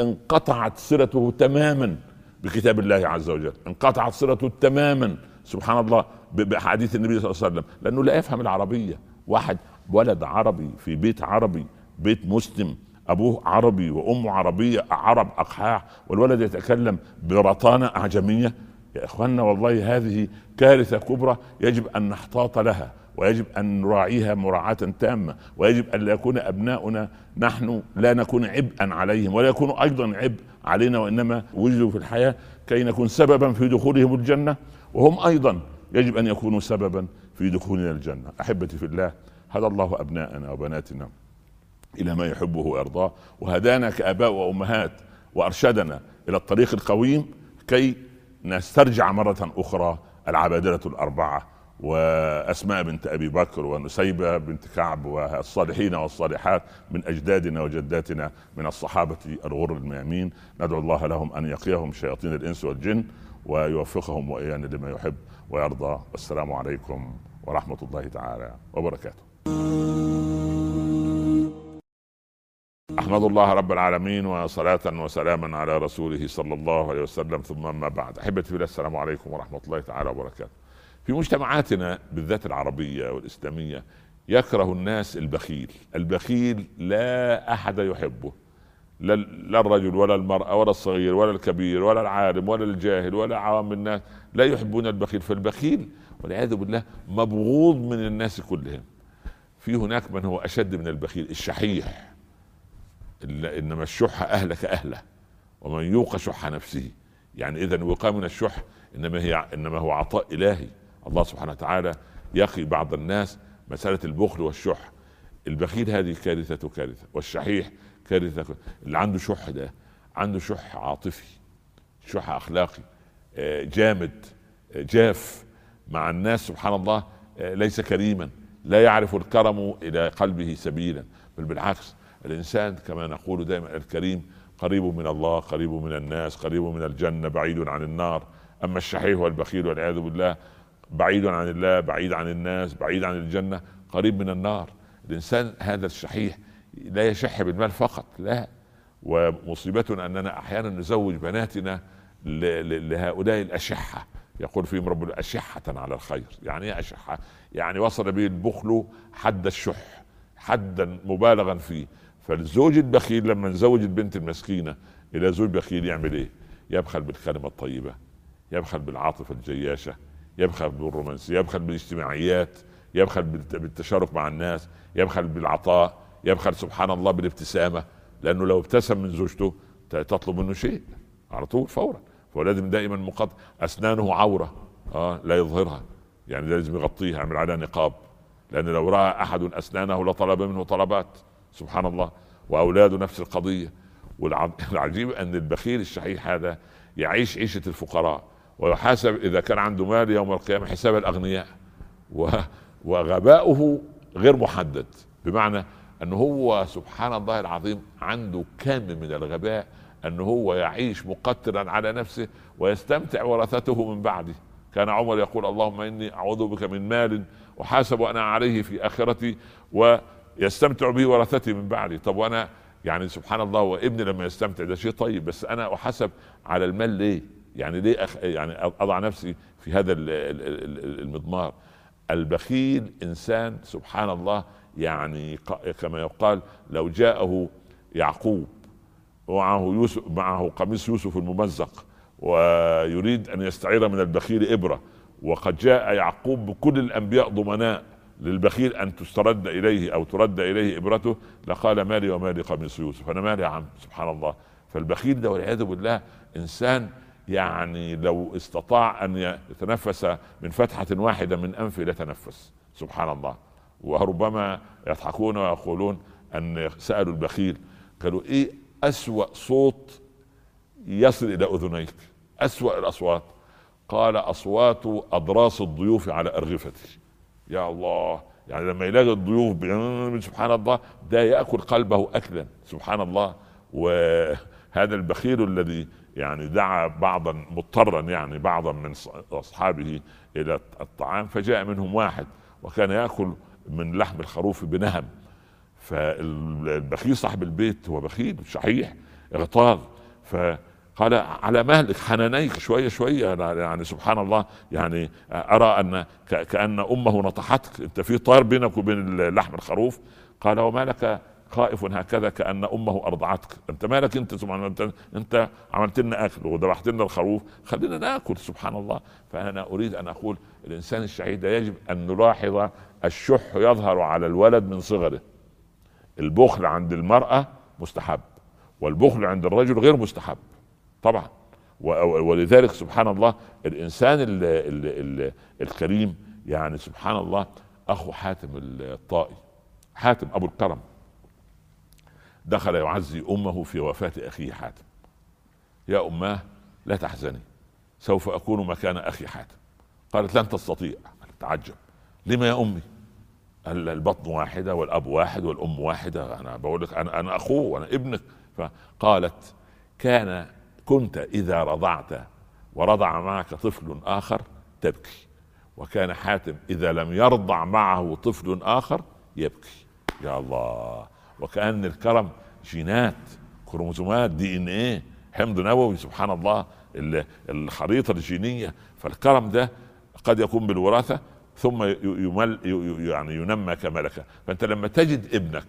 انقطعت صلته تماما بكتاب الله عز وجل. انقطعت صلته تماما سبحان الله بحديث النبي صلى الله عليه وسلم. لأنه لا يفهم العربية. واحد ولد عربي في بيت عربي بيت مسلم أبوه عربي وأمه عربية عرب أقحاح والولد يتكلم برطانة أعجمية. يا إخواننا والله هذه كارثة كبرى يجب أن نحتاط لها. ويجب أن نراعيها مراعاة تامة ويجب أن لا يكون أبناؤنا نحن لا نكون عبئا عليهم ولا يكونوا أيضا عبء علينا وإنما وجدوا في الحياة كي نكون سببا في دخولهم الجنة وهم أيضا يجب أن يكونوا سببا في دخولنا الجنة. أحبتي في الله هدى الله أبناءنا وبناتنا إلى ما يحبه ويرضاه وهدانا كآباء وأمهات وأرشدنا إلى الطريق القويم كي نسترجع مرة أخرى العبادله الأربعة. وأسماء بنت أبي بكر ونسيبة بنت كعب والصالحين والصالحات من أجدادنا وجداتنا من الصحابة الغر الميامين. ندعو الله لهم أن يقيهم شياطين الإنس والجن ويوفقهم وإيانا لما يحب ويرضى. والسلام عليكم ورحمة الله تعالى وبركاته. أحمد الله رب العالمين وصلاة وسلاما على رسوله صلى الله عليه وسلم. ثم ما بعد. أحبتي السلام عليكم ورحمة الله تعالى وبركاته. في مجتمعاتنا بالذات العربية والإسلامية يكره الناس البخيل. البخيل لا أحد يحبه. لا الرجل ولا المرأة ولا الصغير ولا الكبير ولا العالم ولا الجاهل ولا عوام الناس لا يحبون البخيل. فالبخيل والعياذ بالله مبغوض من الناس كلهم. في هناك من هو أشد من البخيل الشحيح. إنما الشح أهلك أهله ومن يوق شح نفسه. يعني اذا الوقايه من الشح إنما هي إنما هو عطاء إلهي. الله سبحانه وتعالى يقي بعض الناس مسألة البخل والشح. البخيل هذه كارثة كارثة والشحيح كارثة. اللي عنده شح ده عنده شح عاطفي شح أخلاقي آه، جامد آه، جاف مع الناس سبحان الله آه، ليس كريما لا يعرف الكرم إلى قلبه سبيلا بل بالعكس الإنسان كما نقول دائما الكريم قريب من الله قريب من الناس قريب من الجنة بعيد عن النار. أما الشحيح والبخيل والعياذ بالله بعيد عن الله بعيد عن الناس بعيد عن الجنة قريب من النار. الإنسان هذا الشحيح لا يشح بالمال فقط لا. ومصيبتنا أننا أحيانا نزوج بناتنا لهؤلاء الأشحة. يقول فيهم رب أشحة على الخير. يعني إيه أشحة؟ يعني وصل به البخل حد الشح حدا مبالغا فيه. فالزوج البخيل لما نزوج البنت المسكينة إلى زوج بخيل يعمل إيه؟ يبخل بالكلمة الطيبة يبخل بالعاطفة الجياشة يبخل بالرومانسية يبخل بالاجتماعيات يبخل بالتشارك مع الناس يبخل بالعطاء يبخل سبحان الله بالابتسامة لأنه لو ابتسم من زوجته تطلب منه شيء على طول فورا. فلازم دائما مقط أسنانه عورة آه لا يظهرها. يعني لازم يغطيها يعمل عليها نقاب. لأن لو رأى أحد أسنانه لطلب منه طلبات. سبحان الله. وأولاده نفس القضية. والعجيب <laughs> أن البخيل الشحيح هذا يعيش عيشة الفقراء. ويحاسب إذا كان عنده مال يوم القيامة حساب الأغنياء. وغباؤه غير محدد. بمعنى انه هو سبحان الله العظيم عنده كم من الغباء أنه هو يعيش مقترا على نفسه ويستمتع ورثته من بعده. كان عمر يقول اللهم إني أعوذ بك من مال أحاسب أنا عليه في آخرتي ويستمتع به ورثتي من بعدي طب وأنا يعني سبحان الله وابني لما يستمتع ده شيء طيب بس أنا أحاسب على المال ليه؟ يعني ليه أخ يعني أضع نفسي في هذا المضمار. البخيل إنسان سبحان الله يعني كما يقال لو جاءه يعقوب ومعه يوسف معه قميص يوسف الممزق ويريد أن يستعير من البخيل إبرة وقد جاء يعقوب بكل الأنبياء ضمناء للبخيل أن تسترد إليه أو ترد إليه إبرته لقال مالي ومالي قميص يوسف. أنا مالي يا عم سبحان الله. فالبخيل ده والعياذ بالله إنسان يعني لو استطاع أن يتنفس من فتحة واحدة من انفه لتنفس سبحان الله. وربما يضحكون ويقولون أن سألوا البخيل قالوا إيه أسوأ صوت يصل إلى أذنيك؟ أسوأ الأصوات. قال أصوات أضراس الضيوف على أرغفتي. يا الله يعني لما يلاقي الضيوف سبحان الله ده يأكل قلبه أكلا. سبحان الله. وهذا البخيل الذي يعني دعا بعضا مضطرا يعني بعضا من أصحابه إلى الطعام فجاء منهم واحد وكان يأكل من لحم الخروف بنهم. فالبخيل صاحب البيت هو بخيل شحيح اغتاظ. فقال على مهلك حنانيك شوية شوية. يعني سبحان الله يعني أرى أن كأن أمه نطحتك أنت في طار بينك وبين لحم الخروف. قال وما لك خائف هكذا كأن أمه أرضعتك. أنت مالك أنت؟ سبحان الله. أنت, عملت لنا آكل وذبحت لنا الخروف. خلينا ناكل سبحان الله. فأنا أريد أن أقول الإنسان الشهيد يجب أن نلاحظ الشح يظهر على الولد من صغره. البخل عند المرأة مستحب والبخل عند الرجل غير مستحب طبعا. ولذلك سبحان الله الإنسان ال ال ال الكريم يعني سبحان الله أخو حاتم الطائي حاتم أبو الكرم. دخل يعزي أمه في وفاة أخيه حاتم. يا أماه لا تحزني سوف أكون مكان أخي حاتم. قالت لن تستطيع. تعجب. لما يا أمي؟ البطن واحدة والأب واحد والأم واحدة. أنا بقول لك أنا أنا أخوه وأنا ابنك. فقالت كان كنت إذا رضعت ورضع معك طفل آخر تبكي وكان حاتم إذا لم يرضع معه طفل آخر يبكي. يا الله. وكأن الكرم جينات كروموزومات دي إن إيه حمض نووي سبحان الله الخريطة الجينية. فالكرم ده قد يكون بالوراثة ثم يمل يعني ينمى كملكة. فأنت لما تجد ابنك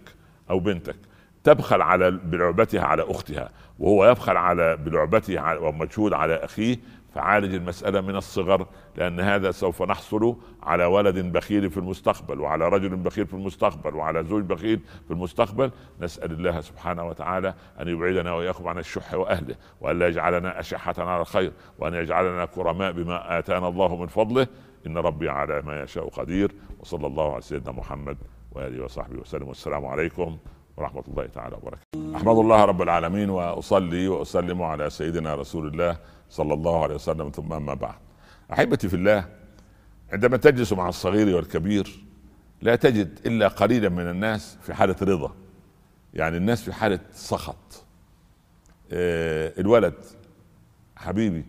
أو بنتك تبخل على بلعبتها على أختها وهو يبخل على بلعبته ومجهود على أخيه فعالج المسألة من الصغر لأن هذا سوف نحصل على ولد بخيل في المستقبل وعلى رجل بخيل في المستقبل وعلى زوج بخيل في المستقبل. نسأل الله سبحانه وتعالى أن يبعدنا وإياكم عن الشح وأهله وأن لا يجعلنا أشحة على الخير وأن يجعلنا كرماء بما آتانا الله من فضله. إن ربي على ما يشاء قدير وصلى الله على سيدنا محمد وآله وصحبه وسلم. والسلام عليكم ورحمة الله تعالى وبركاته. أحمد الله رب العالمين وأصلي وأسلم على سيدنا رسول الله صلى الله عليه وسلم ثم أما بعد. أحبتي في الله عندما تجلس مع الصغير والكبير لا تجد إلا قليلا من الناس في حالة رضا. يعني الناس في حالة سخط. آه الولد حبيبي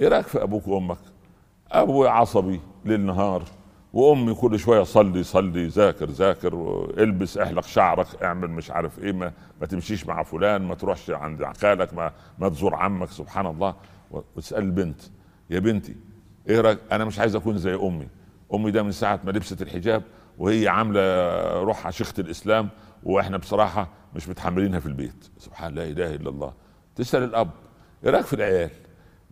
إيه رأيك في أبوك وأمك؟ أبوي عصبي للنهار وأمي كل شوية صلي صلي ذاكر ذاكر البس احلق شعرك اعمل مش عارف إيه ما, ما تمشيش مع فلان ما تروحش عند خالك ما, ما تزور عمك سبحان الله. وتسأل البنت يا بنتي إيه رأيك؟ أنا مش عايز أكون زي أمي. أمي ده من ساعة ما لبست الحجاب وهي عاملة روحها شيخه الإسلام وإحنا بصراحة مش متحملينها في البيت. سبحان لا إله إلا الله. تسأل الأب إيه رأيك في العيال؟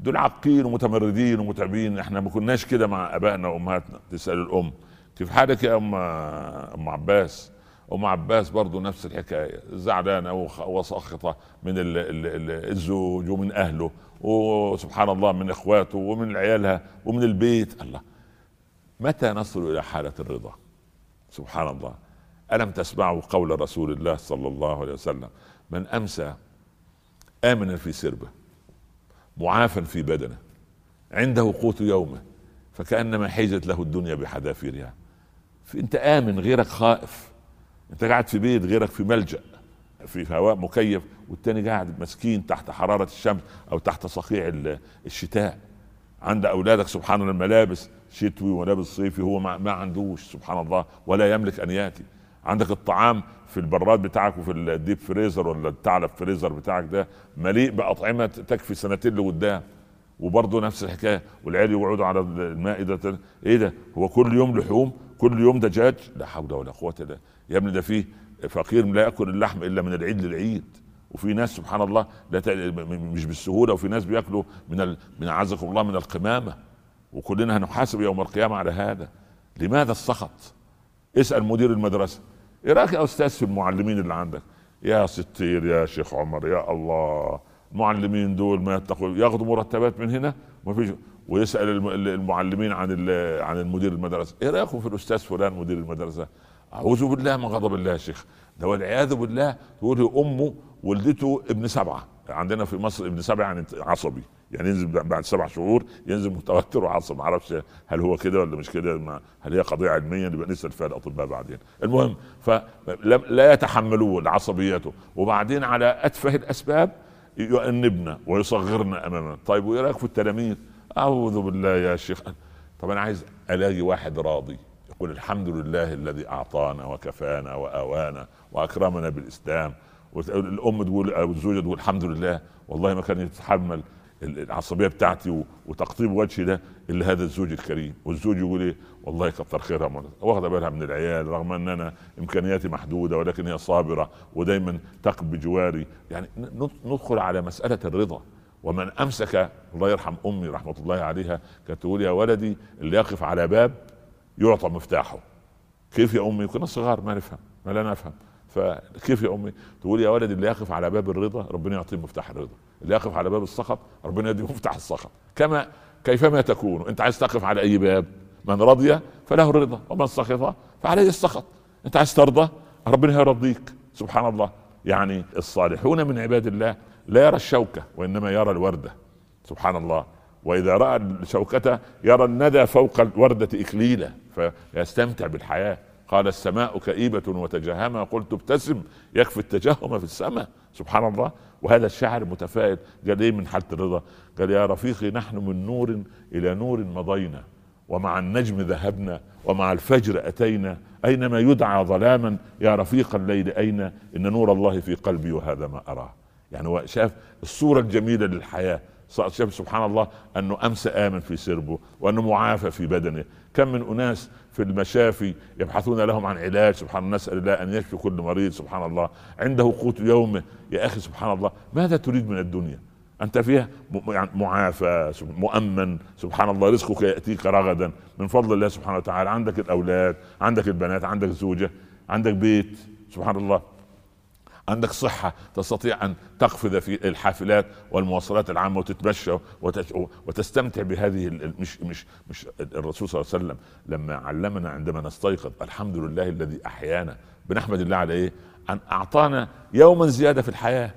دول عاقين ومتمردين ومتعبين. إحنا ما كناش كده مع آبائنا وأمهاتنا. تسأل الأم. كيف حالك يا ام أم عباس؟ أم عباس برضه نفس الحكاية. زعلانه وساخطه من الزوج ومن أهله. وسبحان الله من إخواته ومن عيالها ومن البيت. الله. متى نصل إلى حالة الرضا؟ سبحان الله. ألم تسمعوا قول رسول الله صلى الله عليه وسلم؟ من أمسى امنا في سربه. معافا في بدنه عنده قوت يومه فكأنما حيزت له الدنيا بحذافيرها. انت آمن غيرك خائف. أنت قاعد في بيت غيرك في ملجأ في هواء مكيف والتاني قاعد مسكين تحت حرارة الشمس أو تحت صقيع الشتاء. عند أولادك سبحان الله الملابس شتوي ولابس صيفي هو ما عندوش سبحان الله ولا يملك أن يأتي. عندك الطعام في البراد بتاعك وفي الديب فريزر ولا الثعلب فريزر بتاعك ده مليء بأطعمة تكفي سنتين لقدام. وبرضه نفس الحكاية والعيال يقعدوا على المائده إيه ده؟ هو كل يوم لحوم؟ كل يوم دجاج لا حول ولا قوة إلا يا ابني ده فيه فقير لا يأكل اللحم إلا من العيد للعيد. وفي ناس سبحان الله لا مش بالسهولة وفي ناس بيأكلوا من ال... من اعزكم الله من القمامة. وكلنا هنحاسب يوم القيامة على هذا. لماذا السخط؟ اسأل مدير المدرسة. إيه رايك يا أستاذ في المعلمين اللي عندك يا ستير يا شيخ عمر يا الله. المعلمين دول ما يتقوا ياخذوا مرتبات من هنا؟ ما فيش. ويسأل المعلمين عن عن المدير المدرسة. إيه رايكم في الأستاذ فلان مدير المدرسة. أعوذ بالله من غضب الله يا شيخ. ده والعياذ بالله. تقول أمه ولدته ابن سبعة. عندنا في مصر ابن سبعه يعني عصبي. يعني ينزل بعد سبع شهور ينزل متوتر وعصب. ما أعرفش هل هو كده ولا مش كده هل هي قضية علمية؟ نبقى نسأل فيها الأطباء بعدين. المهم فلا يتحملون عصبيته. وبعدين على أتفه الأسباب يؤنبنا ويصغرنا امامنا طيب وإيه رأيك في التلاميذ؟ أعوذ بالله يا شيخ. طب أنا عايز ألاقي واحد راضي يقول الحمد لله الذي أعطانا وكفانا وآوانا وأكرمنا بالإسلام. والأم تقول أو الزوجة تقول الحمد لله. والله ما كان يتحمل العصبية بتاعتي وتقطيب وجهي ده إلا هذا الزوج الكريم. والزوج يقول إيه؟ والله كتر خيرها واخدة بالها من العيال رغم إن أنا إمكانياتي محدودة ولكن هي صابرة ودايما تقف بجواري. يعني ندخل على مسألة الرضا. ومن أمسك الله يرحم أمي رحمة الله عليها كانت تقول يا ولدي اللي يقف على باب يعطى مفتاحه. كيف يا أمي؟ كنا صغار ما نفهم ما لا نفهم. فكيف يا أمي؟ تقول يا ولدي اللي يقف على باب الرضا ربنا يعطيه مفتاح الرضا. اللي يقف على باب السخط ربنا يديه مفتاح السخط. كما كيفما تكون. انت عايز تقف على أي باب؟ من رضي فله الرضا ومن سخط فعليه السخط. انت عايز ترضى؟ ربنا يرضيك سبحان الله. يعني الصالحون من عباد الله لا يرى الشوكة وإنما يرى الوردة. سبحان الله. وإذا رأى الشوكة يرى الندى فوق الوردة إكليلة فيستمتع بالحياة. قال السماء كئيبة وتجهما. قلت ابتسم يكفي التجهم في السماء. سبحان الله. وهذا الشاعر متفائل قال إيه من حالة الرضا؟ قال يا رفيقي نحن من نور إلى نور مضينا ومع النجم ذهبنا ومع الفجر أتينا. أينما يدعى ظلاما يا رفيق الليل أين؟ إن نور الله في قلبي وهذا ما أراه. يعني هو شاف الصورة الجميلة للحياة. شاف سبحان الله أنه أمس آمن في سربه وأنه معافى في بدنه. كم من أناس في المشافي يبحثون لهم عن علاج سبحان الله نسأل الله أن يشفي كل مريض سبحان الله. عنده قوت يومه. يا أخي سبحان الله ماذا تريد من الدنيا؟ أنت فيها يعني معافى مؤمن سبحان الله رزقك يأتيك رغدا. من فضل الله سبحانه وتعالى عندك الأولاد عندك البنات عندك زوجة عندك بيت سبحان الله. عندك صحة تستطيع أن تقفز في الحافلات والمواصلات العامة وتتمشى وتستمتع بهذه مش مش مش الرسول صلى الله عليه وسلم لما علمنا عندما نستيقظ الحمد لله الذي أحيانا بنحمد الله على إيه؟ أن أعطانا يوما زيادة في الحياة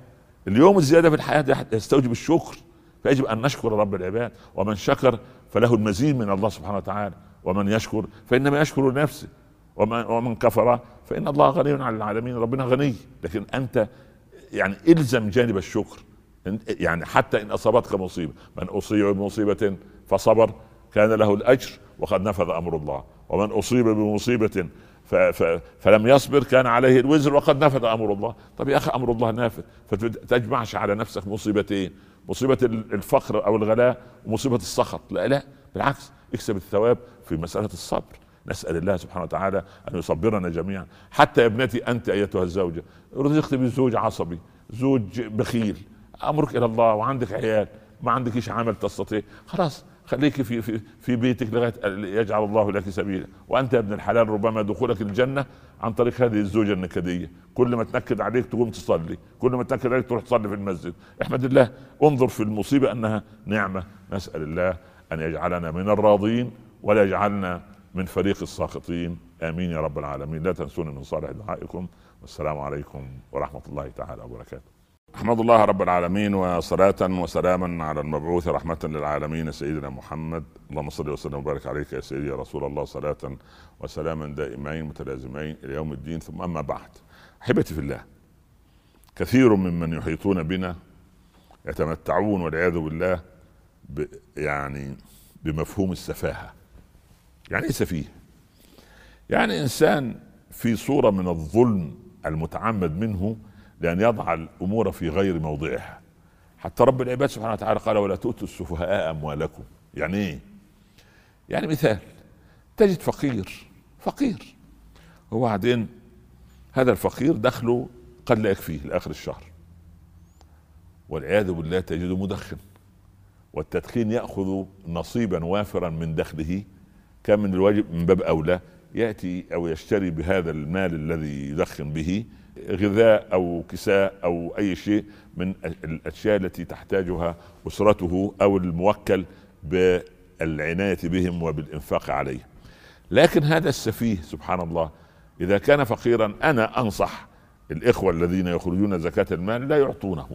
اليوم الزيادة في الحياة يستوجب الشكر فيجب أن نشكر رب العباد ومن شكر فله المزيد من الله سبحانه وتعالى ومن يشكر فإنما يشكر لنفسه ومن, كفر فإن الله غني عن العالمين ربنا غني. لكن أنت يعني إلزم جانب الشكر. يعني حتى إن أصابتك مصيبة. من أصيب بمصيبة فصبر. كان له الأجر وقد نفذ أمر الله. ومن أصيب بمصيبة ف ف فلم يصبر كان عليه الوزر وقد نفذ أمر الله. طب يا أخي أمر الله نافذ. فتجمعش على نفسك مصيبتين. مصيبة الفقر أو الغلاء ومصيبة السخط. لا لا. بالعكس اكسب الثواب في مسألة الصبر. نسأل الله سبحانه وتعالى أن يصبرنا جميعا. حتى يا ابنتي أنت أيتها الزوجة رزقت بزوج عصبي زوج بخيل أمرك إلى الله وعندك عيال ما عندكش عمل تستطيع. خلاص خليك في في في بيتك لغاية يجعل الله لك سبيلا. وأنت يا ابن الحلال ربما دخولك الجنة عن طريق هذه الزوجة النكدية. كل ما تنكد عليك تقوم تصلي كل ما تنكد عليك تروح تصلي في المسجد. احمد الله انظر في المصيبة أنها نعمة. نسأل الله أن يجعلنا من الراضين ولا يجعلنا من فريق الساخطين آمين يا رب العالمين. لا تنسوني من صالح دعائكم. والسلام عليكم ورحمة الله تعالى وبركاته. أحمد الله رب العالمين وصلاة وسلاما على المبعوث رحمة للعالمين سيدنا محمد. اللهم صل وسلم وبارك عليك يا سيدي يا رسول الله صلاة وسلاما دائمين متلازمين إلى يوم الدين. ثم أما بعد أحبتي في الله كثير ممن يحيطون بنا يتمتعون والعياذ بالله ب يعني بمفهوم السفاهة. يعني إيه سفيه؟ يعني إنسان في صورة من الظلم المتعمد منه لأن يضع الأمور في غير موضعها. حتى رب العباد سبحانه وتعالى قال ولا تؤتوا السفهاء أموالكم. يعني إيه؟ يعني مثال تجد فقير فقير. وبعدين هذا الفقير دخله قد لا يكفيه لآخر الشهر. والعياذ بالله تجده مدخن. والتدخين يأخذ نصيبا وافرا من دخله. كان من الواجب من باب أولى يأتي أو يشتري بهذا المال الذي يدخن به غذاء أو كساء أو أي شيء من الأشياء التي تحتاجها أسرته أو الموكل بالعناية بهم وبالإنفاق عليه. لكن هذا السفيه سبحان الله إذا كان فقيرا أنا أنصح الإخوة الذين يخرجون زكاة المال لا يعطونه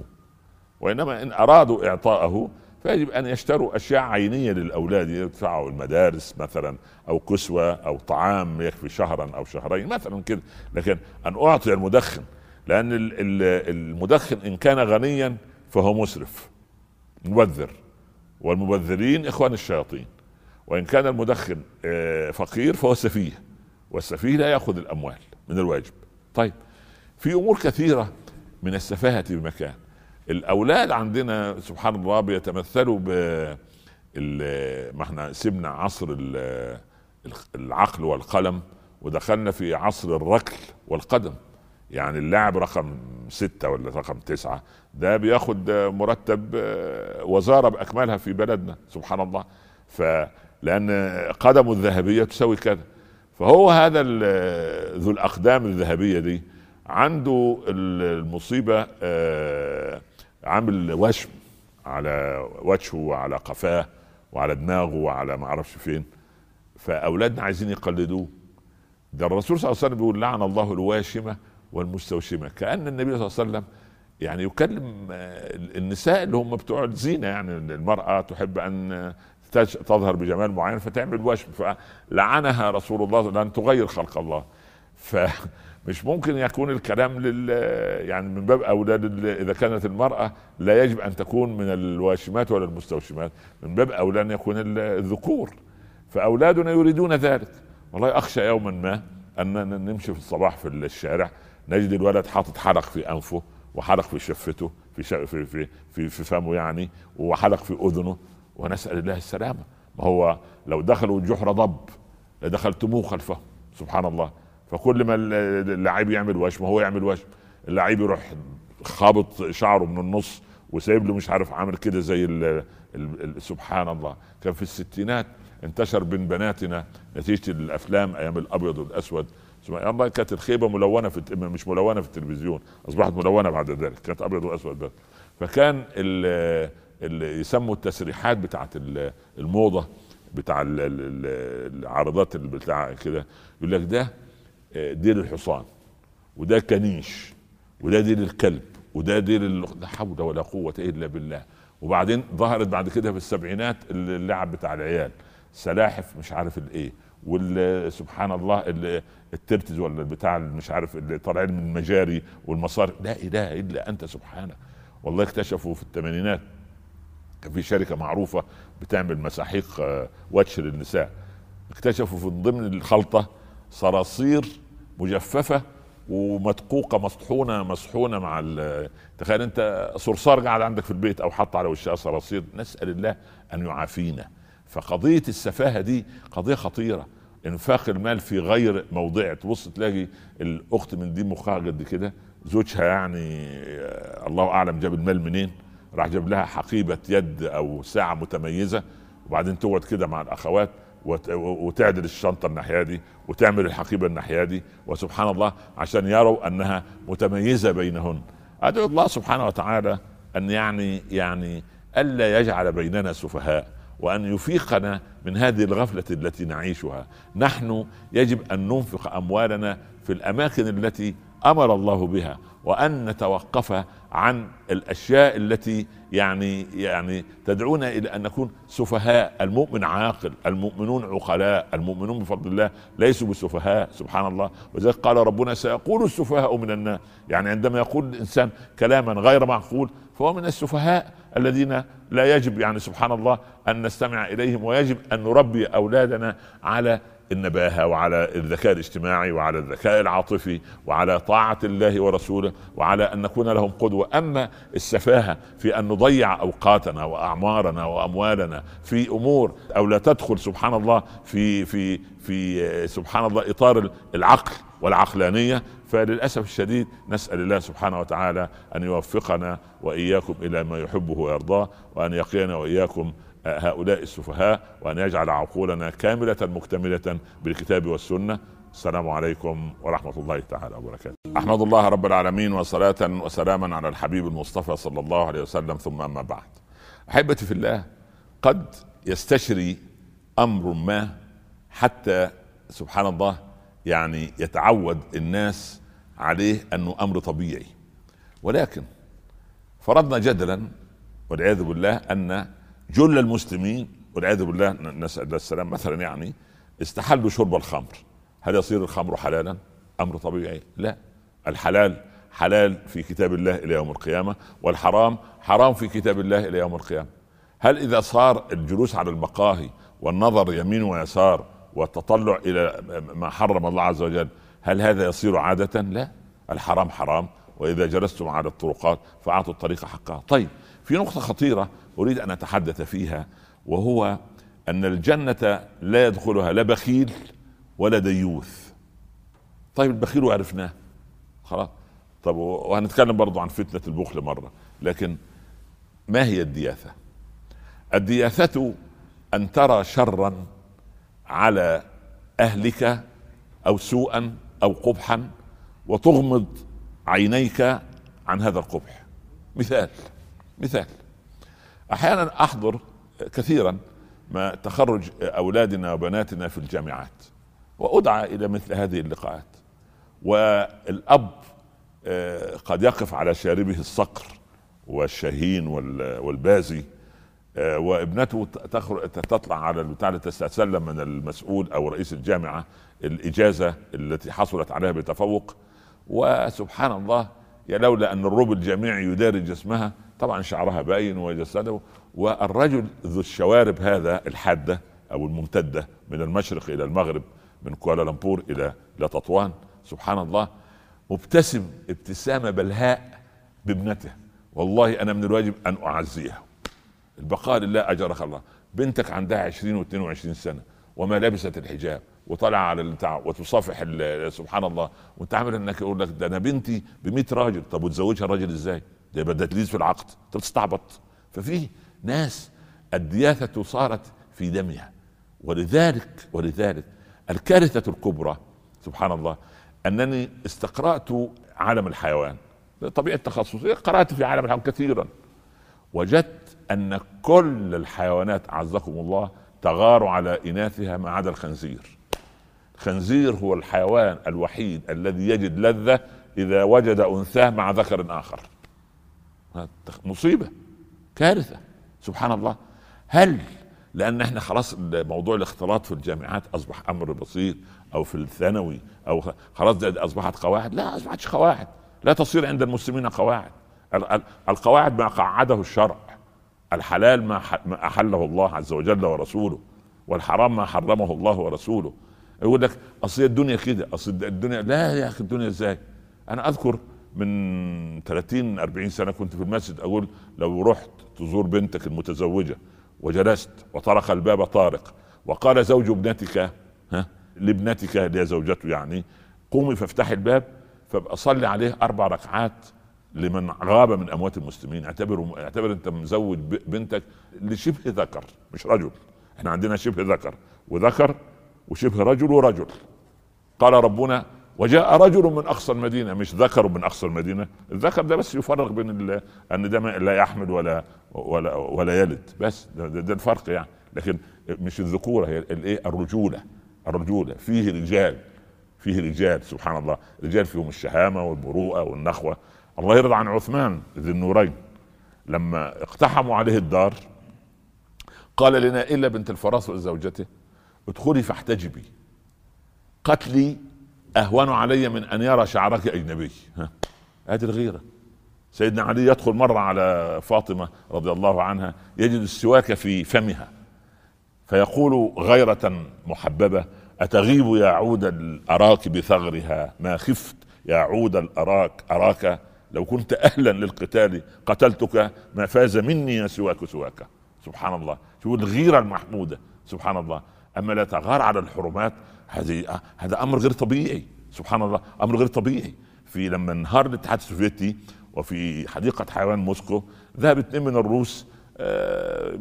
وإنما إن أرادوا إعطاءه فيجب أن يشتروا أشياء عينية للأولاد يدفعوا المدارس مثلا أو كسوة أو طعام يكفي شهرا أو شهرين مثلا كده. لكن أن أعطي المدخن لأن المدخن إن كان غنيا فهو مسرف مبذر. والمبذرين إخوان الشياطين. وإن كان المدخن آه، فقير فهو سفيه. والسفيه لا يأخذ الأموال من الواجب. طيب في أمور كثيرة من السفاهة بمكان. الأولاد عندنا سبحان الله بيتمثلوا ب ما إحنا سيبنا عصر العقل والقلم ودخلنا في عصر الركل والقدم. يعني اللاعب رقم ستة ولا رقم تسعة ده بياخد مرتب وزارة بأكملها في بلدنا سبحان الله. فلأن قدمه الذهبية تساوي كذا. فهو هذا ذو الأقدام الذهبية دي. عنده المصيبة آه، عامل وشم على وجهه وعلى قفاه وعلى دماغه وعلى ما أعرفش فين. فأولادنا عايزين يقلدوه. ده الرسول صلى الله عليه وسلم بيقول لعن الله الواشمة والمستوشمة. كأن النبي صلى الله عليه وسلم يعني يكلم النساء اللي هم بتوع الزينة يعني المرأة تحب أن تظهر بجمال معين فتعمل وشم. فلعنها رسول الله لأن تغير خلق الله. ف <laughs> مش ممكن يكون الكلام لل يعني من باب اولى إذا كانت المرأة لا يجب أن تكون من الواشمات ولا المستوشمات من باب أولى أن يكون الذكور. فأولادنا يريدون ذلك. والله أخشى يوما ما أن نمشي في الصباح في الشارع نجد الولد حاطط حلق في أنفه وحلق في شفته في في في في, في فمه يعني وحلق في أذنه ونسأل الله السلامة. ما هو لو دخلوا الجحر ضب لدخلتموه خلفه. سبحان الله. فكل ما اللعيب يعمل وشم هو يعمل وشم. اللعيب يروح خابط شعره من النص وسايب له مش عارف عامل كده زي ال ال سبحان الله. كان في الستينات انتشر بين بناتنا نتيجة الأفلام أيام الأبيض والأسود. سبحان الله كانت الخيبة ملونة في مش ملونة في التلفزيون أصبحت ملونة بعد ذلك. كانت أبيض وأسود بس. فكان اللي يسموا التسريحات بتاعت الموضة بتاع العرضات بتاع كده. يقول لك ده ديل الحصان وده كنيش وده ديل الكلب وده ديل لا حول ولا قوة إلا بالله. وبعدين ظهرت بعد كده في السبعينات اللعب بتاع العيال سلاحف مش عارف الإيه سبحان الله الترتز ولا بتاع مش عارف اللي طالعين من المجاري والمصاري لا إله إلا أنت سبحانك. والله اكتشفوا في الثمانينات كان في شركة معروفة بتعمل مساحيق آه، وجه للنساء. اكتشفوا في ضمن الخلطة صراصير مجففة ومدقوقة مصحونة مع تخيل انت صرصار قاعد عندك في البيت أو حط على وشها صراصير نسأل الله أن يعافينا. فقضية السفاهة دي قضية خطيرة. إنفاق المال في غير موضعه تبص تلاقي الأخت من دي مخها قد كده زوجها يعني آه، الله أعلم جاب المال منين راح جاب لها حقيبة يد أو ساعة متميزة وبعدين تقعد كده مع الأخوات. وتعدل الشنطة الناحية دي وتعمل الحقيبة الناحية دي. وسبحان الله عشان يروا أنها متميزة بينهن. أدعو الله سبحانه وتعالى أن يعني يعني ألا يجعل بيننا سفهاء وأن يفيقنا من هذه الغفلة التي نعيشها. نحن يجب أن ننفق أموالنا في الأماكن التي أمر الله بها وأن نتوقف عن الأشياء التي يعني يعني تدعونا إلى أن نكون سفهاء. المؤمن عاقل المؤمنون عقلاء المؤمنون بفضل الله ليسوا بسفهاء سبحان الله. وذلك قال ربنا سيقول السفهاء من الناس. يعني عندما يقول الإنسان كلاما غير معقول فهو من السفهاء الذين لا يجب يعني سبحان الله أن نستمع إليهم ويجب أن نربي أولادنا على النباهة وعلى الذكاء الاجتماعي وعلى الذكاء العاطفي وعلى طاعة الله ورسوله وعلى أن نكون لهم قدوة. أما السفاهة في أن نضيع أوقاتنا وأعمارنا وأموالنا في أمور أو لا تدخل سبحان الله في في في سبحان الله إطار العقل والعقلانية فللأسف الشديد نسأل الله سبحانه وتعالى أن يوفقنا وإياكم إلى ما يحبه ويرضاه وأن يقينا وإياكم هؤلاء السفهاء وأن يجعل عقولنا كاملة مكتملة بالكتاب والسنة السلام عليكم ورحمة الله تعالى وبركاته. أحمد الله رب العالمين وصلاة وسلاما على الحبيب المصطفى صلى الله عليه وسلم ثم أما بعد. أحبتي في الله قد يستشري أمر ما حتى سبحان الله يعني يتعود الناس عليه أنه أمر طبيعي ولكن فرضنا جدلا والعياذ بالله أن جل المسلمين والعياذ بالله نسأل الله السلام مثلا يعني استحلوا شرب الخمر. هل يصير الخمر حلالا؟ أمر طبيعي. لا. الحلال حلال في كتاب الله إلى يوم القيامة والحرام حرام في كتاب الله إلى يوم القيامة. هل إذا صار الجلوس على المقاهي والنظر يمين ويسار والتطلع إلى ما حرم الله عز وجل هل هذا يصير عادة؟ لا. الحرام حرام وإذا جلستم على الطرقات فأعطوا الطريق حقها. طيب في نقطة خطيرة أريد أن أتحدث فيها وهو أن الجنة لا يدخلها لا بخيل ولا ديوث. طيب البخيل وعرفناه خلاص. طب وهنتكلم برضو عن فتنة البخل مرة. لكن ما هي الدياثة؟ الدياثة أن ترى شرا على أهلك أو سوءا أو قبحا وتغمض عينيك عن هذا القبح. مثال. مثال. أحيانا أحضر كثيرا ما تخرج أولادنا وبناتنا في الجامعات وأدعى إلى مثل هذه اللقاءات. والأب آه، قد يقف على شاربه الصقر والشهين والبازي آه، وابنته تطلع على البتاع لتستسلم من المسؤول أو رئيس الجامعة الإجازة التي حصلت عليها بتفوق. وسبحان الله يا لولا أن الرب الجامعي يداري جسمها طبعا شعرها باين وجسده والرجل ذو الشوارب هذا الحادة أو الممتدة من المشرق إلى المغرب من كوالالمبور إلى إلى تطوان. سبحان الله. مبتسم ابتسامة بلهاء بابنته. والله أنا من الواجب أن اعزيها البقاء لله أجرك الله. بنتك عندها 20 و22 سنة وما لبست الحجاب وطالعه على البتاع وتصافح سبحان الله. وانت عامل إنك يقول لك ده أنا بنتي ب 100 راجل طب وتزوجها الراجل إزاي؟ ده يبقى تدليس في العقد. أنت بتستعبط. ففي ناس الدياثة صارت في دمها. ولذلك ولذلك الكارثة الكبرى سبحان الله أنني استقرأت عالم الحيوان. طبيعة تخصصي. قرأت في عالم الحيوان كثيرا. وجدت أن كل الحيوانات أعزكم الله تغار على إناثها ما عدا الخنزير. الخنزير هو الحيوان الوحيد الذي يجد لذة إذا وجد أنثاه مع ذكر آخر. مصيبة كارثة. سبحان الله. هل لأن إحنا خلاص موضوع الاختلاط في الجامعات أصبح أمر بسيط أو في الثانوي أو خلاص أصبحت قواعد؟ لا أصبحتش قواعد. لا تصير عند المسلمين قواعد. القواعد ما قعده الشرع. الحلال ما أحله الله عز وجل ورسوله. والحرام ما حرمه الله ورسوله. يقول لك أصل الدنيا كده أصل الدنيا لا يا أخي الدنيا إزاي؟ أنا أذكر من 30 40 سنة كنت في المسجد أقول لو رحت تزور بنتك المتزوجة وجلست وطرق الباب طارق وقال زوج ابنتك ها لابنتك اللي هي زوجته يعني قومي فافتحي الباب فابقى صلي عليه أربع ركعات لمن غاب من أموات المسلمين. اعتبر اعتبر أنت مزوج بنتك لشبه ذكر مش رجل. إحنا عندنا شبه ذكر وذكر وشبه رجل ورجل. قال ربنا وجاء رجل من أقصى المدينة مش ذكر من أقصى المدينة. الذكر ده بس يفرق بين أن ده لا يحمل ولا ولا ولا يلد. بس ده, ده الفرق يعني. لكن مش الذكورة هي الايه الرجولة. الرجولة. فيه رجال. فيه رجال سبحان الله. رجال فيهم الشهامة والبروءة والنخوة. الله يرضى عن عثمان ذي النورين. لما اقتحموا عليه الدار قال لنا إلا بنت الفراس وزوجته ادخلي فاحتجبي. قتلي أهون علي من أن يرى شعرك أجنبي. هذه الغيرة. سيدنا علي يدخل مرة على فاطمة رضي الله عنها يجد السواك في فمها فيقول غيرة محببة أتغيب يا عود الأراك بثغرها؟ ما خفت يا عود الأراك أراك؟ لو كنت أهلا للقتال قتلتك ما فاز مني يا سواك سواك. سبحان الله. شوف الغيرة المحمودة. سبحان الله. أما لا تغار على الحرمات هذه هذا أمر غير طبيعي. سبحان الله أمر غير طبيعي. في لما انهار الاتحاد السوفيتي وفي حديقة حيوان موسكو ذهب اثنين من الروس آه،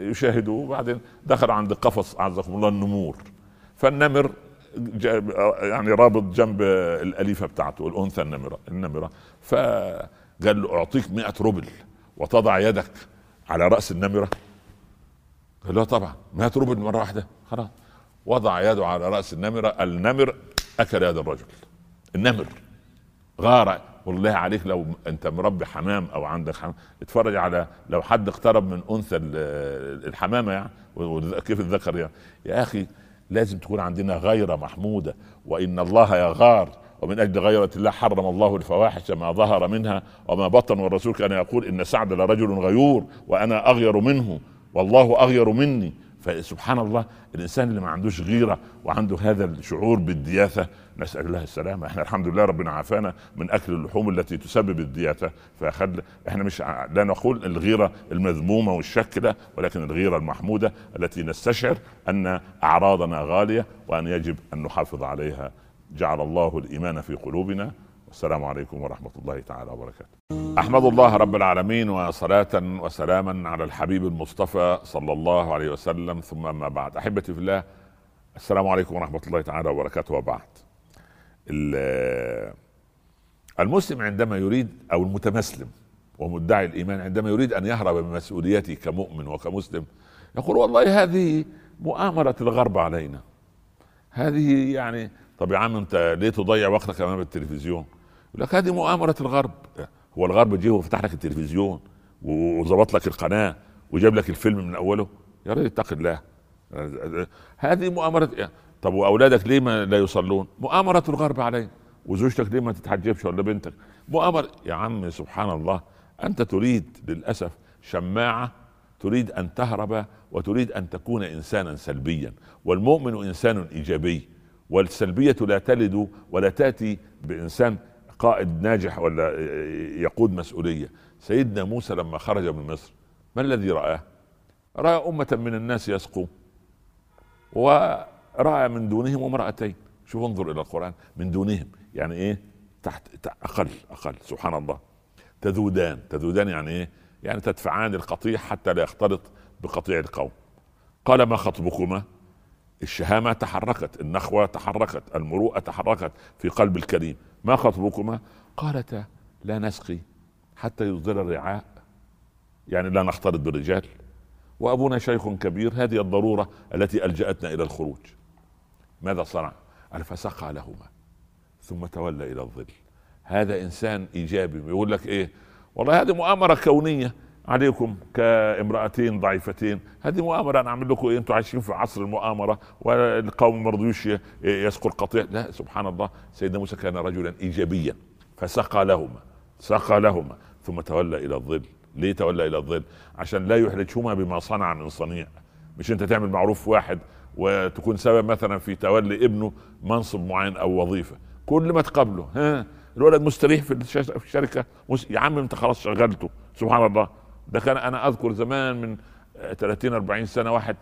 يشاهدوا وبعدين دخل عند قفص أعزكم الله النمور. فالنمر يعني رابط جنب الأليفة بتاعته الأنثى النمرة النمرة. فقال له أعطيك 100 روبل وتضع يدك على رأس النمرة. قال له طبعا 100 روبل مرة واحدة خلاص. وضع يده على رأس النمره النمر أكل يد الرجل. النمر. غار والله عليك لو أنت مربي حمام أو عندك حمام. اتفرج على لو حد اقترب من أنثى الحمامة يعني كيف الذكر يعني. يا أخي لازم تكون عندنا غيرة محمودة وإن الله يغار ومن أجل غيرة الله حرم الله الفواحش ما ظهر منها وما بطن والرسول كان يقول إن سعد لرجل غيور وأنا أغير منه والله أغير مني. فسبحان الله الإنسان اللي ما عندوش غيرة وعنده هذا الشعور بالدياثة نسأل الله السلامة. إحنا الحمد لله ربنا عافانا من أكل اللحوم التي تسبب الدياثة فخل إحنا مش لا نقول الغيرة المذمومة والشك ده ولكن الغيرة المحمودة التي نستشعر أن أعراضنا غالية وأن يجب أن نحافظ عليها. جعل الله الإيمان في قلوبنا والسلام عليكم ورحمة الله تعالى وبركاته. أحمد الله رب العالمين وصلاة وسلاما على الحبيب المصطفى صلى الله عليه وسلم. ثم أما بعد أحبتي في الله السلام عليكم ورحمة الله تعالى وبركاته. وبعد المسلم عندما يريد أو المتمسلم ومدعي الإيمان عندما يريد أن يهرب من مسؤوليته كمؤمن وكمسلم يقول والله هذه مؤامرة الغرب علينا. هذه يعني طب يا عم أنت ليه تضيع وقتك أمام التلفزيون؟ يقول لك هذه مؤامرة الغرب. هو الغرب جه وفتح لك التلفزيون وظبط لك القناة وجاب لك الفيلم من أوله. يا رجل اتق الله. هذه مؤامرة طب وأولادك ليه ما لا يصلون؟ مؤامرة الغرب علينا وزوجتك ليه ما تتحجبش ولا بنتك؟ مؤامرة يا عم سبحان الله أنت تريد للأسف شماعة تريد أن تهرب وتريد أن تكون إنسانا سلبيا. والمؤمن إنسان إيجابي والسلبية لا تلد ولا تأتي بإنسان قائد ناجح ولا يقود مسؤولية. سيدنا موسى لما خرج من مصر ما الذي رآه؟ رأى أمة من الناس يسقون ورأى من دونهم امرأتين. شوف انظر إلى القرآن من دونهم يعني إيه؟ تحت أقل أقل سبحان الله. تذودان تذودان يعني إيه؟ يعني تدفعان القطيع حتى لا يختلط بقطيع القوم. قال ما خطبكما؟ الشهامة تحركت النخوة تحركت المروءة تحركت في قلب الكريم. ما خطبكما؟ قالتا لا نسقي حتى يصدر الرعاء. يعني لا نختلط بالرجال. وأبونا شيخ كبير هذه الضرورة التي ألجأتنا إلى الخروج. ماذا صنع؟ قال فسقى لهما ثم تولى إلى الظل. هذا إنسان إيجابي يقول لك إيه؟ والله هذه مؤامرة كونية. عليكم كامرأتين ضعيفتين. هذه مؤامرة أنا أعمل لكم إيه؟ أنتم عايشين في عصر المؤامرة والقوم ما رضيوش يسقوا القطيع لا سبحان الله. سيدنا موسى كان رجلا إيجابيا. فسقى لهما سقى لهما ثم تولى إلى الظل. ليه تولى إلى الظل؟ عشان لا يحرجهما بما صنع من صنيع. مش أنت تعمل معروف واحد وتكون سبب مثلا في تولي ابنه منصب معين أو وظيفة. كل ما تقابله ها الولد مستريح في الشركة يا عم أنت خلاص شغلته. سبحان الله. ده كان أنا أذكر زمان من 30 40 سنة واحد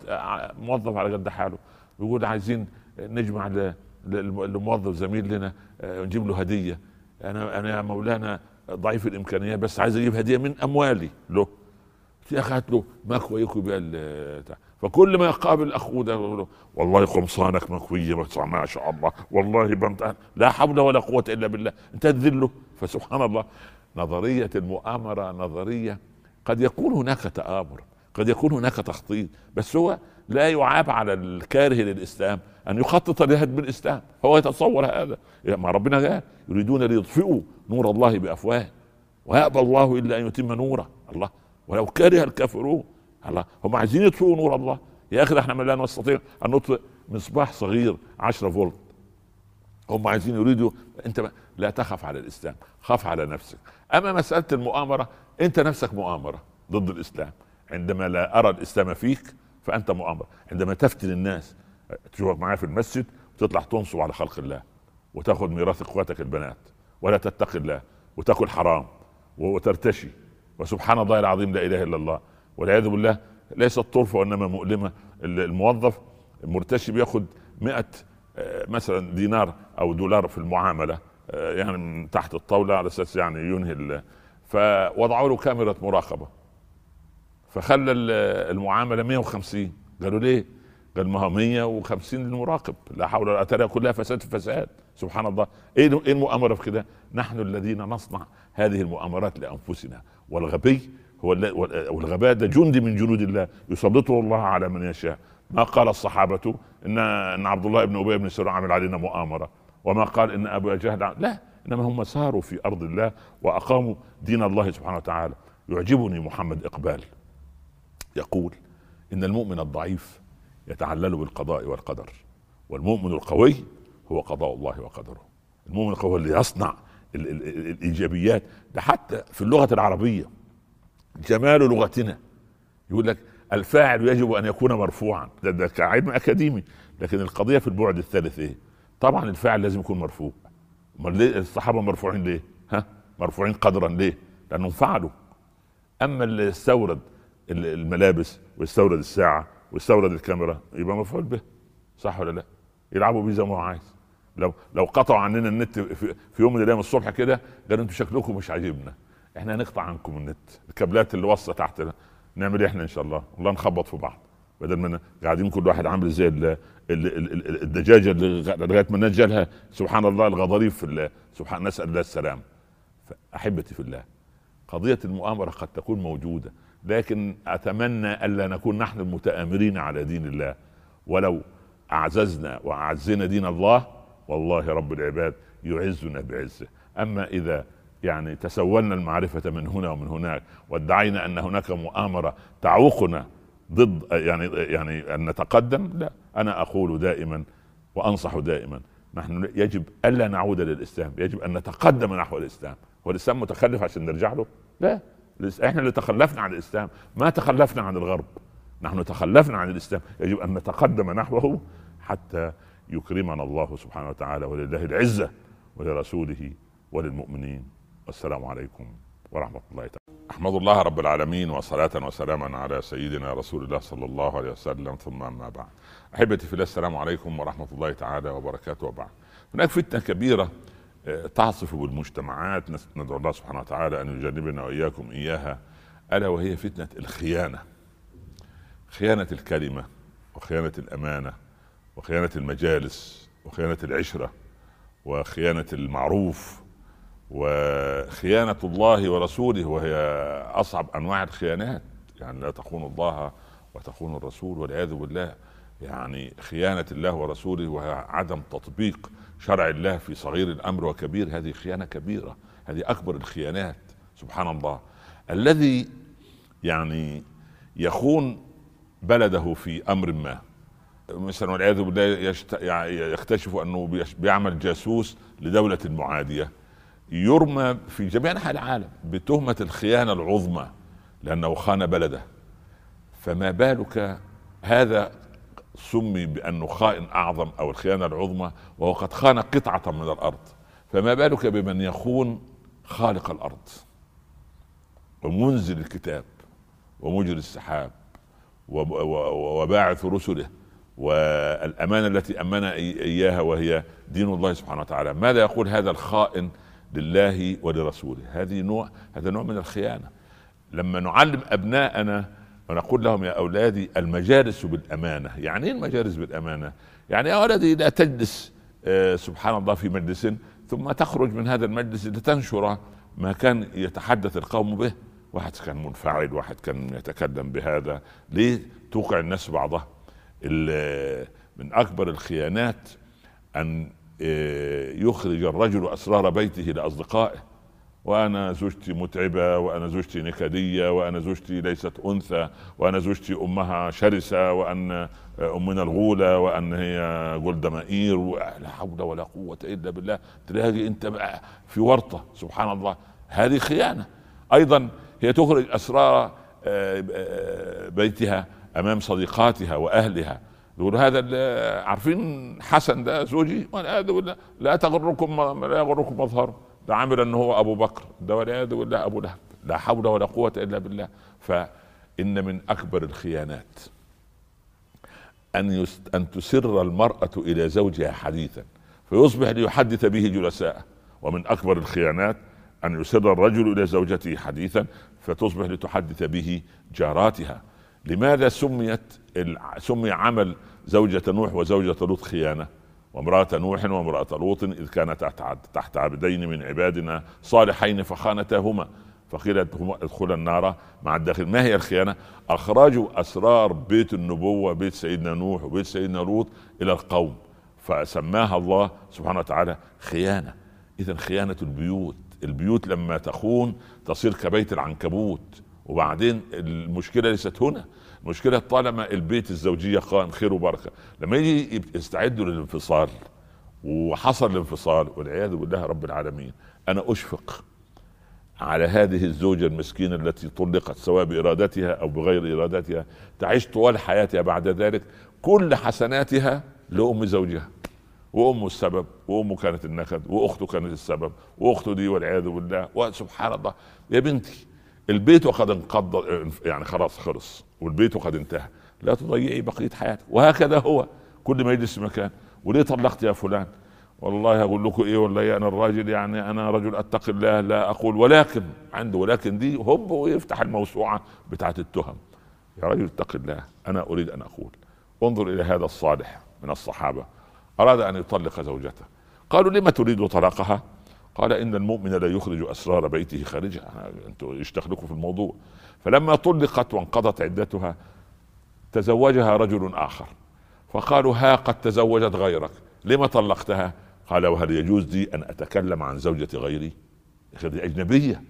موظف على قد حاله بيقول عايزين نجمع لموظف زميل لنا نجيب له هدية. أنا أنا يا مولانا ضعيف الامكانيات بس عايز أجيب هدية من أموالي له. يا أخي هات له بها فكل ما يقابل اخوه ده يقول له والله قمصانك مكويه ما شاء الله والله بنت لا حول ولا قوة إلا بالله. أنت تذله. فسبحان الله. نظرية المؤامرة نظرية قد يكون هناك تآمر قد يكون هناك تخطيط بس هو لا يعاب على الكاره للإسلام أن يخطط لهدم الإسلام. هو يتصور هذا. ما ربنا قال يريدون ليطفئوا نور الله بأفواه. ويأبى الله إلا أن يتم نوره. الله ولو كره الكافرون. الله هم عايزين يطفئوا نور الله. يا أخي إحنا لا نستطيع أن نطفئ مصباح صغير 10 فولت. هم عايزين يريدوا أنت لا تخف على الإسلام خاف على نفسك. أما مسألة المؤامرة انت نفسك مؤامرة ضد الإسلام. عندما لا أرى الإسلام فيك فأنت مؤامرة. عندما تفتن الناس تشوفك معايا في المسجد وتطلع تنصب على خلق الله وتاخذ ميراث إخواتك البنات ولا تتقي الله وتأكل حرام وترتشي. وسبحان الله العظيم لا إله إلا الله والعياذ بالله ليست طرفة وإنما مؤلمة. الموظف المرتشي بياخذ 100 آه، مثلا دينار أو دولار في المعاملة آه، يعني من تحت الطاولة على أساس يعني ينهي فوضعوا له كاميرا مراقبة. فخلى المعاملة 150 قالوا ليه؟ قال ما هو 150 للمراقب. لا حول ولا قوة كلها فساد في فساد. سبحان الله. إيه إيه المؤامرة في كده؟ نحن الذين نصنع هذه المؤامرات لأنفسنا. والغبي هو والغباء ده جندي من جنود الله. يسلطه الله على من يشاء. ما قال الصحابة ان إن عبد الله بن أبي بن سلول عمل علينا مؤامرة. وما قال إن أبو جهل لا. إنما هم ساروا في أرض الله وأقاموا دين الله سبحانه وتعالى. يعجبني محمد إقبال. يقول إن المؤمن الضعيف يتعلل بالقضاء والقدر والمؤمن القوي هو قضاء الله وقدره. المؤمن القوي اللي يصنع ال ال ال الإيجابيات. ده حتى في اللغة العربية جمال لغتنا. يقول لك الفاعل يجب أن يكون مرفوعا. ده, ده كعلم أكاديمي. لكن القضية في البعد الثالث إيه؟ طبعا الفاعل لازم يكون مرفوع. أمال ليه الصحابة مرفوعين ليه؟ ها؟ مرفوعين قدرا ليه؟ لأنهم فعلوا أما اللي استورد الملابس ويستورد الساعة ويستورد الكاميرا يبقى مفعول به صح ولا لا؟ يلعبوا بيه زي ما هو عايز لو لو قطعوا عننا النت في, في يوم من الأيام الصبح كده قالوا أنتوا شكلكم مش عاجبنا إحنا هنقطع عنكم النت الكابلات اللي واصلة تحت نعمل إيه إحنا إن شاء الله والله نخبط في بعض بدل ما قاعدين كل واحد عامل زي الدجاجة لغاية ما الناس جالها سبحان الله الغضاريف في الله سبحان نسال الله السلام. احبتي في الله قضية المؤامرة قد تكون موجودة لكن أتمنى ألا نكون نحن المتآمرين على دين الله. ولو أعززنا واعزنا دين الله والله رب العباد يعزنا بعزه. أما إذا يعني تسولنا المعرفة من هنا ومن هناك وادعينا أن هناك مؤامرة تعوقنا ضد يعني يعني أن نتقدم؟ لا أنا أقول دائما وأنصح دائما نحن يجب ألا نعود للإسلام يجب أن نتقدم نحو الإسلام. هو الإسلام متخلف عشان نرجع له؟ لا. إحنا اللي تخلفنا عن الإسلام ما تخلفنا عن الغرب. نحن تخلفنا عن الإسلام يجب أن نتقدم نحوه حتى يكرمنا الله سبحانه وتعالى ولله العزة ولرسوله وللمؤمنين. والسلام عليكم ورحمة الله تعالى. أحمد الله رب العالمين وصلاة وسلاما على سيدنا رسول الله صلى الله عليه وسلم. ثم أما بعد. أحبتي في الله السلام عليكم ورحمة الله تعالى وبركاته. وبعد. هناك فتنة كبيرة آه، تعصف بالمجتمعات. ندعو الله سبحانه وتعالى أن يجنبنا وإياكم إياها. ألا وهي فتنة الخيانة. خيانة الكلمة وخيانة الأمانة وخيانة المجالس وخيانة العشرة وخيانة المعروف وخيانة الله ورسوله وهي أصعب أنواع الخيانات. يعني لا تخون الله وتخون الرسول والعياذ بالله. يعني خيانة الله ورسوله وهي عدم تطبيق شرع الله في صغير الأمر وكبير. هذه خيانة كبيرة. هذه أكبر الخيانات. سبحان الله. الذي يعني يخون بلده في أمر ما مثلا والعياذ بالله يعني يكتشف أنه بيعمل جاسوس لدولة معادية. يرمى في جميع أنحاء العالم بتهمة الخيانة العظمى لأنه خان بلده. فما بالك هذا سمي بانه خائن أعظم أو الخيانة العظمى وهو قد خان قطعة من الأرض. فما بالك بمن يخون خالق الأرض ومنزل الكتاب ومجري السحاب وباعث رسله والأمانة التي امن إياها وهي دين الله سبحانه وتعالى. ماذا يقول هذا الخائن لله ولرسوله. هذه نوع هذا نوع من الخيانة. لما نعلم أبناءنا ونقول لهم يا أولادي المجالس بالأمانة. يعني إيه المجالس بالأمانة؟ يعني يا ولدي لا تجلس آه، سبحان الله في مجلس ثم تخرج من هذا المجلس لتنشر ما كان يتحدث القوم به. واحد كان منفعل واحد كان يتكلم بهذا. ليه توقع الناس بعضها من أكبر الخيانات أن يخرج الرجل أسرار بيته لأصدقائه. وأنا زوجتي متعبة وأنا زوجتي نكدية وأنا زوجتي ليست أنثى وأنا زوجتي أمها شرسة وأن آه، أمنا الغولة وأن هي جلد مائير لا حول ولا قوة إلا بالله. تلاقي أنت في ورطة سبحان الله. هذه خيانة. أيضا هي تخرج أسرار آه، بيتها أمام صديقاتها وأهلها. يقول هذا عارفين حسن ده زوجي؟ والعياذ بالله لا تغركم لا يغركم مظهره ده عامل إن هو أبو بكر. ده والعياذ بالله أبو لهب. لا حول ولا قوة إلا بالله. فإن من أكبر الخيانات أن يست... أن تسر المرأة إلى زوجها حديثا. فيصبح ليحدث به جلساءه ومن أكبر الخيانات أن يسر الرجل إلى زوجته حديثا. فتصبح لتحدث به جاراتها. لماذا سميت سمي عمل زوجة نوح وزوجة لوط خيانة وامرأة نوح وامرأة لوط إذ كانت تحت عبدين من عبادنا صالحين فخانتاهما فقيل ادخل النار مع الداخل. ما هي الخيانة؟ أخرجوا أسرار بيت النبوة بيت سيدنا نوح وبيت سيدنا لوط إلى القوم فسماها الله سبحانه وتعالى خيانة. إذا خيانة البيوت. البيوت لما تخون تصير كبيت العنكبوت وبعدين المشكلة ليست هنا. المشكلة طالما البيت الزوجية قائم خير وبركة. لما يجي يستعدوا للانفصال وحصل الانفصال والعياذ بالله رب العالمين أنا أشفق على هذه الزوجة المسكينة التي طلقت سواء بإرادتها أو بغير إرادتها. تعيش طوال حياتها بعد ذلك كل حسناتها لأم زوجها وامه السبب وامه كانت النكد واخته كانت السبب واخته دي والعياذ بالله وسبحان الله. يا بنتي البيت وقد انقض يعني خلاص خلص والبيت وقد انتهى. لا تضيعي بقية حياتك. وهكذا هو. كل ما يجلس مكان. وليه طلقت يا فلان؟ والله أقول لكم إيه والله أنا الراجل يعني أنا رجل اتقي الله لا أقول. ولكن عنده ولكن دي هب ويفتح الموسوعة بتاعت التهم. يا رجل اتق الله أنا أريد أن أقول. انظر إلى هذا الصالح من الصحابة. أراد أن يطلق زوجته. قالوا لما تريد طلاقها؟ قال إن المؤمن لا يخرج أسرار بيته خارجها. أنتم إيش دخلكم في الموضوع. فلما طلقت وانقضت عدتها تزوجها رجل آخر. فقالوا ها قد تزوجت غيرك. لما طلقتها؟ قال وهل يجوز لي أن أتكلم عن زوجة غيري؟ دي أجنبية.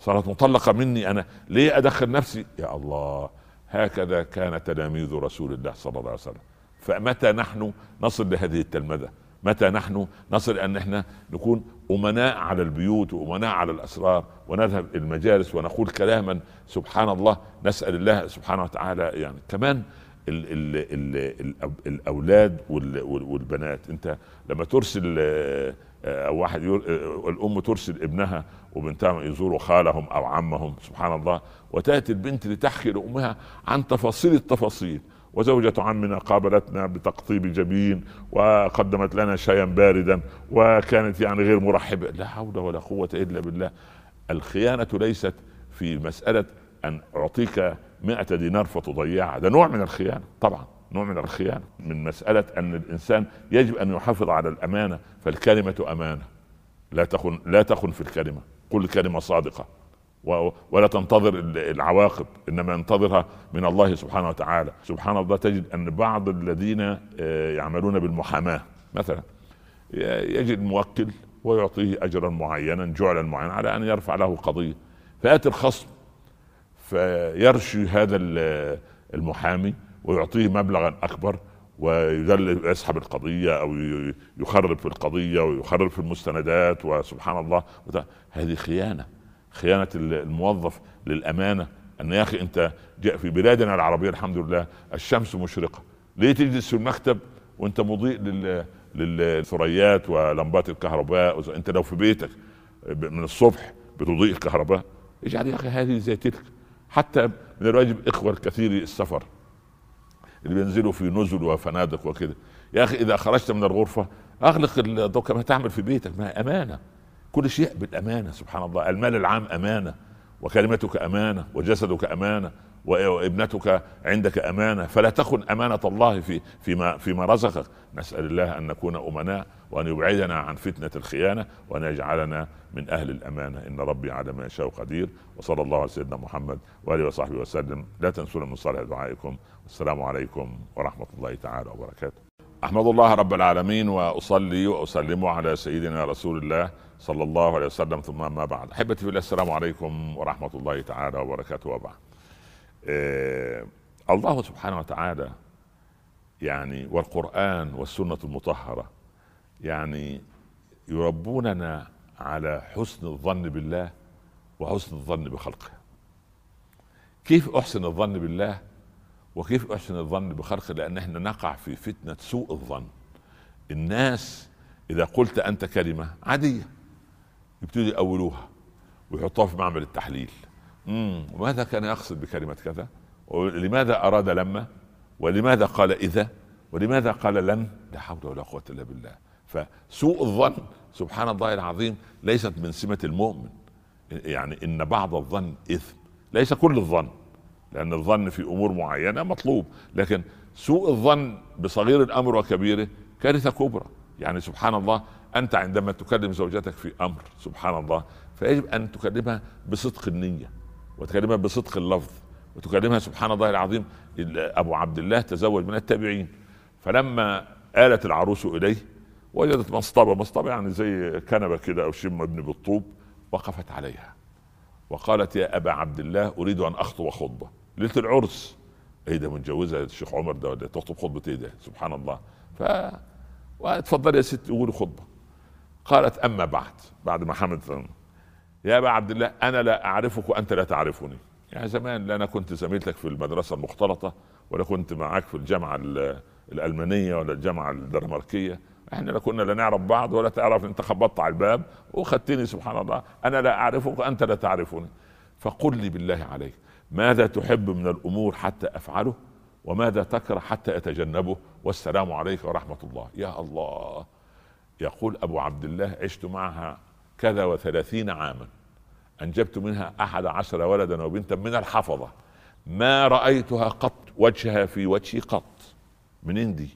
صارت مطلقة مني أنا. ليه أدخل نفسي؟ يا الله هكذا كان تلاميذ رسول الله صلى الله عليه وسلم. فمتى نحن نصل لهذه التلمذة؟ متى نحن نصل أن إحنا نكون امناء على البيوت وأمناء على الأسرار ونذهب المجالس ونقول كلاما سبحان الله نسأل الله سبحانه وتعالى يعني. كمان ال ال ال الأولاد والبنات أنت لما ترسل آه، أو واحد آه، الأم ترسل ابنها وبنتها يزوروا خالهم أو عمهم سبحان الله وتأتي البنت لتحكي لأمها عن تفاصيل التفاصيل. وزوجة عمنا قابلتنا بتقطيب جبين وقدمت لنا شايا باردا وكانت يعني غير مرحبة. لا حول ولا قوة إلا بالله. الخيانة ليست في مسألة أن أعطيك مئة دينار فتضيعها. ده نوع من الخيانة طبعا نوع من الخيانة. من مسألة أن الإنسان يجب أن يحافظ على الأمانة فالكلمة أمانة. لا تخن لا تخن في الكلمة. قل كلمة صادقة. ولا تنتظر العواقب إنما ينتظرها من الله سبحانه وتعالى. سبحان الله تجد أن بعض الذين آه، يعملون بالمحاماة مثلا يجد موكل ويعطيه اجرا معينا جعلا معينا على أن يرفع له قضية. فيأتي الخصم فيرشي هذا المحامي ويعطيه مبلغا أكبر ويسحب القضية أو يخرب في القضية ويخرب في المستندات وسبحان الله هذه خيانة. خيانة الموظف للأمانة أن يا أخي أنت في بلادنا العربية الحمد لله الشمس مشرقة. ليه تجلس في المكتب وأنت مضيء لل للثريات ولمبات الكهرباء؟ أنت لو في بيتك من الصبح بتضيء الكهرباء. اجعل يا أخي هذه زي تلك. حتى من الواجب إخوة الكثير السفر اللي بينزلوا في نزل وفنادق وكده. يا أخي إذا خرجت من الغرفة أغلق الضوء كما تعمل في بيتك؟ ما أمانة. كل شيء بالأمانة سبحان الله. المال العام أمانة وكلمتك أمانة وجسدك أمانة وابنتك عندك أمانة. فلا تخن أمانة الله في فيما فيما رزقك. نسأل الله أن نكون أمناء وأن يبعدنا عن فتنة الخيانة وأن يجعلنا من أهل الأمانة. إن ربي على ما يشاء قدير. وصلى الله على سيدنا محمد وآله وصحبه وسلم. لا تنسونا من صالح دعائكم. والسلام عليكم ورحمة الله تعالى وبركاته. أحمد الله رب العالمين وأصلي وأسلم على سيدنا رسول الله صلى الله عليه وسلم ثم ما بعد. أحبتي في السلام عليكم ورحمة الله تعالى وبركاته. وبعد. آه الله سبحانه وتعالى يعني والقرآن والسنة المطهرة يعني يربوننا على حسن الظن بالله وحسن الظن بخلقه. كيف أحسن الظن بالله وكيف أحسن الظن بخلقه؟ لأن إحنا نقع في فتنة سوء الظن. الناس إذا قلت أنت كلمة عادية. يبتدوا يأولوها ويحطوها في معمل التحليل. امم وماذا كان يقصد بكلمة كذا؟ ولماذا أراد لما ولماذا قال إذا ولماذا قال لن؟ لا حول ولا قوة إلا بالله. فسوء الظن سبحان الله العظيم ليست من سمة المؤمن. يعني إن بعض الظن إثم ليس كل الظن لأن الظن في أمور معينة مطلوب. لكن سوء الظن بصغير الأمر وكبيره كارثة كبرى. يعني سبحان الله أنت عندما تكلم زوجتك في أمر سبحان الله فيجب أن تكلمها بصدق النية وتكلمها بصدق اللفظ وتكلمها سبحان الله العظيم أبو عبد الله تزوج من التابعين. فلما آلت العروس إليه وجدت مصطبة مصطبة يعني زي كنبة كده أو شم ابن بالطوب وقفت عليها. وقالت يا أبا عبد الله أريد أن اخطب خطبة. ليله العرس. إيه ده متجوزها الشيخ عمر ده ولا تخطب خطبة إيه ده؟ سبحان الله. ف اتفضل يا ست قولي خطبة. قالت أما بعد بعد ما حمد يا أبا عبد الله أنا لا أعرفك وأنت لا تعرفني. يعني زمان لا أنا كنت زميلتك في المدرسة المختلطة ولا كنت معاك في الجامعة الألمانية ولا الجامعة الدنماركية. إحنا لا كنا لا نعرف بعض ولا تعرف أنت خبطت على الباب وخدتني سبحان الله. أنا لا أعرفك وأنت لا تعرفني. فقل لي بالله عليك ماذا تحب من الأمور حتى أفعله؟ وماذا تكره حتى أتجنبه؟ والسلام عليك ورحمة الله. يا الله. يقول أبو عبد الله عشت معها كذا وثلاثين عاما أنجبت منها أحد عشر ولدا وبنتا من الحفظة. ما رأيتها قط وجهها في وجهي قط. منين دي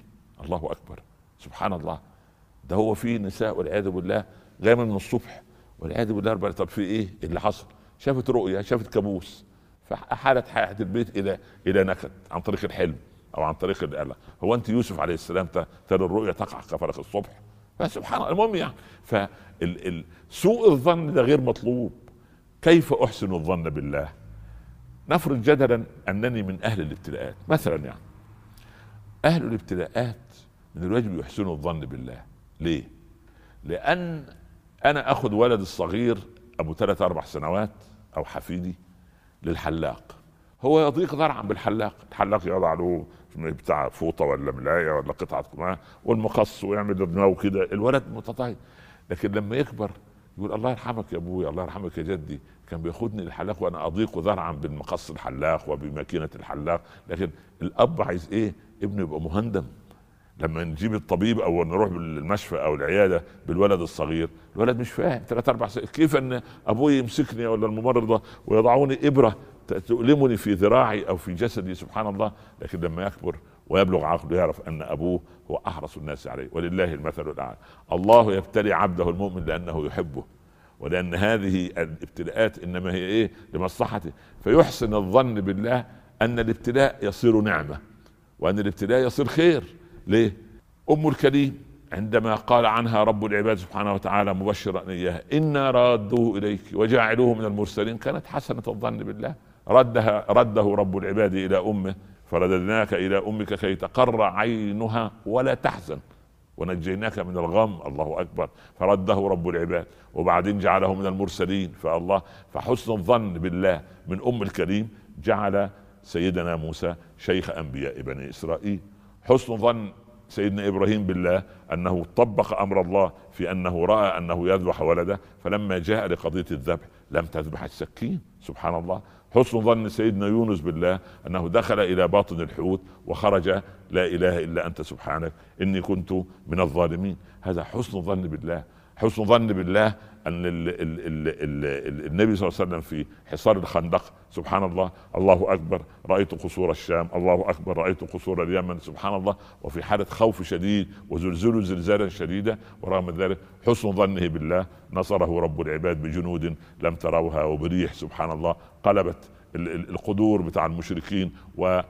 الله أكبر. سبحان الله. ده هو في نساء والعياذ بالله غايمه من الصبح. والعياذ بالله ربنا طب في إيه اللي حصل؟ شافت رؤيا شافت كابوس. فحالت حياة البيت إلى إلى نكد عن طريق الحلم أو عن طريق الآلة هو أنت يوسف عليه السلام ترى الرؤيا تقع كفرق الصبح؟ فسبحان الله. المهم يعني فسوء الظن ده غير مطلوب. كيف أحسن الظن بالله؟ نفرض جدلا أنني من أهل الابتلاءات. مثلا يعني أهل الابتلاءات من الواجب يحسنوا الظن بالله. ليه؟ لأن أنا أخذ ولد الصغير أبو ثلاث أربع سنوات أو حفيدي للحلاق. هو يضيق ذرعا بالحلاق. الحلاق يضع له بتاع فوطة ولا ملاية ولا قطعة قماش والمقص ويعمل دماغه كده. الولد متطاير لكن لما يكبر يقول الله يرحمك يا أبوي الله يرحمك يا جدي. كان بياخدني الحلاق وأنا أضيق ذرعا بالمقص الحلاق وبماكينة الحلاق. لكن الأب عايز إيه؟ ابنه يبقى مهندم. لما نجيب الطبيب أو نروح المشفى أو العيادة بالولد الصغير الولد مش فاهم. ثلاث أربع سنين كيف إن أبوي يمسكني ولا الممرضة ويضعوني إبرة؟ تؤلمني في ذراعي أو في جسدي سبحان الله لكن لما يكبر ويبلغ عقله يعرف أن أبوه هو أحرص الناس عليه ولله المثل الأعلى. الله يبتلي عبده المؤمن لأنه يحبه ولأن هذه الابتلاءات إنما هي إيه؟ لمصلحته. فيحسن الظن بالله أن الابتلاء يصير نعمة وأن الابتلاء يصير خير. ليه؟ أم الكريم عندما قال عنها رب العباد سبحانه وتعالى مبشرا إياها إنا رادوه إليك وجاعلوه من المرسلين. كانت حسنة الظن بالله. ردها رده رب العباد إلى أمه فرددناك إلى أمك كي تقر عينها ولا تحزن. ونجيناك من الغم الله أكبر. فرده رب العباد. وبعدين جعله من المرسلين فالله فحسن الظن بالله من أم الكريم جعل سيدنا موسى شيخ أنبياء بني إسرائيل. حسن ظن سيدنا إبراهيم بالله أنه طبق أمر الله في أنه رأى أنه يذبح ولده فلما جاء لقضية الذبح لم تذبح السكين. سبحان الله. حسن ظن سيدنا يونس بالله أنه دخل إلى باطن الحوت وخرج لا إله إلا أنت سبحانك إني كنت من الظالمين. هذا حسن ظن بالله. حسن ظن بالله أن ال ال ال ال النبي صلى الله عليه وسلم في حصار الخندق سبحان الله الله أكبر رأيت قصور الشام الله أكبر رأيت قصور اليمن سبحان الله وفي حالة خوف شديد وزلزلوا زلزالا شديدا ورغم ذلك حسن ظنه بالله نصره رب العباد بجنود لم تروها وبريح سبحان الله قلبت القدور بتاع المشركين و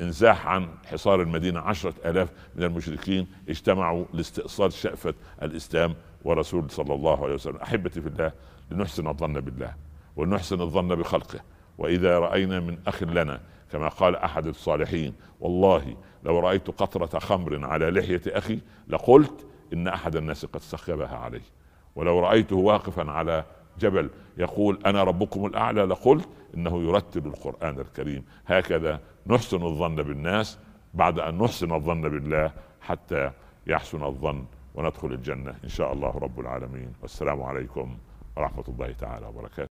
انزاح عن حصار المدينة. عشرة آلاف من المشركين اجتمعوا لاستئصال شأفة الإسلام ورسول صلى الله عليه وسلم. أحبتي في الله لنحسن الظن بالله ونحسن الظن بخلقه. وإذا رأينا من أخ لنا كما قال أحد الصالحين والله لو رأيت قطرة خمر على لحية أخي لقلت إن أحد الناس قد سخبها عليه ولو رأيته واقفا على جبل يقول أنا ربكم الأعلى لقلت إنه يرتل القرآن الكريم. هكذا نحسن الظن بالناس بعد أن نحسن الظن بالله حتى يحسن الظن وندخل الجنة إن شاء الله رب العالمين. والسلام عليكم ورحمة الله تعالى وبركاته.